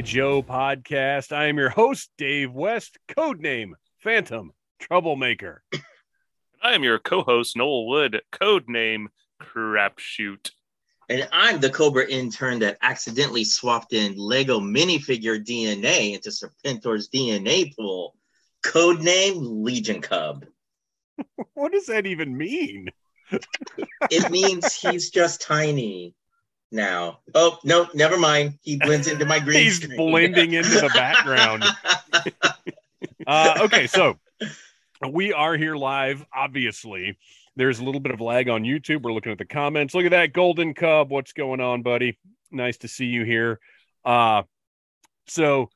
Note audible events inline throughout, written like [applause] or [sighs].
Interlude, a G.I. Joe podcast. I am your host, Dave West, codename Phantom Troublemaker. I am your co-host Noel Wood, codename Crapshoot. And I'm the Cobra intern that accidentally swapped in Lego minifigure DNA into Serpentor's DNA pool. Codename Legion Cub. [laughs] what does that even mean? it means he's just tiny now. Oh no, never mind. He blends into my green. he's screen. blending into the background. [laughs] uh, okay, so we are here live. Obviously, there's a little bit of lag on YouTube. We're looking at the comments. Look at that golden cub. What's going on, buddy? Nice to see you here. Uh, so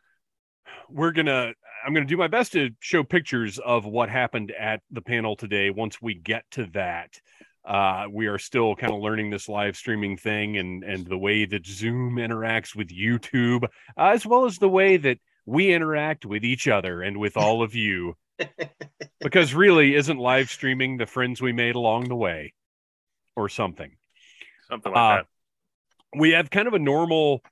we're gonna. I'm gonna do my best to show pictures of what happened at the panel today. Once we get to that uh, we are still kind of learning this live streaming thing and and the way that Zoom interacts with YouTube, uh, as well as the way that we interact with each other and with all of you. [laughs] because really, isn't live streaming the friends we made along the way, or something? Something like uh, that. We have kind of a normal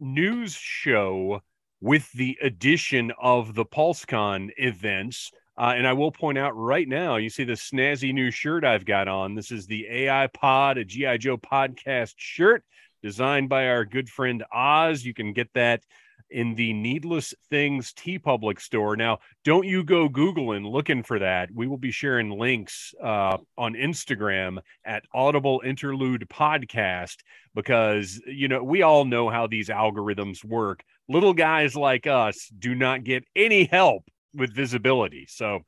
news show with the addition of the PulseCon events uh, and I will point out right now, you see the snazzy new shirt I've got on. This is the AI Pod, a GI Joe podcast shirt designed by our good friend Oz. You can get that in the Needless Things T TeePublic store. Now, don't you go Googling looking for that. We will be sharing links uh, on Instagram at Audible Interlude Podcast because, you know, we all know how these algorithms work. Little guys like us do not get any help with visibility. So,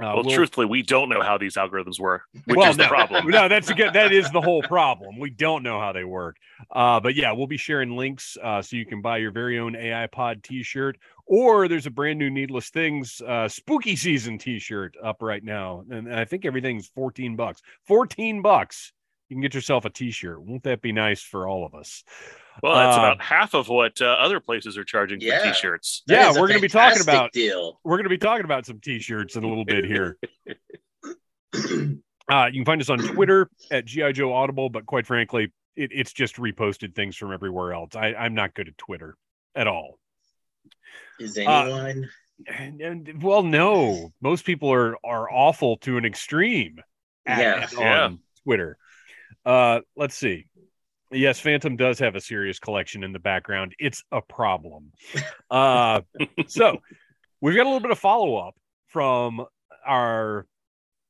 uh, well, we'll, truthfully, we don't know how these algorithms work, which well, is the no, problem. no, that's again, That is the whole problem. We don't know how they work. Uh, but yeah, we'll be sharing links uh, so you can buy your very own AI Pod T-shirt, or there's a brand new Needless Things uh, Spooky Season T-shirt up right now, and I think everything's 14 bucks. 14 bucks. You can get yourself a T-shirt. Won't that be nice for all of us? Well, that's uh, about half of what uh, other places are charging yeah, for t-shirts. Yeah, we're going to be talking about deal. We're going to be talking about some t-shirts in a little bit here. [laughs] uh, you can find us on Twitter at GI Joe Audible, but quite frankly, it, it's just reposted things from everywhere else. I, I'm not good at Twitter at all. Is uh, anyone? And, and, well, no. Most people are are awful to an extreme. At, yeah, on yeah. Twitter. Uh, let's see. Yes, Phantom does have a serious collection in the background. It's a problem. Uh, so we've got a little bit of follow up from our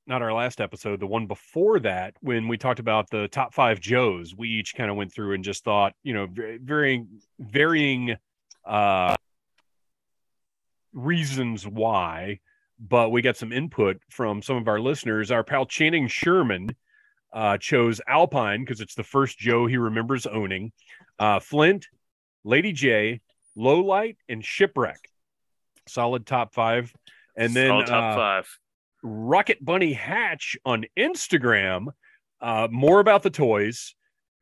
not our last episode, the one before that, when we talked about the top five Joes, we each kind of went through and just thought, you know, varying varying uh, reasons why. But we got some input from some of our listeners. Our pal Channing Sherman uh, chose Alpine because it's the first Joe he remembers owning. Uh, Flint, Lady J, Low Light, and Shipwreck. Solid top five. And then Solid top uh, five. Rocket Bunny Hatch on Instagram. Uh, more about the toys.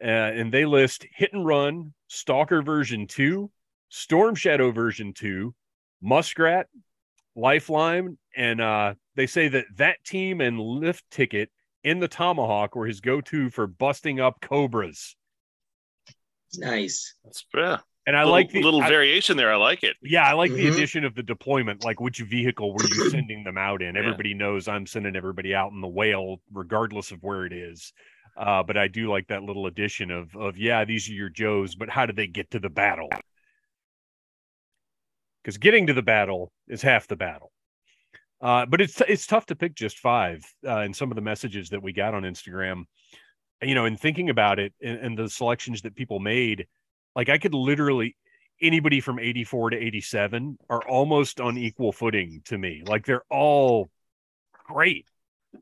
Uh, and they list Hit and Run, Stalker version 2, Storm Shadow version 2, Muskrat, Lifeline. And uh, they say that that team and Lift Ticket in the tomahawk were his go-to for busting up cobras. Nice. That's yeah. And I little, like the little I, variation there. I like it. Yeah, I like mm-hmm. the addition of the deployment. Like, which vehicle were you [clears throat] sending them out in? Everybody yeah. knows I'm sending everybody out in the whale, regardless of where it is. Uh, but I do like that little addition of of yeah, these are your Joes, but how do they get to the battle? Because getting to the battle is half the battle. Uh, but it's it's tough to pick just five. Uh, and some of the messages that we got on Instagram, you know, and thinking about it and, and the selections that people made, like I could literally anybody from 84 to 87 are almost on equal footing to me. Like they're all great.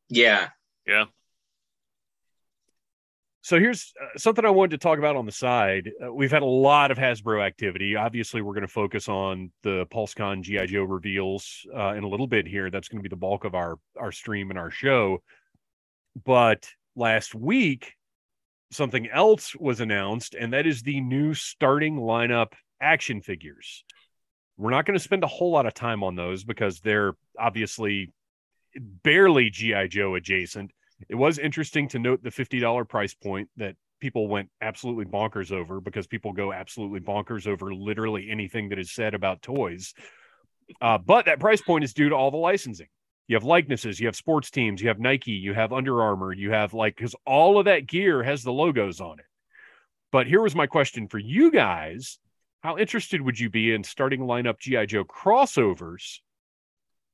Yeah. Yeah. So here's uh, something I wanted to talk about on the side. Uh, we've had a lot of Hasbro activity. Obviously, we're going to focus on the PulseCon GI Joe reveals uh, in a little bit here. That's going to be the bulk of our our stream and our show. But last week, something else was announced, and that is the new starting lineup action figures. We're not going to spend a whole lot of time on those because they're obviously barely GI Joe adjacent it was interesting to note the $50 price point that people went absolutely bonkers over because people go absolutely bonkers over literally anything that is said about toys. Uh, but that price point is due to all the licensing. You have likenesses, you have sports teams, you have Nike, you have Under Armour, you have like, because all of that gear has the logos on it. But here was my question for you guys How interested would you be in starting lineup G.I. Joe crossovers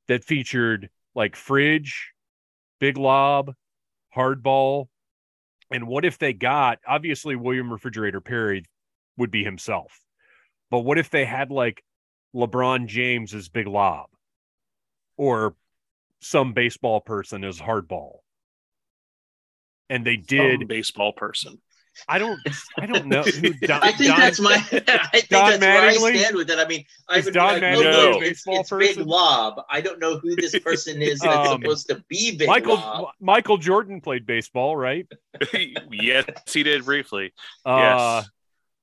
that featured like Fridge, Big Lob, Hardball, and what if they got obviously William Refrigerator Perry would be himself. But what if they had like LeBron James as Big Lob or some baseball person as Hardball? And they did Some baseball person. I don't I don't know who [laughs] Don, I think Don- that's my. [laughs] I think Don that's where I stand with it. I mean, I Is would Don be like, no, no, it's, it's Big? Lob. I don't know who this [laughs] person is that's Um, supposed to be Big Michael Lob. Michael Jordan played baseball, right? yes, he did briefly. Uh, yes.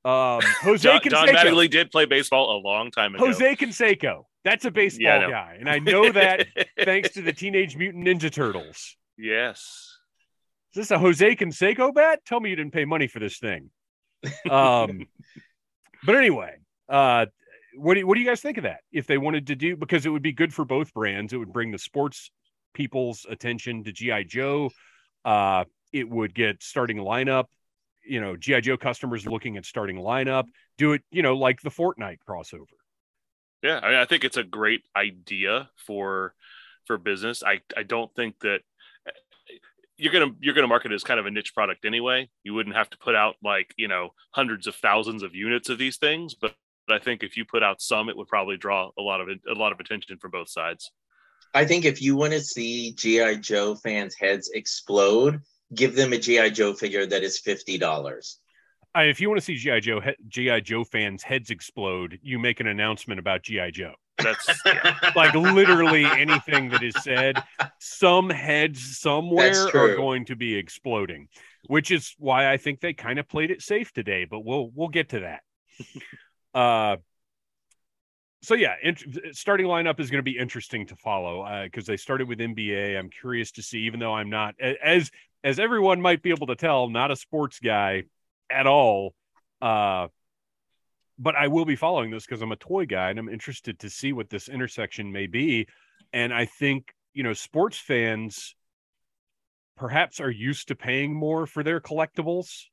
um, Jose Don, Don Mattingly did play baseball a long time ago. Jose Canseco. That's a baseball Yeah, guy, and I know that thanks to the Teenage Mutant Ninja Turtles. yes. Is this a Jose Canseco bat? Tell me you didn't pay money for this thing. Um, [laughs] but anyway, uh, what do, what do you guys think of that? If they wanted to do, because it would be good for both brands, it would bring the sports people's attention to GI Joe. Uh, it would get starting lineup. You know, GI Joe customers looking at starting lineup. Do it, you know, like the Fortnite crossover. Yeah, I, mean, I think it's a great idea for for business. I I don't think that you're gonna you're gonna market it as kind of a niche product anyway. You wouldn't have to put out like you know hundreds of thousands of units of these things, but, but I think if you put out some, it would probably draw a lot of a lot of attention from both sides. I think if you want to see GI Joe fans' heads explode, give them a GI Joe figure that is fifty dollars. If you want to see GI Joe GI Joe fans' heads explode, you make an announcement about GI Joe. That's yeah. like literally anything that is said, some heads somewhere are going to be exploding, which is why I think they kind of played it safe today. But we'll we'll get to that. [laughs] uh, so yeah, int- starting lineup is going to be interesting to follow Uh, because they started with NBA. I'm curious to see, even though I'm not as as everyone might be able to tell, not a sports guy at all. Uh, but I will be following this because I'm a toy guy and I'm interested to see what this intersection may be. And I think, you know, sports fans perhaps are used to paying more for their collectibles.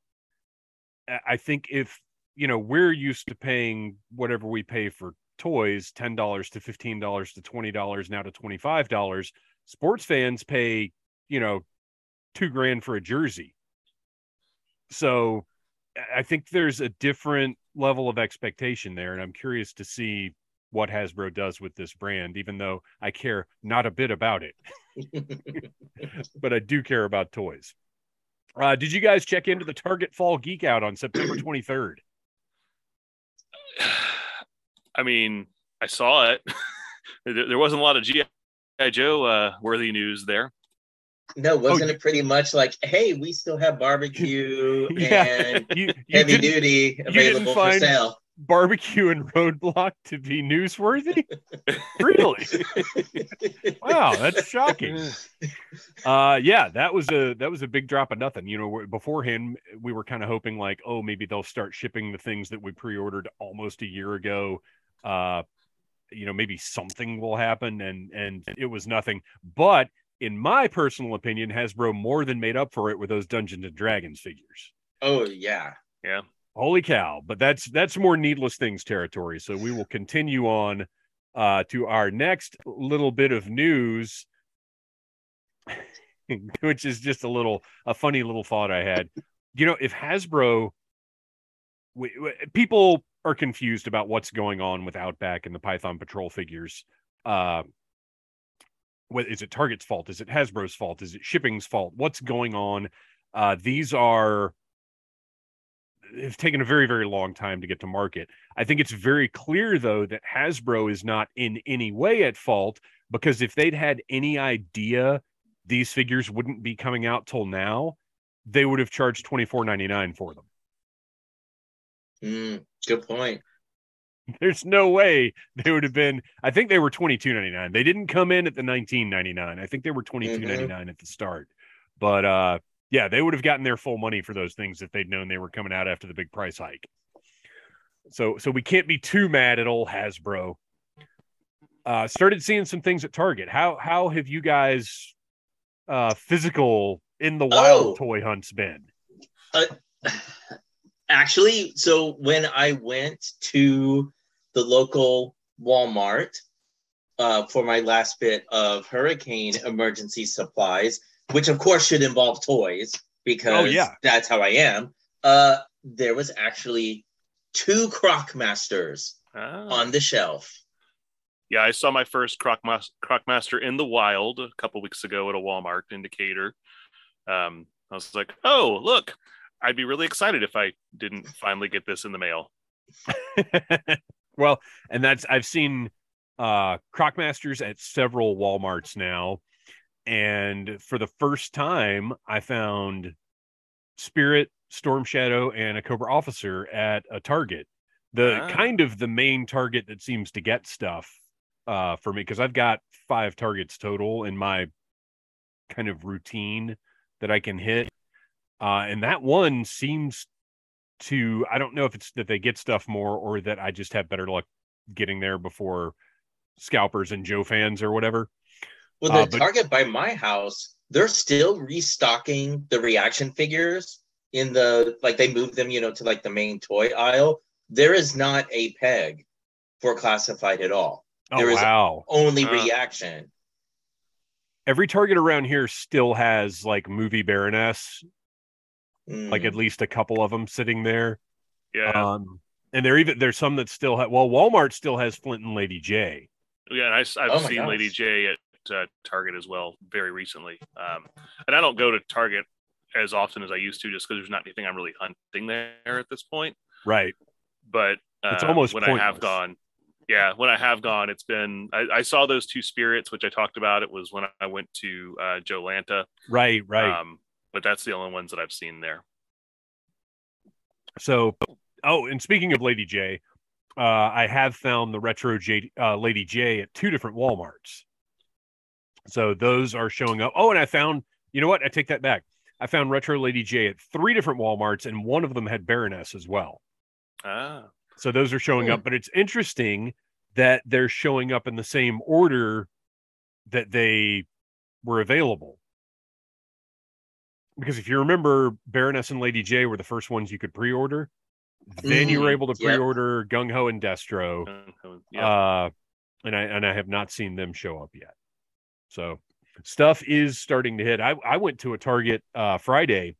I- think if, you know, we're used to paying whatever we pay for toys $10 to $15 to $20, now to $25, sports fans pay, you know, two grand for a jersey. So I think there's a different level of expectation there, and I'm curious to see what Hasbro does with this brand, even though I care not a bit about it, [laughs] [laughs] but I do care about toys. Uh, did you guys check into the Target Fall Geek Out on September 23rd? [sighs] I mean, I saw it. [laughs] there, there wasn't a lot of GI Joe uh, worthy news there. No, wasn't you- it pretty much like, hey, we still have barbecue Yeah. and You, you heavy duty available for sale? barbecue and roadblock to be newsworthy? really? [laughs] Wow, that's shocking. Uh, yeah, that was a that was a big drop of nothing. You know, beforehand we were kind of hoping like, oh, maybe they'll start shipping the things that we pre-ordered almost a year ago. Uh, you know, maybe something will happen, and and it was nothing. But in my personal opinion, Hasbro more than made up for it with those Dungeons and Dragons figures. oh yeah. Yeah. Holy cow! But that's that's more needless things territory. So we will continue on uh, to our next little bit of news, [laughs] which is just a little a funny little thought I had. You know, if Hasbro, we, we- people are confused about what's going on with Outback and the Python Patrol figures. Uh, what is it Target's fault? Is it Hasbro's fault? Is it shipping's fault? What's going on? Uh, these are have taken a very very long time to get to market. I think it's very clear though that Hasbro is not in any way at fault because if they'd had any idea these figures wouldn't be coming out till now, they would have charged twenty four ninety nine for them. Mm, good point. [laughs] There's no way they would have been. I think they were twenty two ninety nine. They didn't come in at the nineteen ninety nine. I think they were twenty two ninety nine at the start. But uh, Yeah, they would have gotten their full money for those things if they'd known they were coming out after the big price hike. So so we can't be too mad at old Hasbro. Uh started seeing some things at Target. How how have you guys uh physical in the wild Oh. toy hunts been? Actually, so when I went to the local Walmart uh, for my last bit of hurricane emergency supplies, which of course should involve toys because Oh, yeah. that's how I am, uh, there was actually two Croc Masters Ah. on the shelf. Yeah, I saw my first Croc, Mas- Croc Master in the wild a couple weeks ago at a Walmart in Decatur. Um, I was like, oh, look, I'd be really excited if I didn't finally get this in the mail. [laughs] well, and that's I've seen uh Crocmasters at several Walmarts now. And for the first time, I found Spirit, Storm Shadow, and a Cobra Officer at a Target. The Ah. kind of the main target that seems to get stuff uh for me because I've got five targets total in my kind of routine that I can hit. Uh and that one seems to I don't know if it's that they get stuff more or that I just have better luck getting there before scalpers and Joe fans or whatever. Well, the Uh, but- Target by my house, they're still restocking the reaction figures in the like they moved them, you know, to like the main toy aisle. There is not a peg for classified at all. Oh There is- wow. Only Huh. reaction. Every target around here still has like movie Baroness, like Mm. at least a couple of them sitting there. Yeah, Um and there even there's some that still have well Walmart still has Flint and Lady J. yeah. And I, have Oh my seen Lady. J at uh, Target as well very recently. Um, and I don't go to Target as often as I used to, just because there's not anything I'm really hunting there at this point. Right. But uh, It's almost when I have gone, yeah, when I have gone, it's been I, I saw those two spirits, which I talked about. It was when I went to uh, JoeLanta. Right, right. Um, but that's the only ones that I've seen there. So, oh, and speaking of Lady J, uh, I have found the retro J, uh, Lady J at two different WalMarts. So those are showing up. Oh, and I found, you know what? I take that back. I found retro Lady J at three different WalMarts, and one of them had Baroness as well. Ah, So those are showing Hmm. up, but it's interesting that they're showing up in the same order that they were available. Because if you remember, Baroness and Lady J were the first ones you could pre-order. Then you were Mhm. able to pre-order Gung Ho and Destro, yeah. uh, and I and I have not seen them show up yet. So stuff is starting to hit. I I went to a Target uh, Friday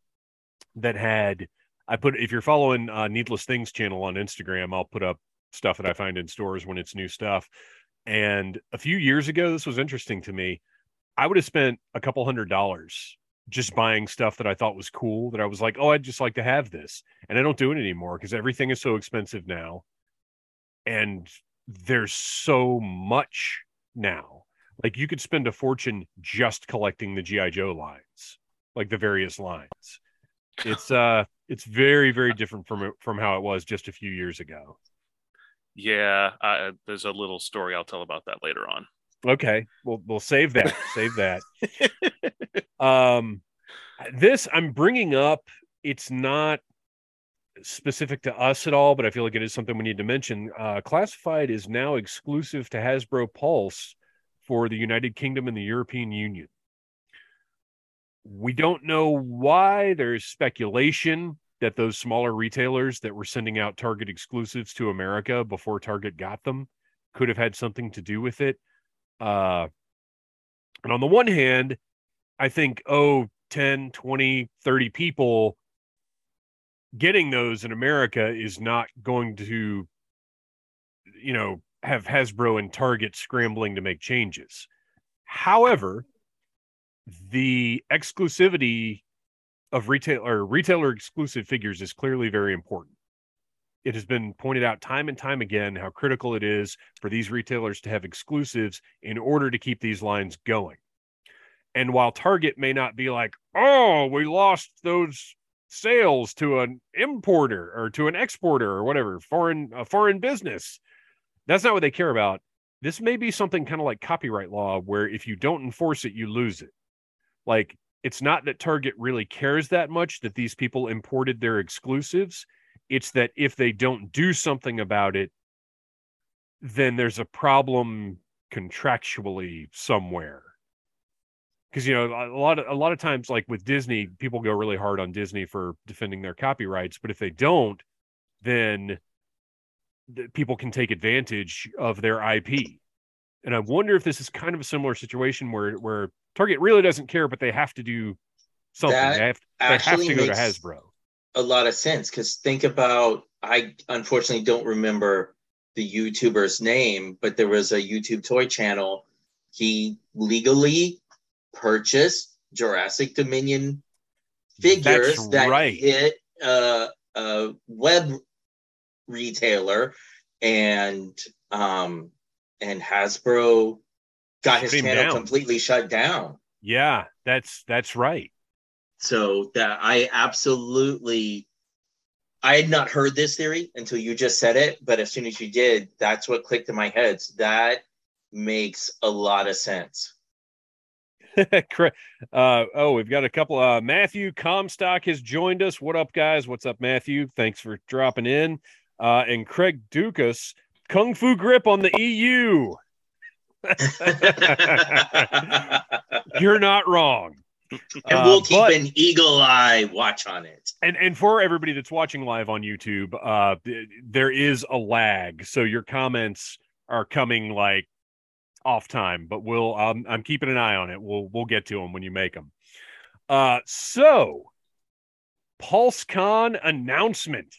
that had I put if you're following uh, Needless Things channel on Instagram, I'll put up stuff that I find in stores when it's new stuff. And a few years ago, this was interesting to me. I would have spent a couple hundred dollars just buying stuff that I thought was cool. That I was like, oh, I'd just like to have this, and I don't do it anymore because everything is so expensive now, and there's so much now. Like you could spend a fortune just collecting the GI Joe lines, like the various lines. It's uh, it's very very different from from how it was just a few years ago. yeah. Uh, there's a little story I'll tell about that later on. Okay, we'll we'll save that. save that. [laughs] Um, this I'm bringing up. It's not specific to us at all, but I feel like it is something we need to mention. Uh, Classified is now exclusive to Hasbro Pulse for the United Kingdom and the European Union. We don't know why. There's speculation that those smaller retailers that were sending out Target exclusives to America before Target got them could have had something to do with it. Uh, and on the one hand, I think, oh, 10, 20, 30 people getting those in America is not going to, you know, have Hasbro and Target scrambling to make changes. However, the exclusivity of retail or retailer exclusive figures is clearly very important. It has been pointed out time and time again how critical it is for these retailers to have exclusives in order to keep these lines going. And while Target may not be like, oh, we lost those sales to an importer or to an exporter or whatever, foreign a foreign business. That's not what they care about. This may be something kind of like copyright law where if you don't enforce it, you lose it. Like it's not that Target really cares that much that these people imported their exclusives. It's that if they don't do something about it, then there's a problem contractually somewhere. Because you know a lot of a lot of times, like with Disney, people go really hard on Disney for defending their copyrights, but if they don't, then the, people can take advantage of their IP. And I wonder if this is kind of a similar situation where where Target really doesn't care, but they have to do something. That they have, they have to go to Hasbro. A lot of sense because think about I unfortunately don't remember the YouTuber's name, but there was a YouTube toy channel. He legally purchased Jurassic Dominion figures That's that right. hit uh, a web retailer, and um, and Hasbro got his channel down. completely shut down. Yeah, that's that's right. So that I absolutely I had not heard this theory until you just said it, but as soon as you did, that's what clicked in my head. That makes a lot of sense. [laughs] Uh, oh, we've got a couple. Uh, Matthew Comstock has joined us. What up, guys? What's up, Matthew? Thanks for dropping in. Uh, and Craig Dukas, Kung Fu Grip on the EU. [laughs] [laughs] You're not wrong. [laughs] and Uh, we'll keep but- an eagle eye watch on it. and and for everybody that's watching live on YouTube, uh, there is a lag, so your comments are coming like off time, but we'll um, I'm keeping an eye on it. We'll we'll get to them when you make them. Uh, so PulseCon announcement.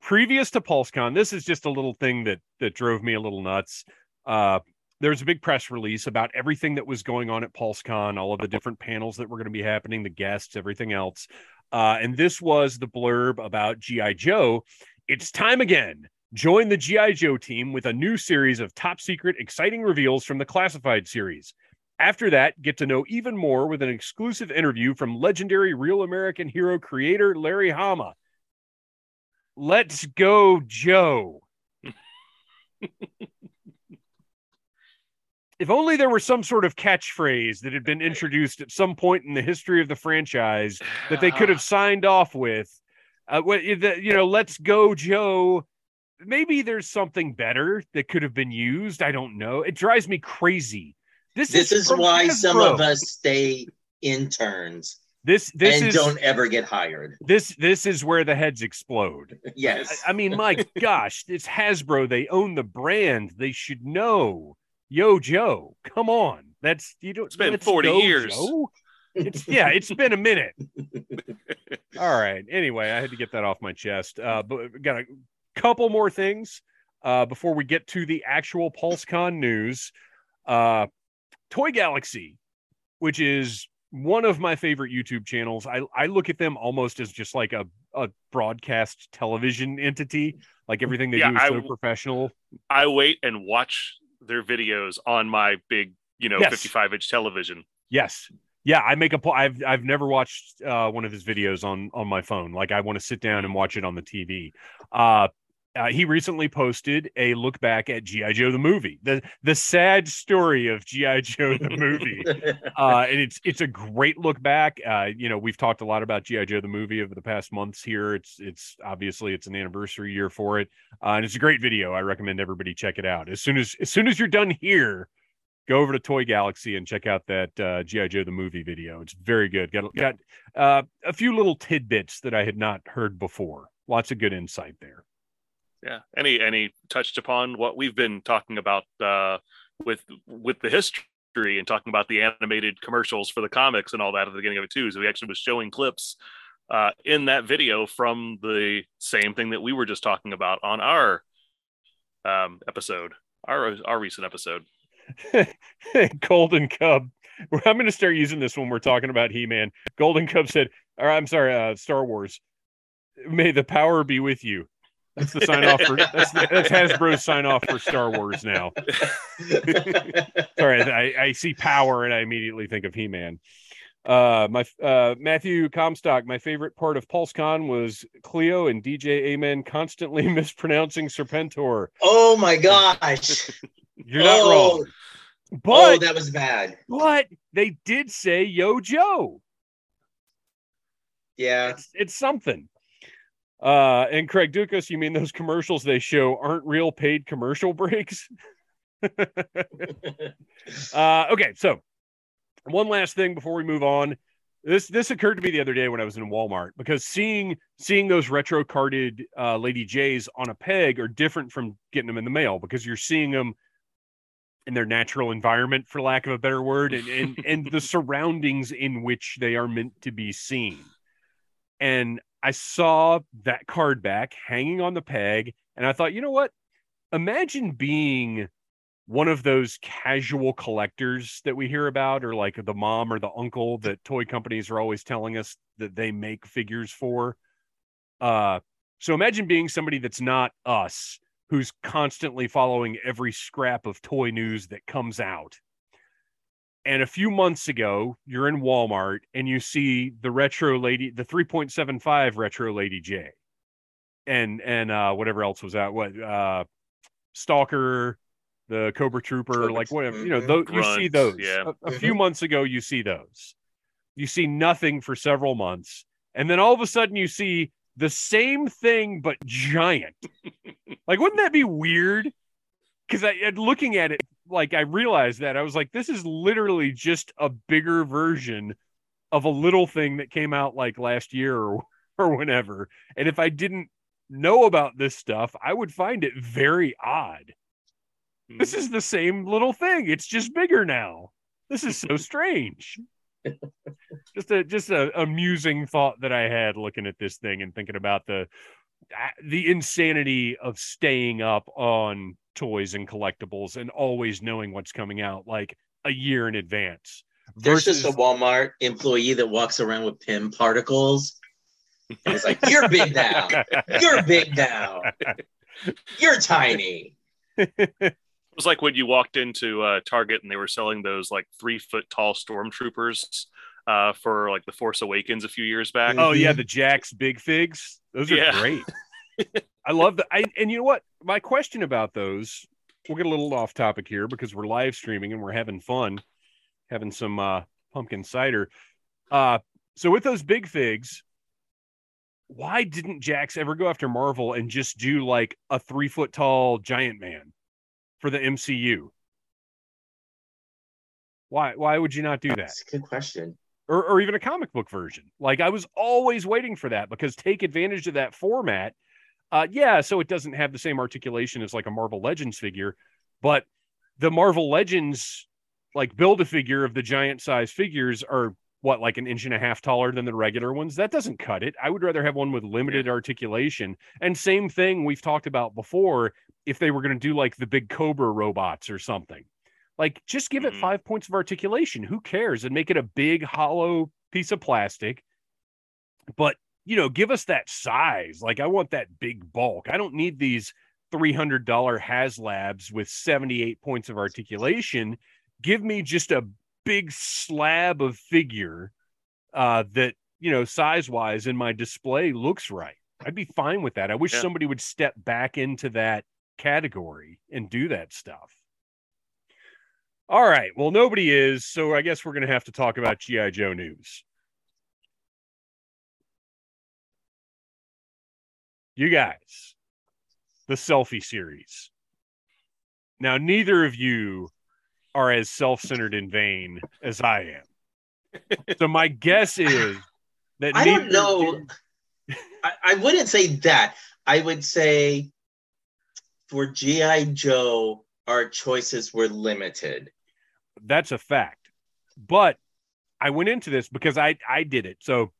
Previous to PulseCon, this is just a little thing that that drove me a little nuts. Uh, there was a big press release about everything that was going on at PulseCon, all of the different panels that were going to be happening, the guests, everything else. Uh, and this was the blurb about G.I. Joe. It's time again. Join the G.I. Joe team with a new series of top secret, exciting reveals from the classified series. After that, get to know even more with an exclusive interview from legendary Real American Hero creator Larry Hama. Let's go, Joe. [laughs] if only there were some sort of catchphrase that had been introduced at some point in the history of the franchise that they could have [sighs] signed off with. Uh, you know, let's go, Joe. Maybe there's something better that could have been used. I don't know. It drives me crazy. This, This is from why some of us stay interns this this and is don't ever get hired. this this is where the heads explode. [laughs] Yes. I, I mean, my [laughs] gosh, it's Hasbro. They own the brand. They should know. Yo, Joe, come on. That's you don't. It's been 40 go, years. Joe. It's yeah, it's been a minute. [laughs] All right. Anyway, I had to get that off my chest. Uh, but got a couple more things uh, before we get to the actual PulseCon news. Uh, Toy Galaxy, which is one of my favorite YouTube channels. I, I look at them almost as just like a, a broadcast television entity. Like everything they Yeah, do is so professional. I wait and watch their videos on my big, you know, Yes. 55 inch television. Yes. Yeah, I make a po- I've I've never watched uh, one of his videos on on my phone. Like I want to sit down and watch it on the TV. Uh, uh, he recently posted a look back at GI Joe the movie, the the sad story of GI Joe the movie. [laughs] uh, and it's it's a great look back. Uh, you know, we've talked a lot about GI Joe the movie over the past months here. It's it's obviously it's an anniversary year for it, uh, and it's a great video. I recommend everybody check it out as soon as as soon as you're done here. Go over to Toy Galaxy and check out that uh, GI Joe the movie video. It's very good. Got got uh, a few little tidbits that I had not heard before. Lots of good insight there. Yeah. Any any touched upon what we've been talking about uh, with with the history and talking about the animated commercials for the comics and all that at the beginning of it too. So we actually was showing clips uh, in that video from the same thing that we were just talking about on our um, episode, our our recent episode. [laughs] Golden Cub. I'm going to start using this when we're talking about He-Man. Golden Cub said, or I'm sorry, uh, Star Wars. May the power be with you. That's the sign off for that's, the, that's Hasbro's sign off for Star Wars now. Sorry, I, I see power and I immediately think of He-Man. Uh, my uh, Matthew Comstock. My favorite part of PulseCon was Cleo and DJ Amen constantly [laughs] mispronouncing Serpentor. oh my gosh. You're not Oh. wrong, oh, that was bad. but they did say Yo Joe. Yeah. It's, it's something. Uh, and Craig Dukas, you mean those commercials they show aren't real paid commercial [laughs] breaks? uh, okay, so one last thing before we move on. This this occurred to me the other day when I was in Walmart because seeing seeing those retro carded uh, Lady J's on a peg are different from getting them in the mail because you're seeing them in their natural environment, for lack of a better word, and and, and the [laughs] surroundings in which they are meant to be seen. And I saw that card back hanging on the peg, and I thought, you know what? Imagine being one of those casual collectors that we hear about, or like the mom or the uncle that toy companies are always telling us that they make figures for. Uh, so imagine being somebody that's not us, who's constantly following every scrap of toy news that comes out. And a few months ago, you're in Walmart and you see the retro lady, the 3.75 retro lady J, and and uh, whatever else was out, what uh, Stalker, the Cobra Trooper, Cobra- like whatever, you know, mhm. those, you see those. yeah. A, a few months ago, you see those. You see nothing for several months, and then all of a sudden, you see the same thing but giant. [laughs] like, wouldn't that be weird? Because I, and looking at it, like I realized that I was like, this is literally just a bigger version of a little thing that came out like last year or [laughs] or whenever. And if I didn't know about this stuff, I would find it very odd. This hmm. is the same little thing. It's just bigger now. This is so strange. [laughs] just a just a amusing thought that I had looking at this thing and thinking about the the insanity of staying up on toys and collectibles and always knowing what's coming out like a year in advance. There's just a Walmart employee that walks around with Pym particles. And it's like, you're big now. You're big now. You're tiny. [laughs] It was like when you walked into uh, Target and they were selling those like three foot tall stormtroopers uh, for like the Force Awakens a few years back. Oh yeah, the Jakks Big Figs. Those are Yeah. great. [laughs] I love that. I and you know what? My question about those, we'll get a little off topic here because we're live streaming and we're having fun, having some uh pumpkin cider. Uh so with those big figs, why didn't Jakks ever go after Marvel and just do like a three foot tall giant man for the MCU? Why why would you not do that? That's a good question. or, or even a comic book version. Like I was always waiting for that because take advantage of that format. Uh, yeah, so it doesn't have the same articulation as like a Marvel Legends figure, but the Marvel Legends like build a figure of the giant size figures are what like an inch and a half taller than the regular ones. That doesn't cut it. I would rather have one with limited articulation. And same thing we've talked about before. If they were going to do like the big Cobra robots or something, like just give it Mhm. five points of articulation. Who cares? And make it a big hollow piece of plastic. But you know, give us that size. Like I want that big bulk. I don't need these $300 HasLabs with 78 points of articulation. Give me just a big slab of figure uh, that, you know, size wise in my display looks right. I'd be fine with that. I wish Yeah. somebody would step back into that category and do that stuff. All right. Well, nobody is. So I guess we're going to have to talk about G.I. Joe news. You guys, the selfie series. Now, neither of you are as self centered in vain as I am. So, my guess is that I don't know. I, I wouldn't say that. I would say for G.I. Joe, our choices were limited. that's a fact. But I went into this because I I did it. So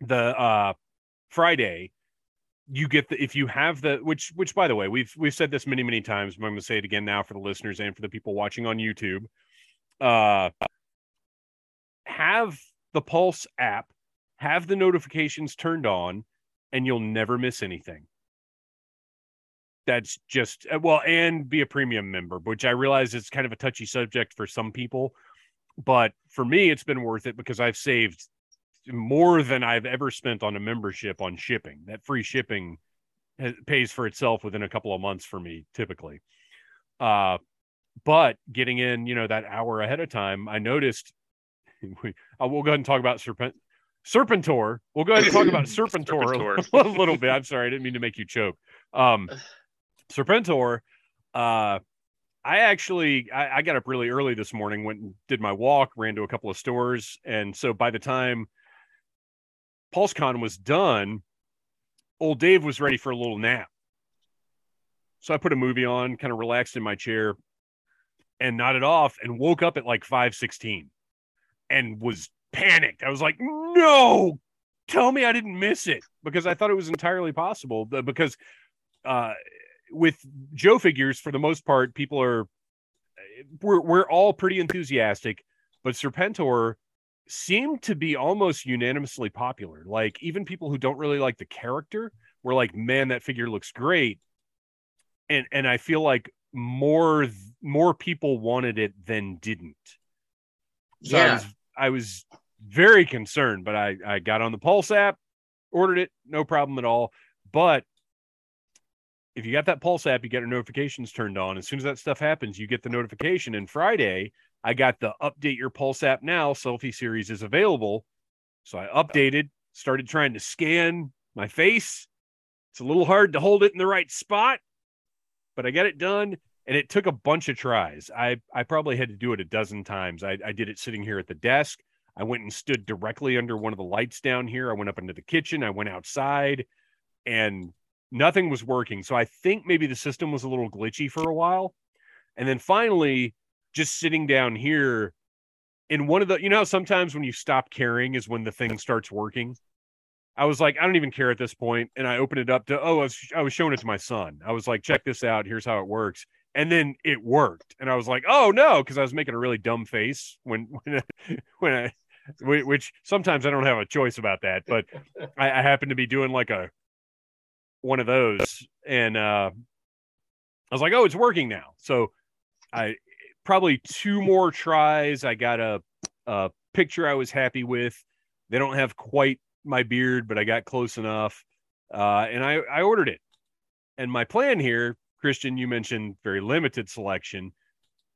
the uh Friday you get the if you have the which which by the way we've we've said this many many times but i'm going to say it again now for the listeners and for the people watching on youtube. Uh have the pulse app have the notifications turned on and you'll never miss anything. That's just uh, well and be a premium member which i realize is kind of a touchy subject for some people but for me it's been worth it because i've saved more than I've ever spent on a membership on shipping. That free shipping has, pays for itself within a couple of months for me, typically. Uh, but getting in, you know, that hour ahead of time, I noticed. [laughs] We, I will go ahead and talk about Serpent. Serpentor. We'll go ahead and talk about Serpentor, [laughs] Serpentor. A, little, [laughs] a little bit. I'm sorry, I didn't mean to make you choke. Um, Serpentor. Uh, I actually I, I got up really early this morning, went and did my walk, ran to a couple of stores, and so by the time PulseCon was done, old Dave was ready for a little nap. So I put a movie on, kind of relaxed in my chair, and nodded off, and woke up at like five sixteen, and was panicked. I was like, "No, tell me I didn't miss it," because I thought it was entirely possible. Because uh, with Joe figures, for the most part, people are we're we're all pretty enthusiastic, but Serpentor seemed to be almost unanimously popular. Like even people who don't really like the character were like, "Man, that figure looks great," and and I feel like more more people wanted it than didn't. So I yeah. was I was very concerned, but I I got on the Pulse app, ordered it, no problem at all. But if you got that Pulse app, you get your notifications turned on. As soon as that stuff happens, you get the notification. And Friday, I got the update your Pulse app now. Selfie series is available. So I updated, started trying to scan my face. It's a little hard to hold it in the right spot, but I got it done. And it took a bunch of tries. I, I probably had to do it a dozen times. I, I did it sitting here at the desk. I went and stood directly under one of the lights down here. I went up into the kitchen. I went outside and nothing was working. So I think maybe the system was a little glitchy for a while. And then finally, just sitting down here in one of the, you know, how sometimes when you stop caring is when the thing starts working. I was like, I don't even care at this point, and I opened it up to, oh, I was, I was showing it to my son. I was like, check this out. Here's how it works, and then it worked, and I was like, oh no, because I was making a really dumb face when [laughs] when I, when I, which sometimes I don't have a choice about that, but [laughs] I, I happened to be doing like a one of those, and uh, I was like, oh, it's working now. So I probably two more tries. I got a, a picture I was happy with. They don't have quite my beard, but I got close enough. Uh, and I, I ordered it. And my plan here, Christian, you mentioned very limited selection,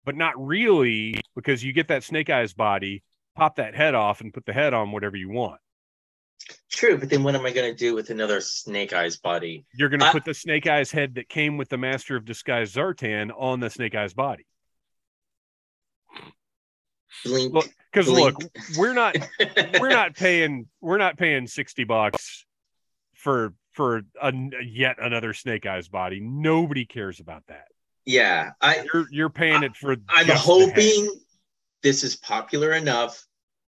but not really because you get that snake eyes body, pop that head off, and put the head on whatever you want. True, but then what am I going to do with another Snake Eyes body? You're going to I- put the snake eyes head that came with the Master of Disguise Zartan on the snake eyes body. Look, because look, we're not [laughs] we're not paying we're not paying 60 bucks for for a, yet another snake eyes body nobody cares about that yeah, I you're you're paying it for I'm just the head. hoping this is popular enough.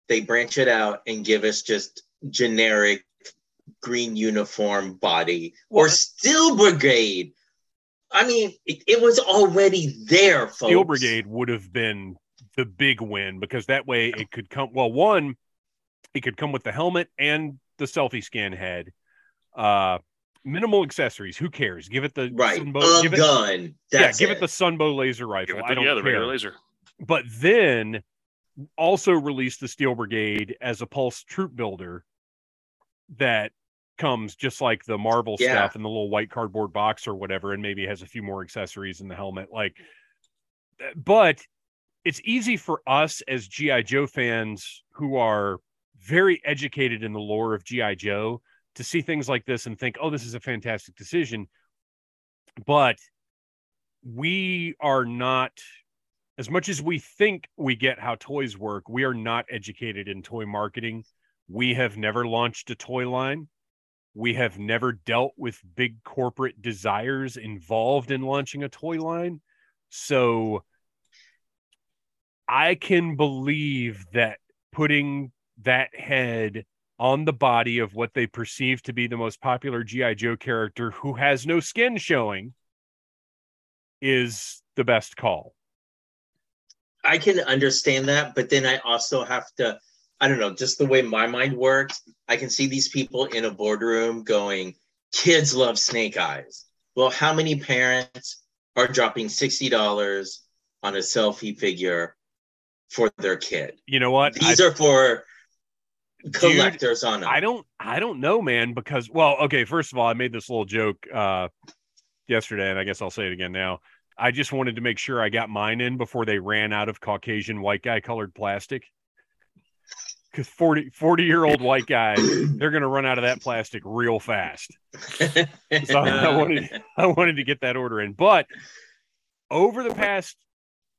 They branch it out and give us just generic green uniform body or Steel Brigade. I mean, it, it was already there, folks. steel brigade would have been the big win because that way it could come well one it could come with the helmet and the selfie scan head uh minimal accessories who cares give it the Right, sunbow, a give it, gun. yeah give it. the sunbow laser rifle Give it i don't yeah, the care regular laser. but then also released the Steel Brigade as a pulse troop builder that comes just like the Marvel Yeah. stuff in the little white cardboard box or whatever, and maybe has a few more accessories in the helmet. Like, but it's easy for us as GI Joe fans who are very educated in the lore of GI Joe to see things like this and think, "Oh, this is a fantastic decision," but we are not as much as we think we get how toys work, we are not educated in toy marketing. We have never launched a toy line. We have never dealt with big corporate desires involved in launching a toy line. So I can believe that putting that head on the body of what they perceive to be the most popular G.I. Joe character who has no skin showing is the best call. I can understand that, but then I also have to, I don't know, just the way my mind works, I can see these people in a boardroom going, kids love snake eyes. Well, how many parents are dropping $60 on a selfie figure for their kid? You know what? I- These are for collectors on them. I don't I don't know, man, because well, okay, first of all, I made this little joke uh yesterday, and I guess I'll say it again now. I just wanted to make sure I got mine in before they ran out of Caucasian white guy colored plastic. because 40 40 year old white guy, they're gonna run out of that plastic real fast. So I [laughs] wanted I wanted to get that order in. But over the past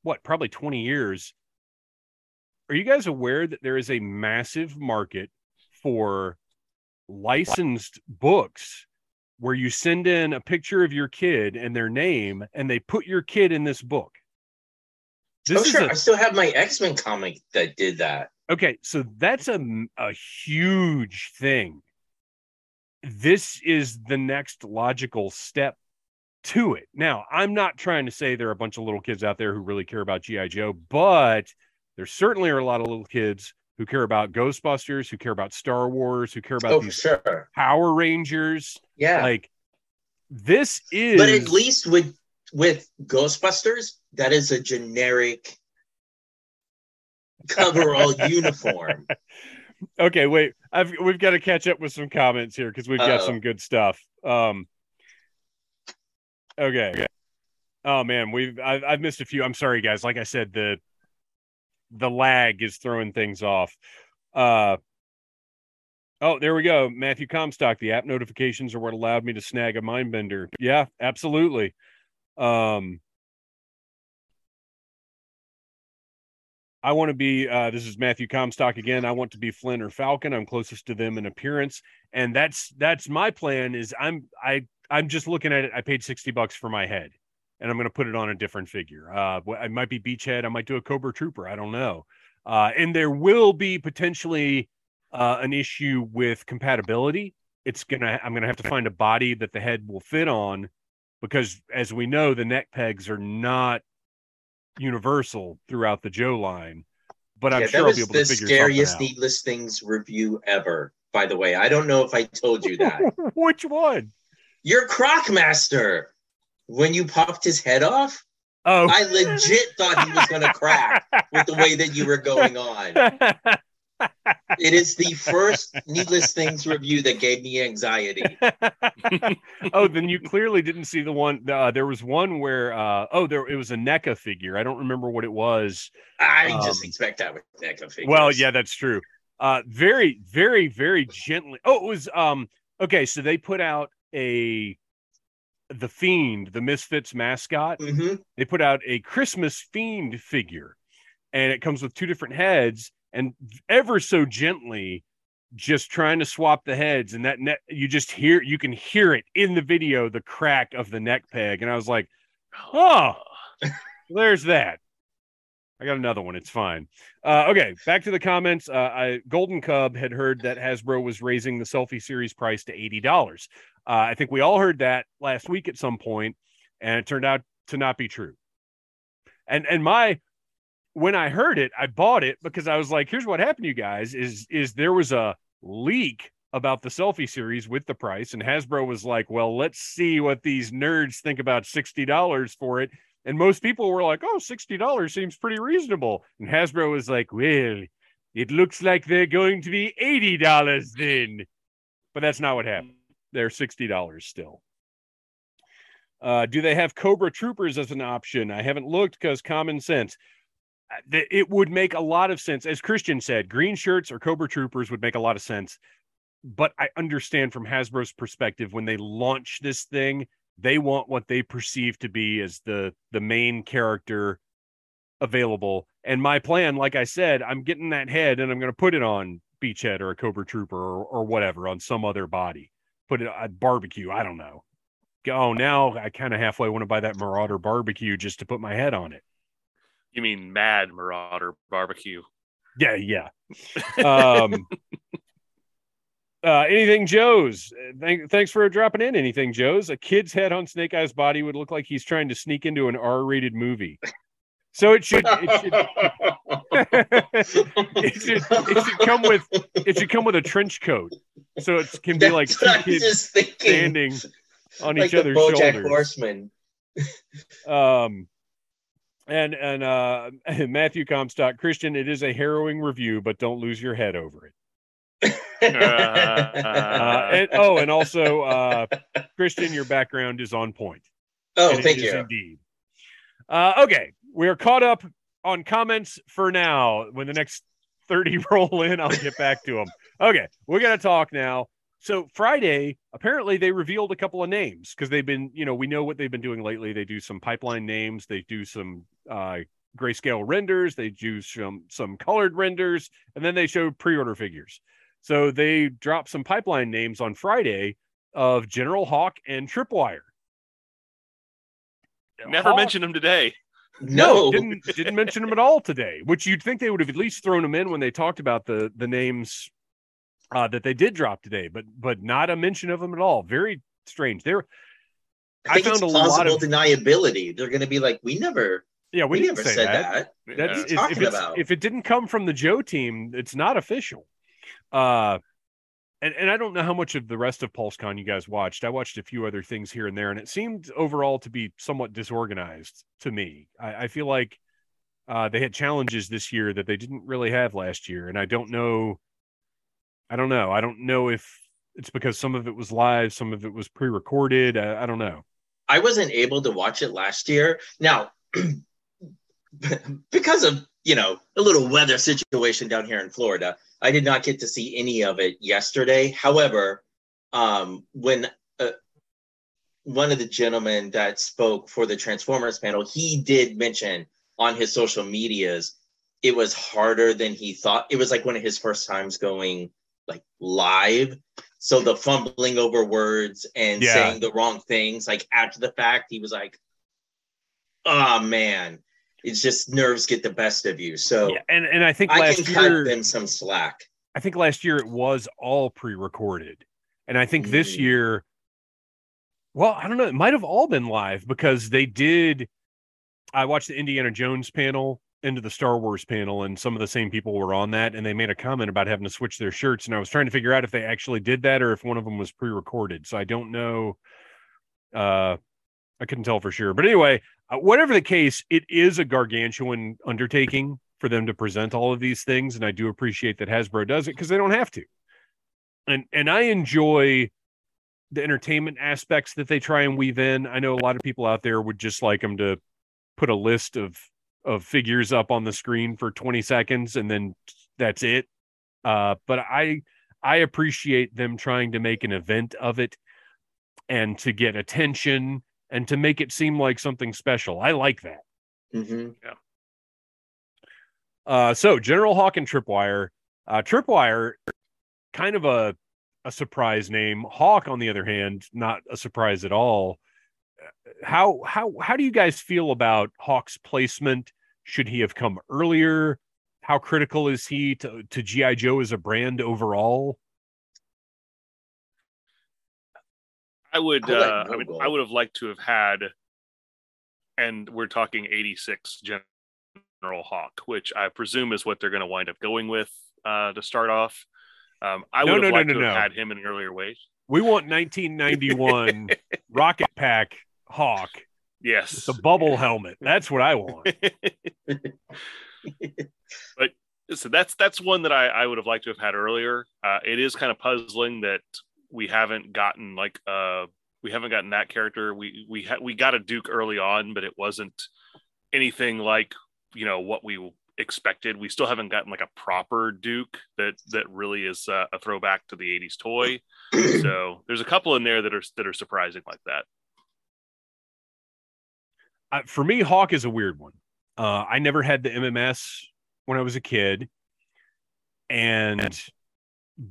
what, probably 20 years, are you guys aware that there is a massive market for licensed books where you send in a picture of your kid and their name and they put your kid in this book? oh, sure. I still have my X Men comic that did that. Okay, so that's a, a huge thing. This is the next logical step to it. Now, I'm not trying to say there are a bunch of little kids out there who really care about G.I. Joe, but there certainly are a lot of little kids who care about Ghostbusters, who care about Star Wars, who care about Oh, these sure. Power Rangers. Yeah. Like, this is. but at least with with Ghostbusters, that is a generic coverall [laughs] uniform. okay wait i've we've got to catch up with some comments here because we've got Uh-oh. some good stuff um okay oh man we've I've, I've missed a few i'm sorry guys like i said the the lag is throwing things off uh oh there we go matthew comstock the app notifications are what allowed me to snag a mind bender yeah absolutely um I want to be. Uh, this is Matthew Comstock again. I want to be Flynn or Falcon. I'm closest to them in appearance, and that's that's my plan. Is I'm I I'm just looking at it. I paid sixty bucks for my head, and I'm going to put it on a different figure. Uh, I might be Beachhead. I might do a Cobra Trooper. I don't know. Uh, and there will be potentially uh, an issue with compatibility. It's gonna. I'm gonna have to find a body that the head will fit on, because as we know, the neck pegs are not universal throughout the Joe line. But I'm yeah, sure I'll be able to figure out. the scariest Needless Things review ever. By the way, I don't know if I told you that. [laughs] Which one? Your Crocmaster, when you popped his head off, Oh, I legit thought he was going to crack with the way that you were going on. [laughs] It is the first Needless Things review that gave me anxiety. [laughs] oh, then you clearly didn't see the one. Uh, there was one where, uh, oh, there it was a NECA figure. I don't remember what it was. I just Um, expect that with NECA figures. Well, yeah, that's true. Uh, very, very, very gently. Oh, it was um. Okay, so they put out a the Fiend, the Misfits mascot. hmm They put out a Christmas Fiend figure, and it comes with two different heads, and ever so gently, just trying to swap the heads, and that net you just hear you can hear it in the video, the crack of the neck peg, and I was like, oh, [laughs] there's that. I got another one. It's fine. Uh, okay, back to the comments. Uh, I, Golden Cub had heard that Hasbro was raising the selfie series price to eighty dollars. Uh, I think we all heard that last week at some point, and it turned out to not be true. And and my when I heard it, I bought it because I was like, "Here's what happened, you guys: is is there was a leak about the selfie series with the price, and Hasbro was like, "Well, let's see what these nerds think about sixty dollars for it." And most people were like, "Oh, $60 seems pretty reasonable." And Hasbro was like, "Well, it looks like they're going to be $80 then." But that's not what happened. They're $60 still. Uh, do they have Cobra Troopers as an option? I haven't looked because common sense. Uh, It would make a lot of sense. As Christian said, green shirts or Cobra Troopers would make a lot of sense. But I understand from Hasbro's perspective when they launch this thing, they want what they perceive to be as the the main character available and my plan like i said i'm getting that head and i'm going to put it on beachhead or a cobra trooper or, or whatever on some other body put it at barbecue. I don't know. Oh now i kind of halfway want to buy that marauder barbecue just to put my head on it. You mean Mad Marauder Barbecue? yeah yeah. Um [laughs] uh anything joe's? Thank, thanks for dropping in anything joe's? A kid's head on snake eyes body would look like he's trying to sneak into an r-rated movie so it should it should [laughs] it should it should come with it should come with a trench coat. So it can be like two what I was kids just standing on like each the other's BoJack shoulders. Horseman. um and and uh [laughs] matthew comstock christian it is a harrowing review but don't lose your head over it. [laughs] Uh, and, oh and also uh christian your background is on point. Oh, And it thank is you. indeed. Uh okay we are caught up on comments for now when the next 30 [laughs] roll in, I'll get back to them. Okay, we're gonna talk now. So Friday, apparently they revealed a couple of names because they've been, you know, we know what they've been doing lately. They do some pipeline names, they do some uh grayscale renders, they do some some colored renders, and then they show pre-order figures. So they dropped some pipeline names on Friday of General Hawk and Tripwire. Never Hawk- mentioned him today. No, didn't didn't mention them at all today. Which you'd think they would have at least thrown them in when they talked about the the names uh, that they did drop today, but but not a mention of them at all. Very strange. There, I I found a lot of- deniability. They're going to be like, we never, yeah, we, we, never said that. that. That's Yeah. if, if, talking about? if it didn't come from the Joe team, it's not official. Uh, and and I don't know how much of the rest of PulseCon you guys watched. I watched a few other things here and there, and it seemed overall to be somewhat disorganized to me. I, I feel like uh, they had challenges this year that they didn't really have last year, and I don't know. I don't know. I don't know if it's because some of it was live, some of it was pre-recorded. I, I don't know. I wasn't able to watch it last year. Now, [clears throat] because of you know a little weather situation down here in Florida, I did not get to see any of it yesterday. However, um, when uh, one of the gentlemen that spoke for the Transformers panel, he did mention on his social medias it was harder than he thought. It was like one of his first times going like live. So the fumbling over words and Yeah. saying the wrong things, like after the fact, he was like, "Oh man, it's just nerves get the best of you." So Yeah, and and I think I last can cut year them some slack. I think last year it was all pre-recorded, and I think this Mm. year, well, I don't know, it might have all been live because they did. I watched the Indiana Jones panel into the Star Wars panel, and some of the same people were on that, and they made a comment about having to switch their shirts, and I was trying to figure out if they actually did that or if one of them was pre-recorded. So I don't know. Uh, I couldn't tell for sure, but anyway, uh, whatever the case, it is a gargantuan undertaking for them to present all of these things, and I do appreciate that Hasbro does it because they don't have to. And and I enjoy the entertainment aspects that they try and weave in. I know a lot of people out there would just like them to put a list of of figures up on the screen for 20 seconds and then that's it. Uh, but I I appreciate them trying to make an event of it and to get attention and to make it seem like something special. I like that. Mhm. Uh, so General Hawk and Tripwire. Uh, Tripwire, kind of a a surprise name. Hawk, on the other hand, not a surprise at all. How how how do you guys feel about Hawk's placement? Should he have come earlier? How critical is he to to GI Joe as a brand overall? I would. I'll Uh, I Mo mean. I would have liked to have had, and we're talking '86 General Hawk, which I presume is what they're going to wind up going with uh, to start off. Um, I No, would no, have no, liked no, to have had him in an earlier way. We want 1991 [laughs] Rocket Pack Hawk, Yes, the bubble helmet. That's what I want. [laughs] [laughs] but so that's that's one that I, I would have liked to have had earlier. Uh, it is kind of puzzling that we haven't gotten like uh we haven't gotten that character. We we ha- we got a Duke early on, but it wasn't anything like you know what we expected. We still haven't gotten like a proper Duke that that really is uh, a throwback to the '80s toy. [clears throat] so there's a couple in there that are that are surprising like that. uh, for me, Hawk is a weird one. Uh, I never had the MMS when I was a kid, and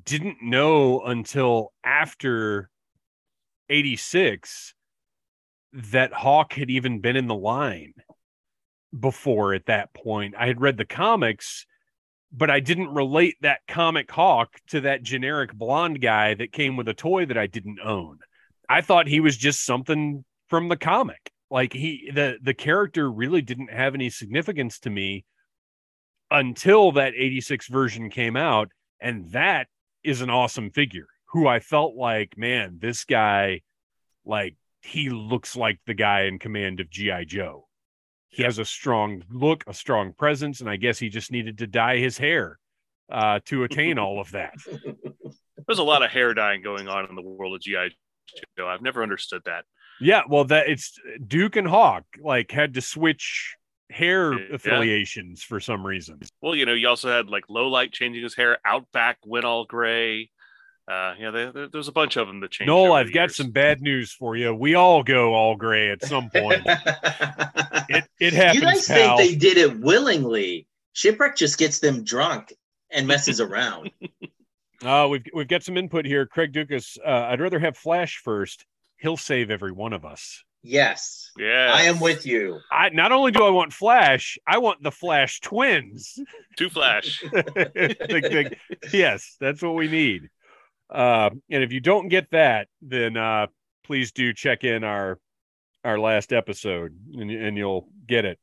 didn't know until after '86 that Hawk had even been in the line before. At that point, I had read the comics, but I didn't relate that comic Hawk to that generic blonde guy that came with a toy that I didn't own. I thought he was just something from the comic like he the the character really didn't have any significance to me until that 86 version came out and that is an awesome figure who I felt like man this guy like he looks like the guy in command of GI Joe. He has a strong look a strong presence and I guess he just needed to dye his hair uh to [laughs] attain all of that. There's a lot of hair dyeing going on in the world of GI Joe. I've never understood that. Yeah, well, that it's Duke and Hawk like had to switch hair Yeah. affiliations for some reason. Well, you know, you also had like Low Light changing his hair, Outback went all gray. Uh, yeah, there, there- there's a bunch of them that changed. Noel, I've got years. some bad news for you. We all go all gray at some [laughs] point. it it happens, you guys pal. think they did it willingly? Shipwreck just gets them drunk and messes around. [laughs] Uh, we've we've got some input here. Craig Dukas, uh, I'd rather have Flash first. He'll save every one of us. Yes, Yeah, I am with you. I not only do I want Flash, I want the Flash twins. Two Flash. [laughs] The- the- yes, that's what we need. Uh, and if you don't get that, then uh, please do check in our our last episode, and, and you'll get it.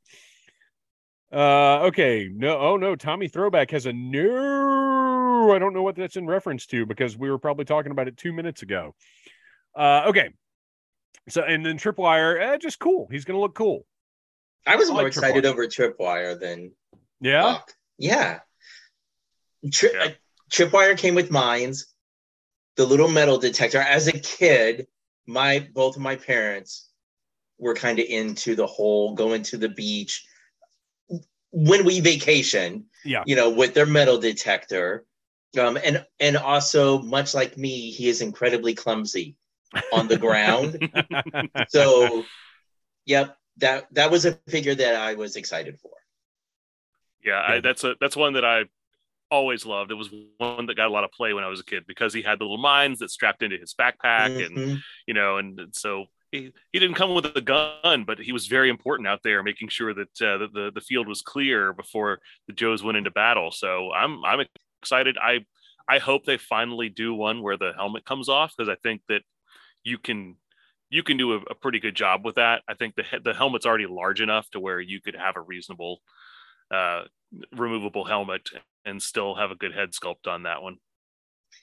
Uh, okay. No. Oh no. Tommy Throwback has a new. I don't know what that's in reference to because we were probably talking about it two minutes ago. Uh, okay. So and then Tripwire, eh, just cool. He's gonna look cool. I was I more like excited Tripwire. over Tripwire than Yeah. Buck. Yeah. Tri- Yeah. Tripwire came with mines, the little metal detector. As a kid, my both of my parents were kind of into the whole going to the beach when we vacation, Yeah. you know, with their metal detector. Um, and and also, much like me, he is incredibly clumsy on the ground. so, yep, that that was a figure that I was excited for. Yeah, I, that's a that's one that I always loved. It was one that got a lot of play when I was a kid because he had the little mines that strapped into his backpack, and Mhm. you know, and so he, he didn't come with a gun, but he was very important out there, making sure that uh, the, the the field was clear before the Joes went into battle. So I'm I'm excited. I I hope they finally do one where the helmet comes off because I think that you can you can do a, a pretty good job with that. I think the the helmet's already large enough to where you could have a reasonable uh, removable helmet and still have a good head sculpt on that one.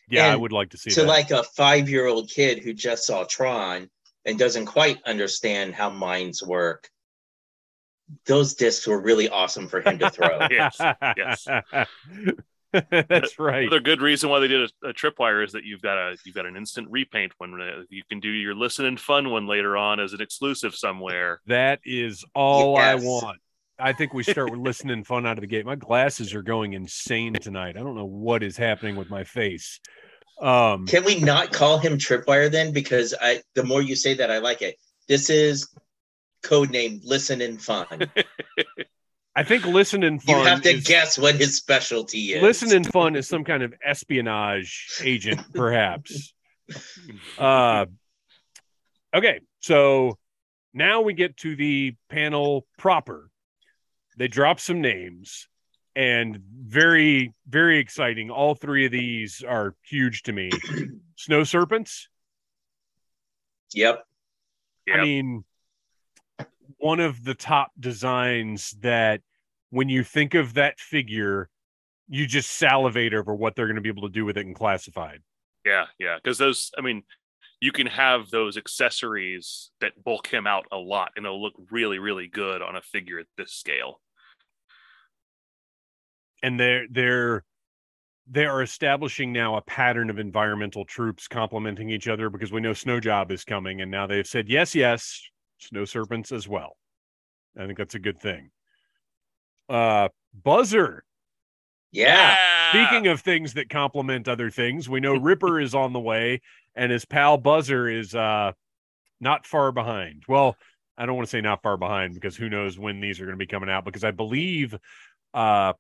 Yeah, I would like to see to that. like a five year old kid who just saw Tron and doesn't quite understand how minds work, those discs were really awesome for him to throw. [laughs] Yes, yes. [laughs] [laughs] That's right. Another good reason why they did a, a tripwire is that you've got a you've got an instant repaint one. Uh, you can do your listen and fun one later on as an exclusive somewhere. That is all I want. I think we start with listening fun out of the gate. My glasses are going insane tonight. I don't know what is happening with my face. Um, Can we not call him Tripwire then? Because I the more you say that, I like it. This is code name Listen and Fun. [laughs] I think listen and fun. you have to is- guess what his specialty is. Listen and fun is some kind of espionage agent, [laughs] perhaps. Uh, okay, so now we get to the panel proper. They drop some names, and very, very exciting. All three of these are huge to me. [clears throat] Snow serpents. Yep. Yep. I mean, one of the top designs that when you think of that figure, you just salivate over what they're going to be able to do with it in classified. Yeah, yeah, because those, I mean, you can have those accessories that bulk him out a lot, and they'll look really, really good on a figure at this scale. And they're they're they are establishing now a pattern of environmental troops complementing each other because we know Snow Job is coming, and now they've said yes, yes, Snow Serpents as well. I think that's a good thing. Uh Buzzer Yeah. Speaking of things that complement other things, we know Ripper is on the way and his pal Buzzer is uh not far behind. Well, I don't want to say not far behind because who knows when these are going to be coming out because I believe uh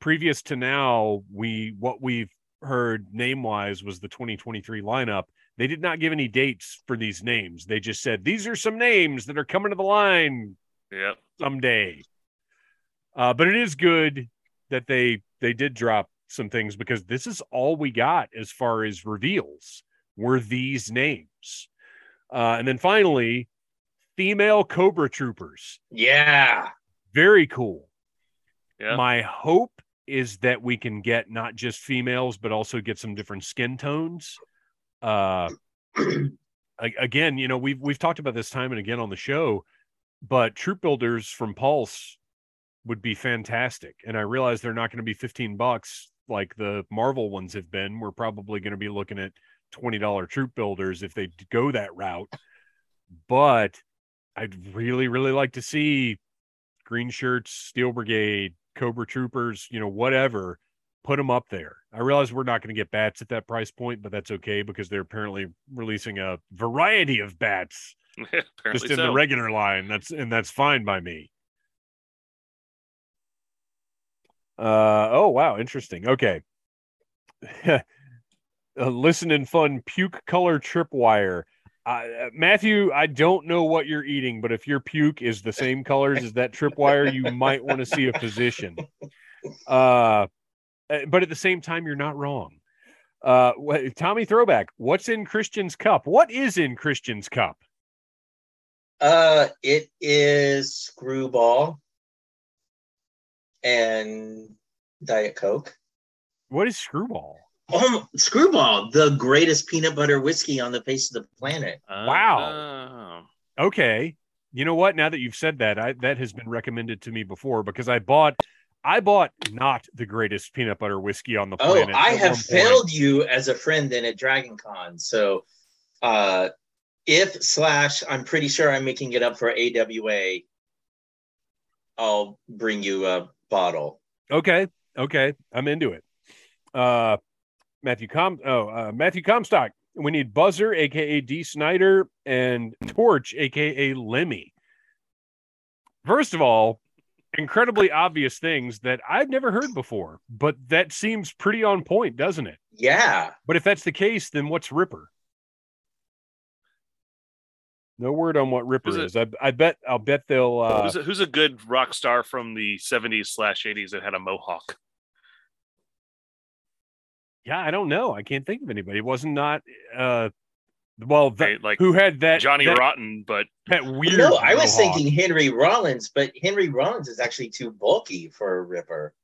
previous to now we what we've heard name wise was the 2023 lineup. They did not give any dates for these names. They just said these are some names that are coming to the line Yep. someday. Uh, but it is good that they they did drop some things because this is all we got as far as reveals were these names. Uh, and then finally, female Cobra Troopers. Yeah. Very cool. Yeah. My hope is that we can get not just females, but also get some different skin tones. Uh, again, you know, we've we've talked about this time and again on the show, but troop builders from Pulse would be fantastic. And I realize they're not going to be 15 bucks like the Marvel ones have been. We're probably going to be looking at $20 troop builders if they go that route. But I'd really, really like to see green shirts, Steel Brigade, Cobra Troopers, you know, whatever, put them up there. I realize we're not going to get bats at that price point, but that's okay because they're apparently releasing a variety of bats [laughs] just in so. the regular line. That's and that's fine by me. Uh oh wow, interesting. Okay. [laughs] Uh, listen and fun puke color tripwire. Uh, Matthew, I don't know what you're eating, but if your puke is the same colors as that tripwire, you might want to see a physician. [laughs] Uh, uh, but at the same time, you're not wrong. Uh, Tommy Throwback, what's in Christian's cup? What is in Christian's cup? Uh, it is Screwball and Diet Coke. What is Screwball? Oh, Screwball, the greatest peanut butter whiskey on the face of the planet. Wow. Okay. You know what? Now that you've said that, I that has been recommended to me before because I bought I bought not the greatest peanut butter whiskey on the Oh, planet. I have failed you as a friend then at Dragon Con. So, uh, if slash, I'm pretty sure I'm making it up for AWA. I'll bring you a bottle. Okay. Okay. I'm into it. Uh Matthew Com oh uh, Matthew Comstock. We need Buzzer, aka Dee Snider, and Torch, aka Lemmy. First of all, incredibly obvious things that I've never heard before, but that seems pretty on point, doesn't it? Yeah. But if that's the case, then what's Ripper? No word on what Ripper Who's is. I, I bet I'll bet they'll uh who's, a, who's a good rock star from the 70s slash 80s that had a mohawk? yeah, I don't know. I can't think of anybody. It wasn't not uh well that, Right, like who had that Johnny that, Rotten, but that weird no, I was mohawk. thinking Henry Rollins, but Henry Rollins is actually too bulky for a Ripper.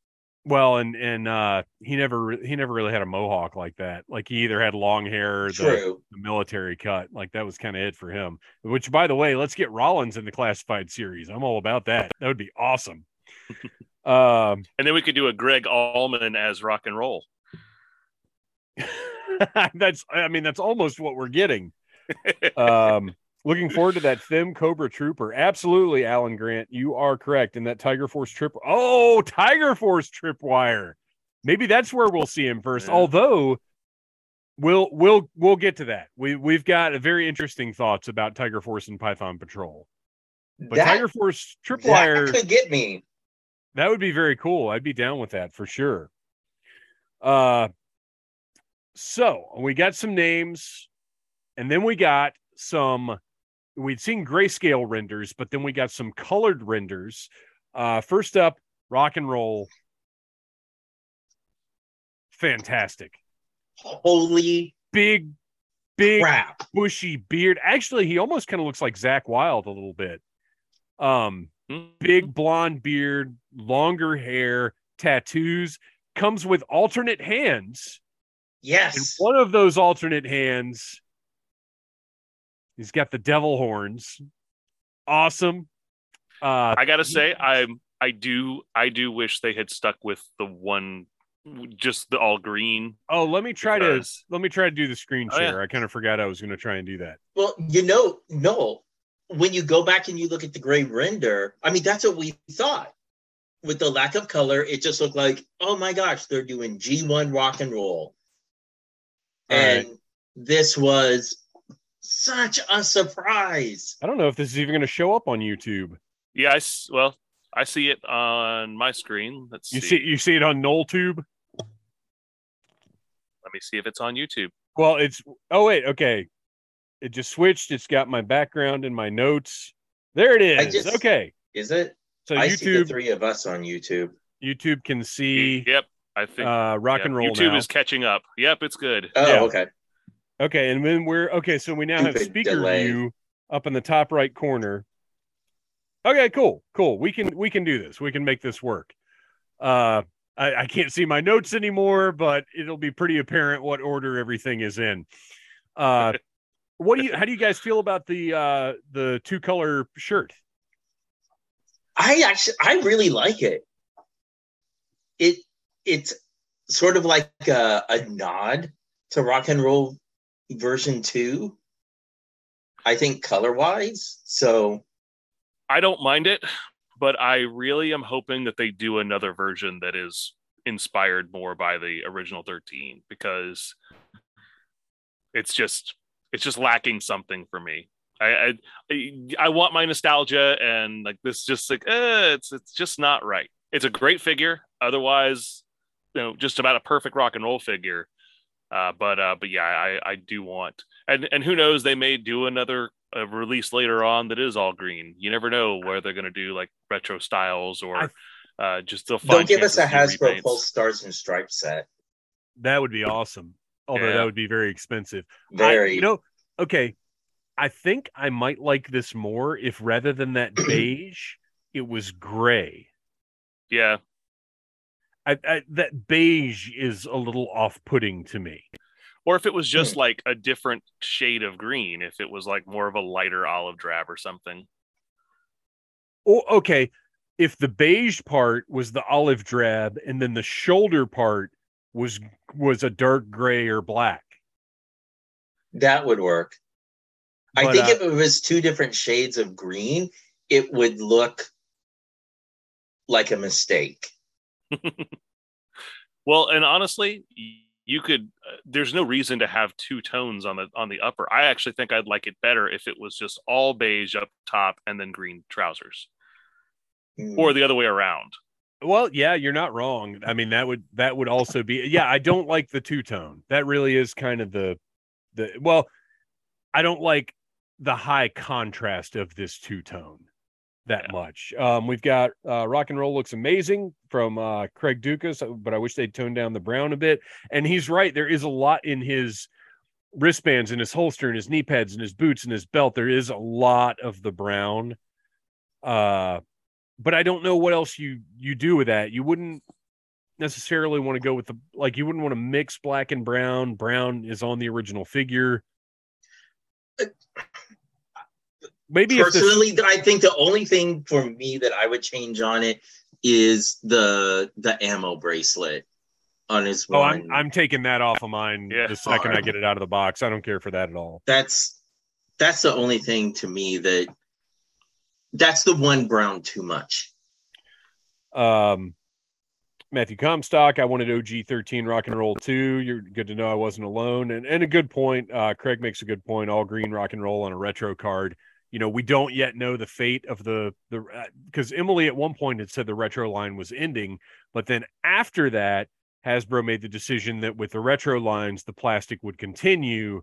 well and and uh he never he never really had a mohawk like that. Like he either had long hair or the, True. the military cut. Like that was kind of it for him. Which by the way, let's get Rollins in the classified series. I'm all about that. That would be awesome. [laughs] um and then we could do a Gregg Allman as rock and roll. [laughs] [laughs] that's I mean that's almost what we're getting. [laughs] Um looking forward to that Thim Cobra Trooper. Absolutely, Alan Grant. You are correct. And that Tiger Force trip. Oh, Tiger Force tripwire. Maybe that's where we'll see him first. Yeah. Although we'll we'll we'll get to that. We we've got a very interesting thoughts about Tiger Force and Python Patrol. But that, Tiger Force tripwire that could get me. that would be very cool. I'd be down with that for sure. Uh so we got some names, and then we got some we'd seen grayscale renders, but then we got some colored renders. Uh first up, rock and roll. Fantastic. Holy Big, big crap. bushy beard. Actually, he almost kind of looks like Zakk Wylde a little bit. Um, Hmm? big blonde beard, longer hair, tattoos, comes with alternate hands. And Yes. one of those alternate hands, he's got the devil horns. Awesome. Uh, I gotta say, I'm I do I do wish they had stuck with the one, just the all green. oh, let me try because- to let me try to do the screen Oh, yeah. share. I kind of forgot I was going to try and do that. Well, you know, no. When you go back and you look at the gray render, I mean, that's what we thought. With the lack of color, it just looked like, oh my gosh, they're doing G1 rock and roll. All and this was such a surprise. I don't know if this is even going to show up on YouTube. Yeah, I s- well, I see it on my screen. Let's You see. see, you see it on NollTube. Let me see if it's on YouTube. Well, it's oh wait, okay. It just switched. It's got my background and my notes. There it is. Just- okay. Is it? So I see the YouTube three of us on YouTube. YouTube can see Yep, I think uh rock yeah, and roll YouTube now. is catching up. Yep, it's good. Oh, Yeah. okay. Okay, and then we're okay, so we now have speaker delay. view up in the top right corner. Okay, cool, cool. We can we can do this. We can make this work. Uh I, I can't see my notes anymore, but it'll be pretty apparent what order everything is in. Uh [laughs] what do you how do you guys feel about the uh the two color shirt? I actually, I really like it. It it's sort of like a, a nod to rock and roll version two. I think color wise. So I don't mind it. but I really am hoping that they do another version that is inspired more by the original 13 because it's just it's just lacking something for me. I I, I want my nostalgia and like this just like eh, it's it's just not right. It's a great figure. Otherwise, you know, just about a perfect rock and roll figure. Uh, but uh, but yeah, I I do want and and who knows they may do another uh, release later on that is all green. You never know where they're going to do like retro styles or uh, just they'll Don't give us a Hasbro Pulse Stars and Stripes set. That would be awesome. Although Yeah. that would be very expensive. I- Very. you know, okay. I think I might like this more if rather than that [clears throat] beige, it was gray. Yeah, I, I, that beige is a little off-putting to me. or if it was just like a different shade of green, if it was like more of a lighter olive drab or something. Oh, okay. If the beige part was the olive drab, and then the shoulder part was was a dark gray or black. that would work. I think uh, if it was two different shades of green, it would look like a mistake. [laughs] Well, and honestly, you could. Uh, there's no reason to have two tones on the on the upper. I actually think I'd like it better if it was just all beige up top and then green trousers, Mm. or the other way around. Well, yeah, you're not wrong. I mean, that would that would also be yeah, I don't like the two tone. That really is kind of the the well, I don't like the high contrast of this two tone that Yeah. much. Um we've got uh rock and roll looks amazing from uh Craig Dukas, but I wish they'd tone down the brown a bit. And he's right, there is a lot in his wristbands and his holster and his knee pads and his boots and his belt. There is a lot of the brown. Uh but I don't know what else you you do with that. You wouldn't necessarily want to go with the like you wouldn't want to mix black and brown. Brown is on the original figure. Maybe if this, Personally, I think the only thing for me that I would change on it is the the ammo bracelet on his oh, one. I'm I'm taking that off of mine Yeah. the second I get it out of the box. I don't care for that at all. that's that's the only thing to me that that's the one brown too much. Um, Matthew Comstock, I wanted OG 13 rock and roll too. You're good to know I wasn't alone. And, and a good point. Uh, Craig makes a good point. All green rock and roll on a retro card. You know, we don't yet know the fate of the, the, uh, because Emily at one point had said the retro line was ending. But then after that, Hasbro made the decision that with the retro lines, the plastic would continue.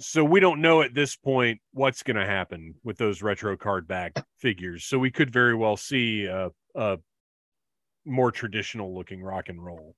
So we don't know at this point what's going to happen with those retro card back figures. So we could very well see a, a more traditional looking rock and roll.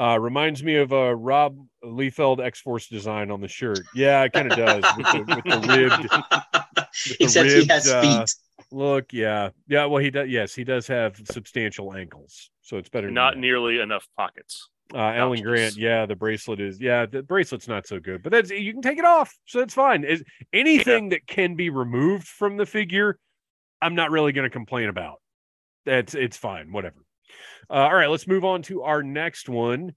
Uh, reminds me of a Rob Liefeld X Force design on the shirt. Yeah, it kind of does with the, with the ribbed [laughs] the Except he ribbed, has uh, feet. look. Yeah, yeah. Well, he does. Yes, he does have substantial ankles, so it's better. than Not that. nearly enough pockets. Uh, Alan Grant, yeah, the bracelet is, yeah, the bracelet's not so good, but that's you can take it off, so it's fine. Is anything that can be removed from the figure, I'm not really going to complain about. That's it's fine, whatever. Uh, all right, let's move on to our next one,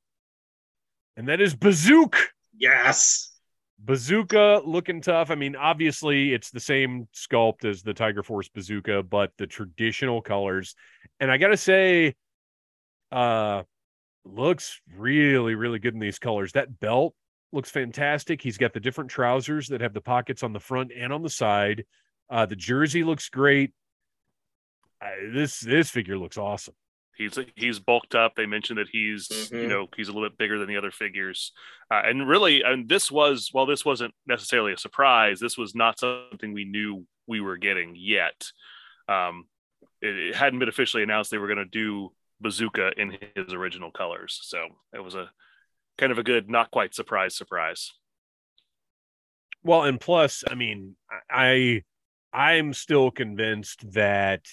and that is Bazooka. Yes. Bazooka looking tough. I mean, obviously, it's the same sculpt as the Tiger Force Bazooka, but the traditional colors. And I gotta say, uh, looks really, really good in these colors. That belt looks fantastic. He's got the different trousers that have the pockets on the front and on the side. Uh, the jersey looks great. Uh, this this figure looks awesome. He's he's bulked up. They mentioned that he's you Mhm. know he's a little bit bigger than the other figures, uh, and really, and this was well, this wasn't necessarily a surprise. This was not something we knew we were getting yet. Um, it, it hadn't been officially announced they were going to do Bazooka in his original colors, so it was a kind of a good, not quite surprise surprise. Well, and plus, I mean, I I'm still convinced that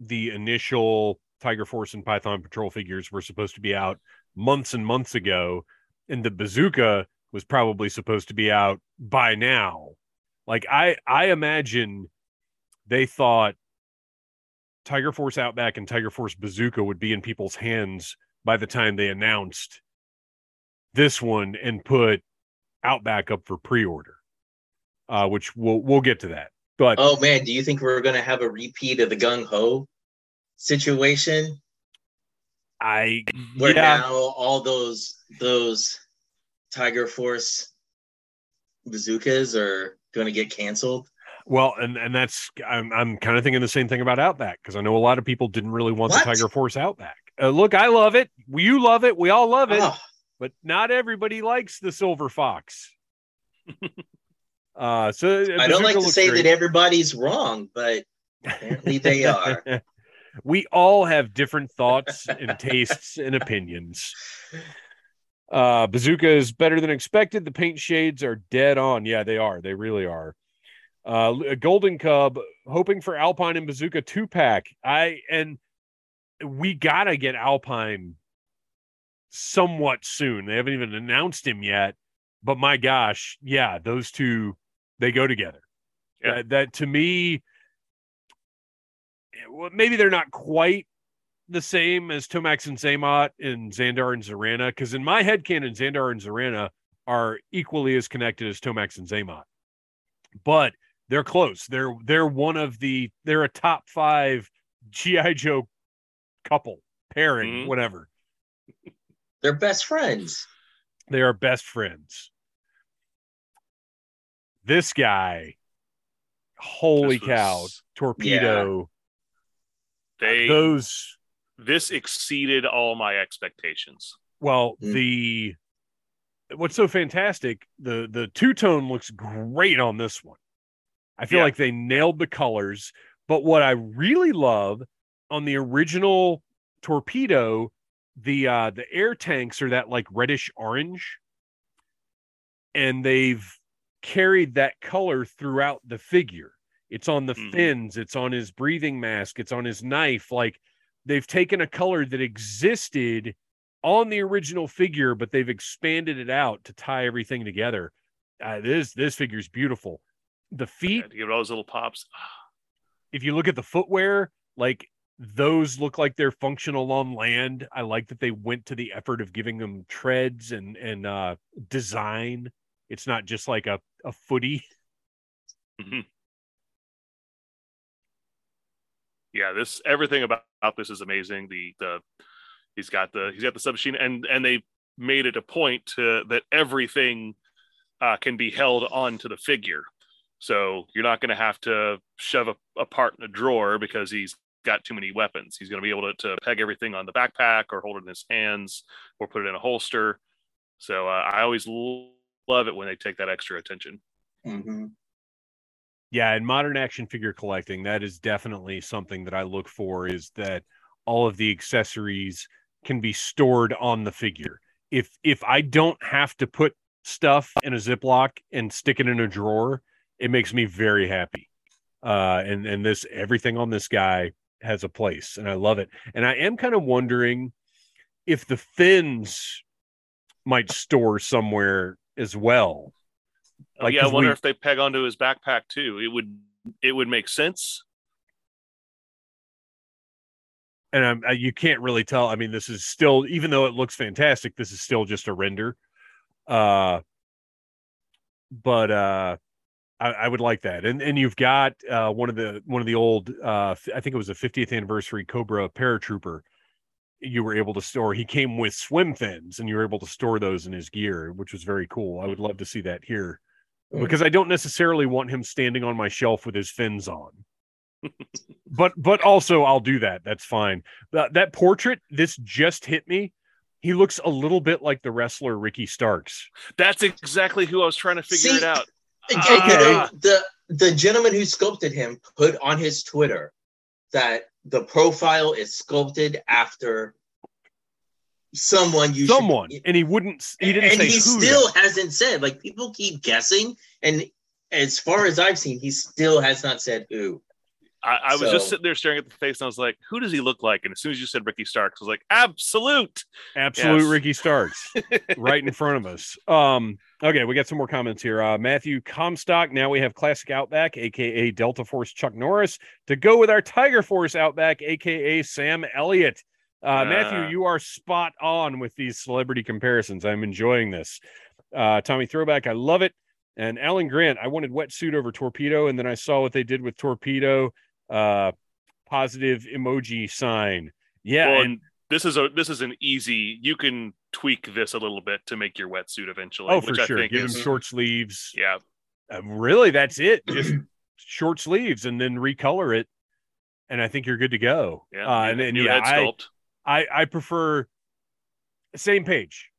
the initial Tiger Force and Python Patrol figures were supposed to be out months and months ago, and the bazooka was probably supposed to be out by now. Like I I imagine they thought Tiger Force Outback and Tiger Force Bazooka would be in people's hands by the time they announced this one and put Outback up for pre-order uh, which we'll we'll get to that. But Oh man, do you think we're gonna have a repeat of the gung ho situation I where yeah, now all those those Tiger Force bazookas are gonna get canceled? well, and and that's I'm I'm kind of thinking the same thing about Outback because I know a lot of people didn't really want What? the Tiger Force Outback. Uh, look, I love it. You love it. We all love it. Oh, but not everybody likes the silver fox. [laughs] uh, so I don't like to say that everybody's wrong, but apparently they [laughs] are. We all have different thoughts and tastes and opinions. Uh, Bazooka is better than expected. The paint shades are dead on. Yeah, they are. They really are. Uh, Golden Cub hoping for Alpine and Bazooka two pack. I and we gotta get Alpine somewhat soon. They haven't even announced him yet, but my gosh, yeah, those two they go together. Yeah. That, that to me, maybe they're not quite the same as Tomax and Xamot and Xandar and Zarana, because in my head canon, Xandar and Zarana are equally as connected as Tomax and Xamot. But they're close. They're they're one of the they're a top five GI Joe couple pairing, Mhm. whatever. They're best friends. They are best friends. This guy, holy This cow, was- torpedo. They Those this exceeded all my expectations. well, Mm. the what's so fantastic, the the two tone looks great on this one. I feel Yeah. like they nailed the colors, but what I really love on the original torpedo, the uh the air tanks are that like reddish orange. And they've carried that color throughout the figure. It's on the Mhm. fins, it's on his breathing mask, it's on his knife. Like they've taken a color that existed on the original figure, but they've expanded it out to tie everything together. Uh, this this figure's beautiful. The feet, Yeah, give it all those little pops. [sighs] if you look at the footwear, like those look like they're functional on land. I like that they went to the effort of giving them treads and and uh design. It's not just like a a footy. Mhm. Yeah, this everything about, about this is amazing. The the he's got the he's got the submachine and and they made it a point to that everything uh, can be held onto the figure. So you're not going to have to shove a, a part in a drawer because he's got too many weapons. He's going to be able to, to peg everything on the backpack or hold it in his hands or put it in a holster. So uh, I always love it when they take that extra attention. Mhm. Yeah, in modern action figure collecting, that is definitely something that I look for is that all of the accessories can be stored on the figure. If if I don't have to put stuff in a Ziploc and stick it in a drawer, it makes me very happy. Uh and and this everything on this guy has a place and I love it. And I am kind of wondering if the fins might store somewhere as well. Oh, Like, yeah, I wonder we- if they peg onto his backpack too. It would it would make sense. and I'm, I, you can't really tell. I mean, this is still, even though it looks fantastic, this is still just a render. Uh, but uh, I, I would like that. And and you've got uh, one of the one of the old, uh, I think it was a 50th anniversary Cobra paratrooper. You were able to store. He came with swim fins, and you were able to store those in his gear, which was very cool. I would love to see that here. Mm-hmm. because I don't necessarily want him standing on my shelf with his fins on. [laughs] but but also I'll do that. That's fine. That that portrait, this just hit me. He looks a little bit like the wrestler Ricky Starks. That's exactly who I was trying to figure See, it out. And, ah. Okay. you know, the the gentleman who sculpted him put on his Twitter that the profile is sculpted after someone you should- Someone, and he wouldn't. He didn't and say he who, still though. hasn't said. Like people keep guessing, and as far as I've seen, he still has not said who. I, I was just sitting there staring at the face, and I was like, "Who does he look like?" And as soon as you said Ricky Starks, I was like, "Absolute." absolute Yes. Ricky Starks [laughs] right in front of us. Um, okay, we got some more comments here. Uh, Matthew Comstock. Now we have Classic Outback, aka Delta Force Chuck Norris, to go with our Tiger Force Outback, aka Sam Elliott. Uh, Matthew, you are spot on with these celebrity comparisons. I'm enjoying this. Uh, Tommy Throwback, I love it. And Alan Grant, I wanted wetsuit over torpedo, and then I saw what they did with torpedo. Uh, positive emoji sign. Yeah, Well, and this is a this is an easy. You can tweak this a little bit to make your wetsuit eventually. oh for sure, give is, him short sleeves. Yeah, Uh, really, that's it. [clears throat] Just short sleeves, and then recolor it, and I think you're good to go. yeah. uh, and, and new yeah, head sculpt. I I prefer same page.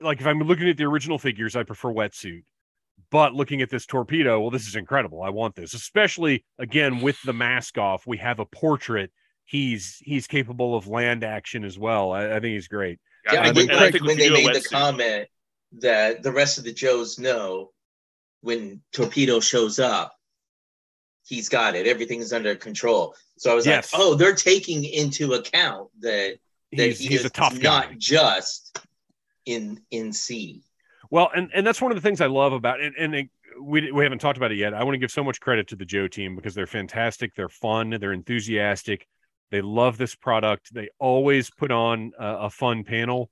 Like if I'm looking at the original figures, I prefer wetsuit. But looking at this torpedo, well, this is incredible. I want this, especially again with the mask off. We have a portrait. He's he's capable of land action as well. I, I think he's great. Yeah, I and did when- like think when they made the wetsuit- comment that the rest of the Joes know when Torpedo shows up, he's got it. Everything's under control. So I was Yes. like, oh, they're taking into account that that He's he he's is a tough not guy. just in in C. Well, and and that's one of the things I love about it. And it, we we haven't talked about it yet. I want to give so much credit to the Joe team because they're fantastic. They're fun. They're enthusiastic. They love this product. They always put on a, a fun panel,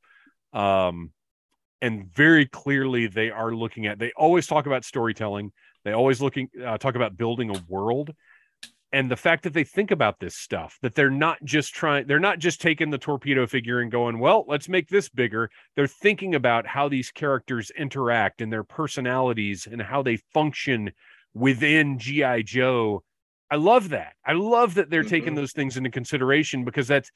um, and very clearly they are looking at. They always talk about storytelling. They always looking uh, talk about building a world. And the fact that they think about this stuff, that they're not just trying, they're not just taking the torpedo figure and going, well, let's make this bigger they're thinking about how these characters interact and their personalities and how they function within GI Joe. I love that. I love that they're taking Mhm. those things into consideration because that's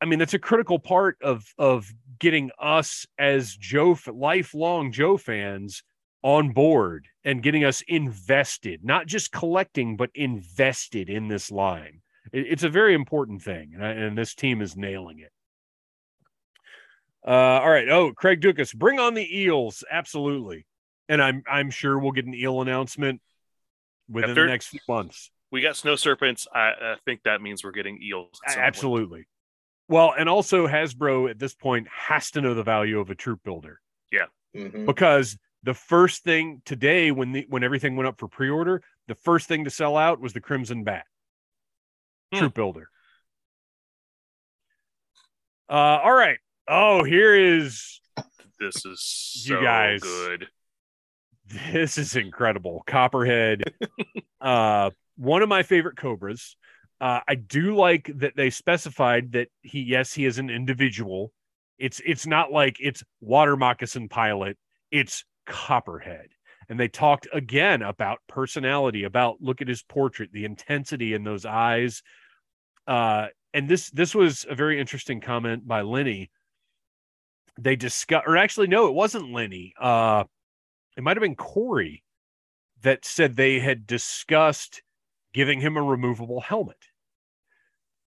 I mean that's a critical part of of getting us as Joe lifelong Joe fans on board and getting us invested, not just collecting but invested in this line. It- it's a very important thing and, I, and this team is nailing it. Uh, all right. Oh, Craig Dukas, bring on the eels. Absolutely. And I'm I'm sure we'll get an eel announcement within After- the next few months. We got snow serpents. I, I think that means we're getting eels. at some point. Absolutely. Well, and also Hasbro at this point has to know the value of a troop builder Mhm. because the first thing today when the when everything went up for pre-order, the first thing to sell out was the Crimson Bat Hmm. troop builder. Uh, all right. Oh, here is This is You guys. good. This is incredible. Copperhead. [laughs] uh one of my favorite cobras. Uh I do like that they specified that he yes, he is an individual. It's it's not like it's water moccasin pilot, it's Copperhead. And they talked again about personality, about look at his portrait, the intensity in those eyes. Uh and this this was a very interesting comment by Lenny. They discuss or actually no, it wasn't Lenny. Uh it might have been Corey that said they had discussed giving him a removable helmet.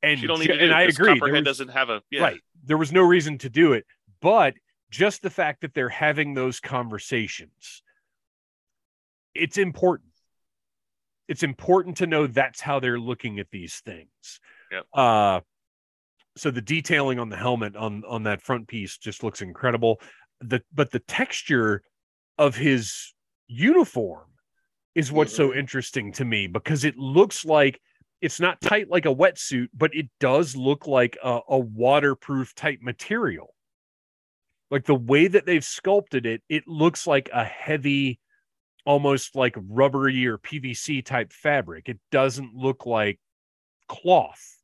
And, You don't need ju- to do and I agree. Copperhead was- doesn't have a yeah. Right. There was no reason to do it, but just the fact that they're having those conversations, it's important. It's important to know that's how they're looking at these things. Yep. Uh so the detailing on the helmet on on that front piece just looks incredible. The but the texture of his uniform is what's so interesting to me because it looks like it's not tight like a wetsuit, but it does look like a, a waterproof type material. Like the way that they've sculpted it, it looks like a heavy, almost like rubbery or PVC type fabric. It doesn't look like cloth.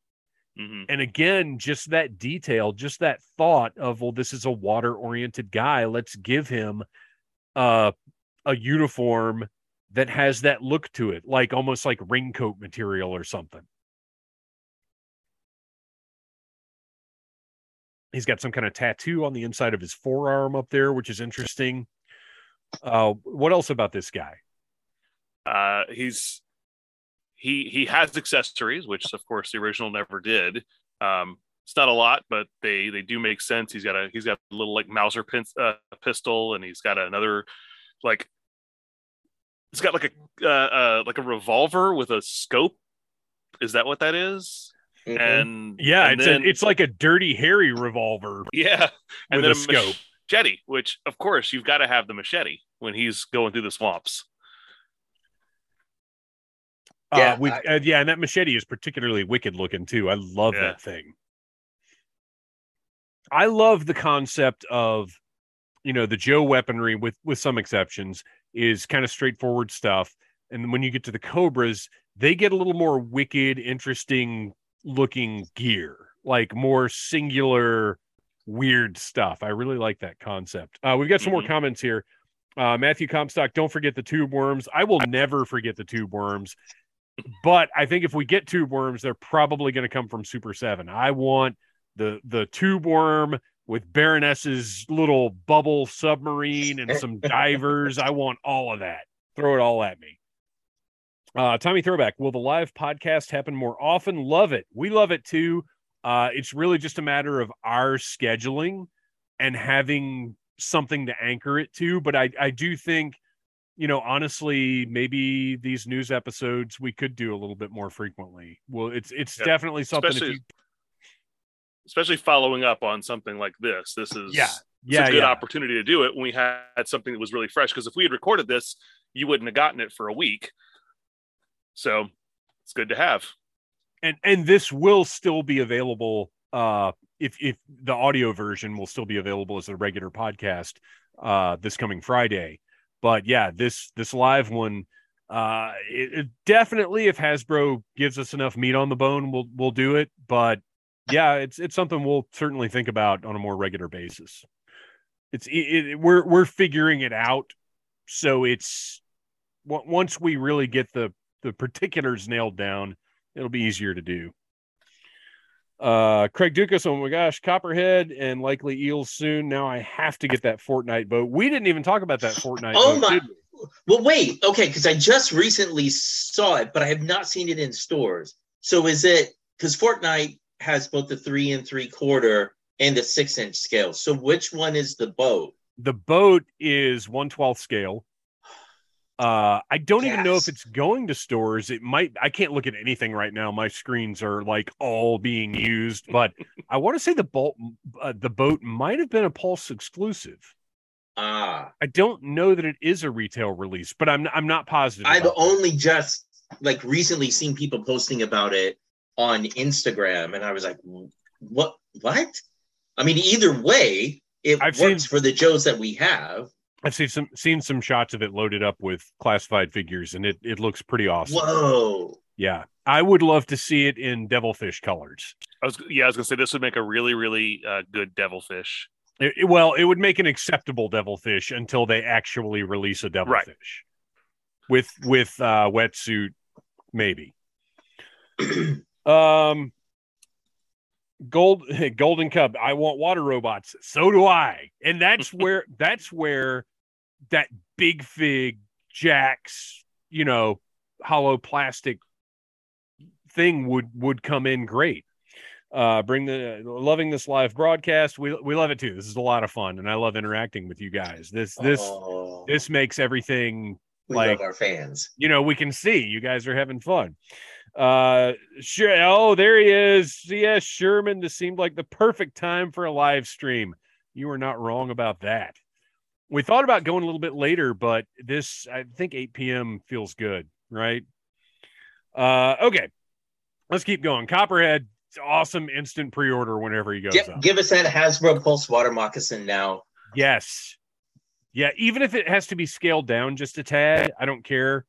Mhm. And again, just that detail, just that thought of, well, this is a water oriented guy. Let's give him uh, a uniform that has that look to it, like almost like raincoat material or something. He's got some kind of tattoo on the inside of his forearm up there, which is interesting. Uh, what else about this guy? Uh, he's he he has accessories, which of course the original never did. Um, it's not a lot, but they they do make sense. He's got a he's got a little like Mauser pin, uh, pistol, and he's got another like it's got like a uh, uh, like a revolver with a scope. Is that what that is? Mhm. And Yeah, and it's then- a, it's like a dirty Harry revolver [laughs] yeah, and with then a scope. machete, which of course you've got to have the machete when he's going through the swamps. Yeah, uh, with, I- uh, yeah, and that machete is particularly wicked looking too. I love Yeah. that thing. I love the concept of, you know, the Joe weaponry with with some exceptions is kind of straightforward stuff. And when you get to the Cobras, they get a little more wicked, interesting looking gear, like more singular, weird stuff. I really like that concept. Uh, we've got some Mhm. more comments here. Uh, Matthew Comstock, don't forget the tube worms. I will never forget the tube worms, but I think if we get tube worms, they're probably going to come from Super Seven. I want the the tube worm with Baroness's little bubble submarine and some divers. I want all of that. Throw it all at me. Uh, Tommy Throwback, will the live podcast happen more often? Love it. We love it too. Uh, it's really just a matter of our scheduling and having something to anchor it to. But I, I do think, you know, honestly, maybe these news episodes we could do a little bit more frequently. Well, it's it's Yeah, definitely something. If especially- you, especially following up on something like this. This is yeah, it's yeah, a good yeah. opportunity to do it when we had something that was really fresh. Because if we had recorded this, you wouldn't have gotten it for a week. So it's good to have. and and this will still be available uh if if the audio version will still be available as a regular podcast uh this coming friday. But yeah this this live one uh it, it definitely if hasbro gives us enough meat on the bone we'll we'll do it. But yeah it's it's something we'll certainly think about on a more regular basis. It's it, it, we're we're figuring it out. So it's on- once we really get the the particulars nailed down it'll be easier to do. Uh, Craig Dukas, oh my gosh, Copperhead and likely Eels soon. Now I have to get that Fortnite boat. We didn't even talk about that Fortnite Oh boat. my- we? Well, wait, okay, because I just recently saw it, but I have not seen it in stores. So is it because Fortnite has both the three and three quarter and the six inch scale? So which one is the boat? The boat is 112th scale. Uh, I don't even know if it's going to stores. It might. I can't look at anything right now. My screens are like all being used, but [laughs] I want to say the boat, uh, the boat might have been a Pulse exclusive. Ah, I don't know that it is a retail release, but I'm I'm not positive. I've only just like recently seen people posting about it on Instagram, and I was like, what? What? I mean, either way, it I've works seen- for the Joes that we have. I've seen some seen some shots of it loaded up with classified figures, and it it looks pretty awesome. Whoa. Yeah, I would love to see it in devilfish colors. I was yeah, I was gonna say this would make a really, really uh, good devilfish. It- it- well, it would make an acceptable devilfish until they actually release a devilfish Right. with with uh, wetsuit, maybe. [clears throat] um, gold [laughs] golden cub. I want water robots. So do I, and that's [laughs] where that's where that big fig Jakks, you know, hollow plastic thing would would come in great. Uh, bring the loving this live broadcast. We we love it too. This is a lot of fun, and I love interacting with you guys. This this Oh, this makes everything we like- love our fans. you know we can see you guys are having fun. Uh, sure. Oh, there he is. Yes, Sherman. This seemed like the perfect time for a live stream. You were not wrong about that. We thought about going a little bit later, but this I think 8 p.m. feels good, right? Uh, okay, let's keep going. Copperhead, awesome instant pre-order whenever he goes Give, give us that Hasbro Pulse water moccasin now. Yes. Yeah, even if it has to be scaled down just a tad, I don't care.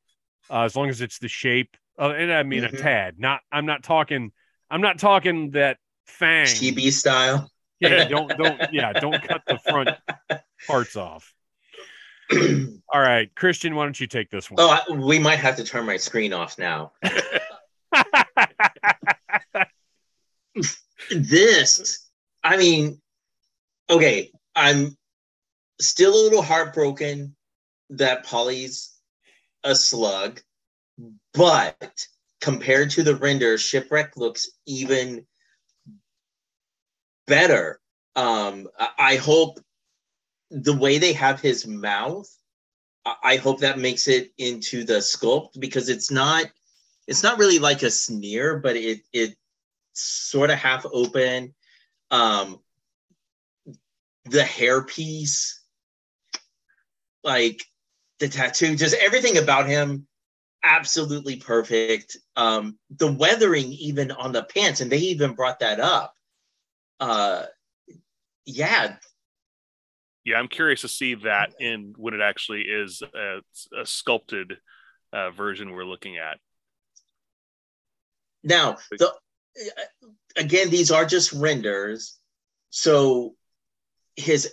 Uh, as long as it's the shape. Uh, and I mean Mhm. a tad. Not I'm not talking I'm not talking that fang. Chibi style. Yeah, [laughs] don't don't yeah, don't cut the front parts off. [clears throat] All right, Christian, why don't you take this one? Oh, I, we might have to turn my screen off now. [laughs] This, I mean, okay, I'm still a little heartbroken that Polly's a slug, but compared to the render, Shipwreck looks even better. Um, I, hope the way they have his mouth, I, I hope that makes it into the sculpt because it's not it's not really like a sneer, but it it sort of half open. Um, the hairpiece, like the tattoo, just everything about him, absolutely perfect. Um, the weathering, even on the pants, and they even brought that up. Uh, yeah, yeah, I'm curious to see that in when it actually is a, a sculpted uh, version we're looking at. Now, the again, these are just renders. So his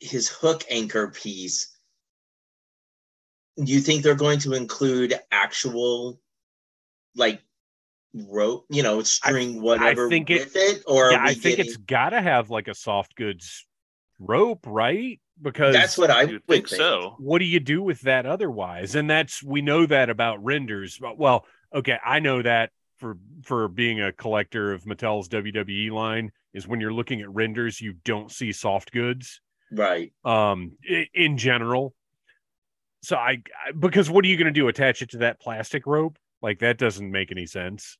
his hook anchor piece. Do you think they're going to include actual like rope, you know, string, whatever I think with it, or yeah, I think getting... it's got to have like a soft goods rope, right? Because that's what I You'd would think so. what do you do with that otherwise? And that's we know that about renders. Well, okay, I know that for for being a collector of Mattel's WWE line is when you're looking at renders, you don't see soft goods Right. um in general. So I I- because what are you going to do? Attach it to that plastic rope? Like that doesn't make any sense.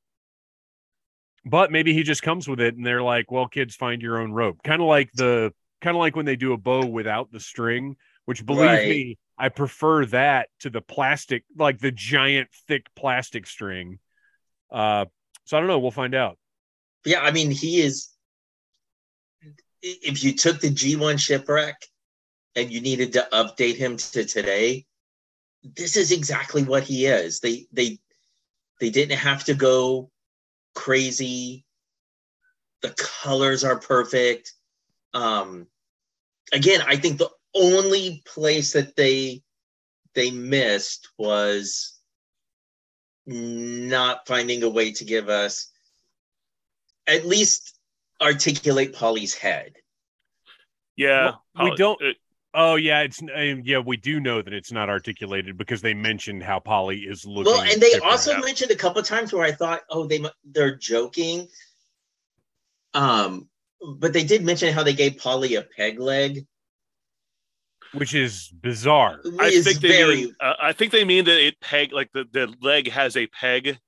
But maybe he just comes with it, and they're like, "Well, kids, find your own rope." Kind of like the kind of like when they do a bow without the string. Which believe Right. me, I prefer that to the plastic, like the giant thick plastic string. Uh, so I don't know. We'll find out. Yeah, I mean, he is. If you took the G1 shipwreck and you needed to update him to today, this is exactly what he is. They they they didn't have to go crazy. The colors are perfect. Um, again, I think the only place that they they missed was not finding a way to give us at least articulate Polly's head. Yeah, Well, we don't- it- Oh yeah, it's uh, yeah. We do know that it's not articulated because they mentioned how Polly is looking. Well, and they different. also mentioned a couple times where I thought, oh, they they're joking. Um, but they did mention how they gave Polly a peg leg. which is bizarre. I is think they very mean, uh, I think they mean that it peg like the, the leg has a peg,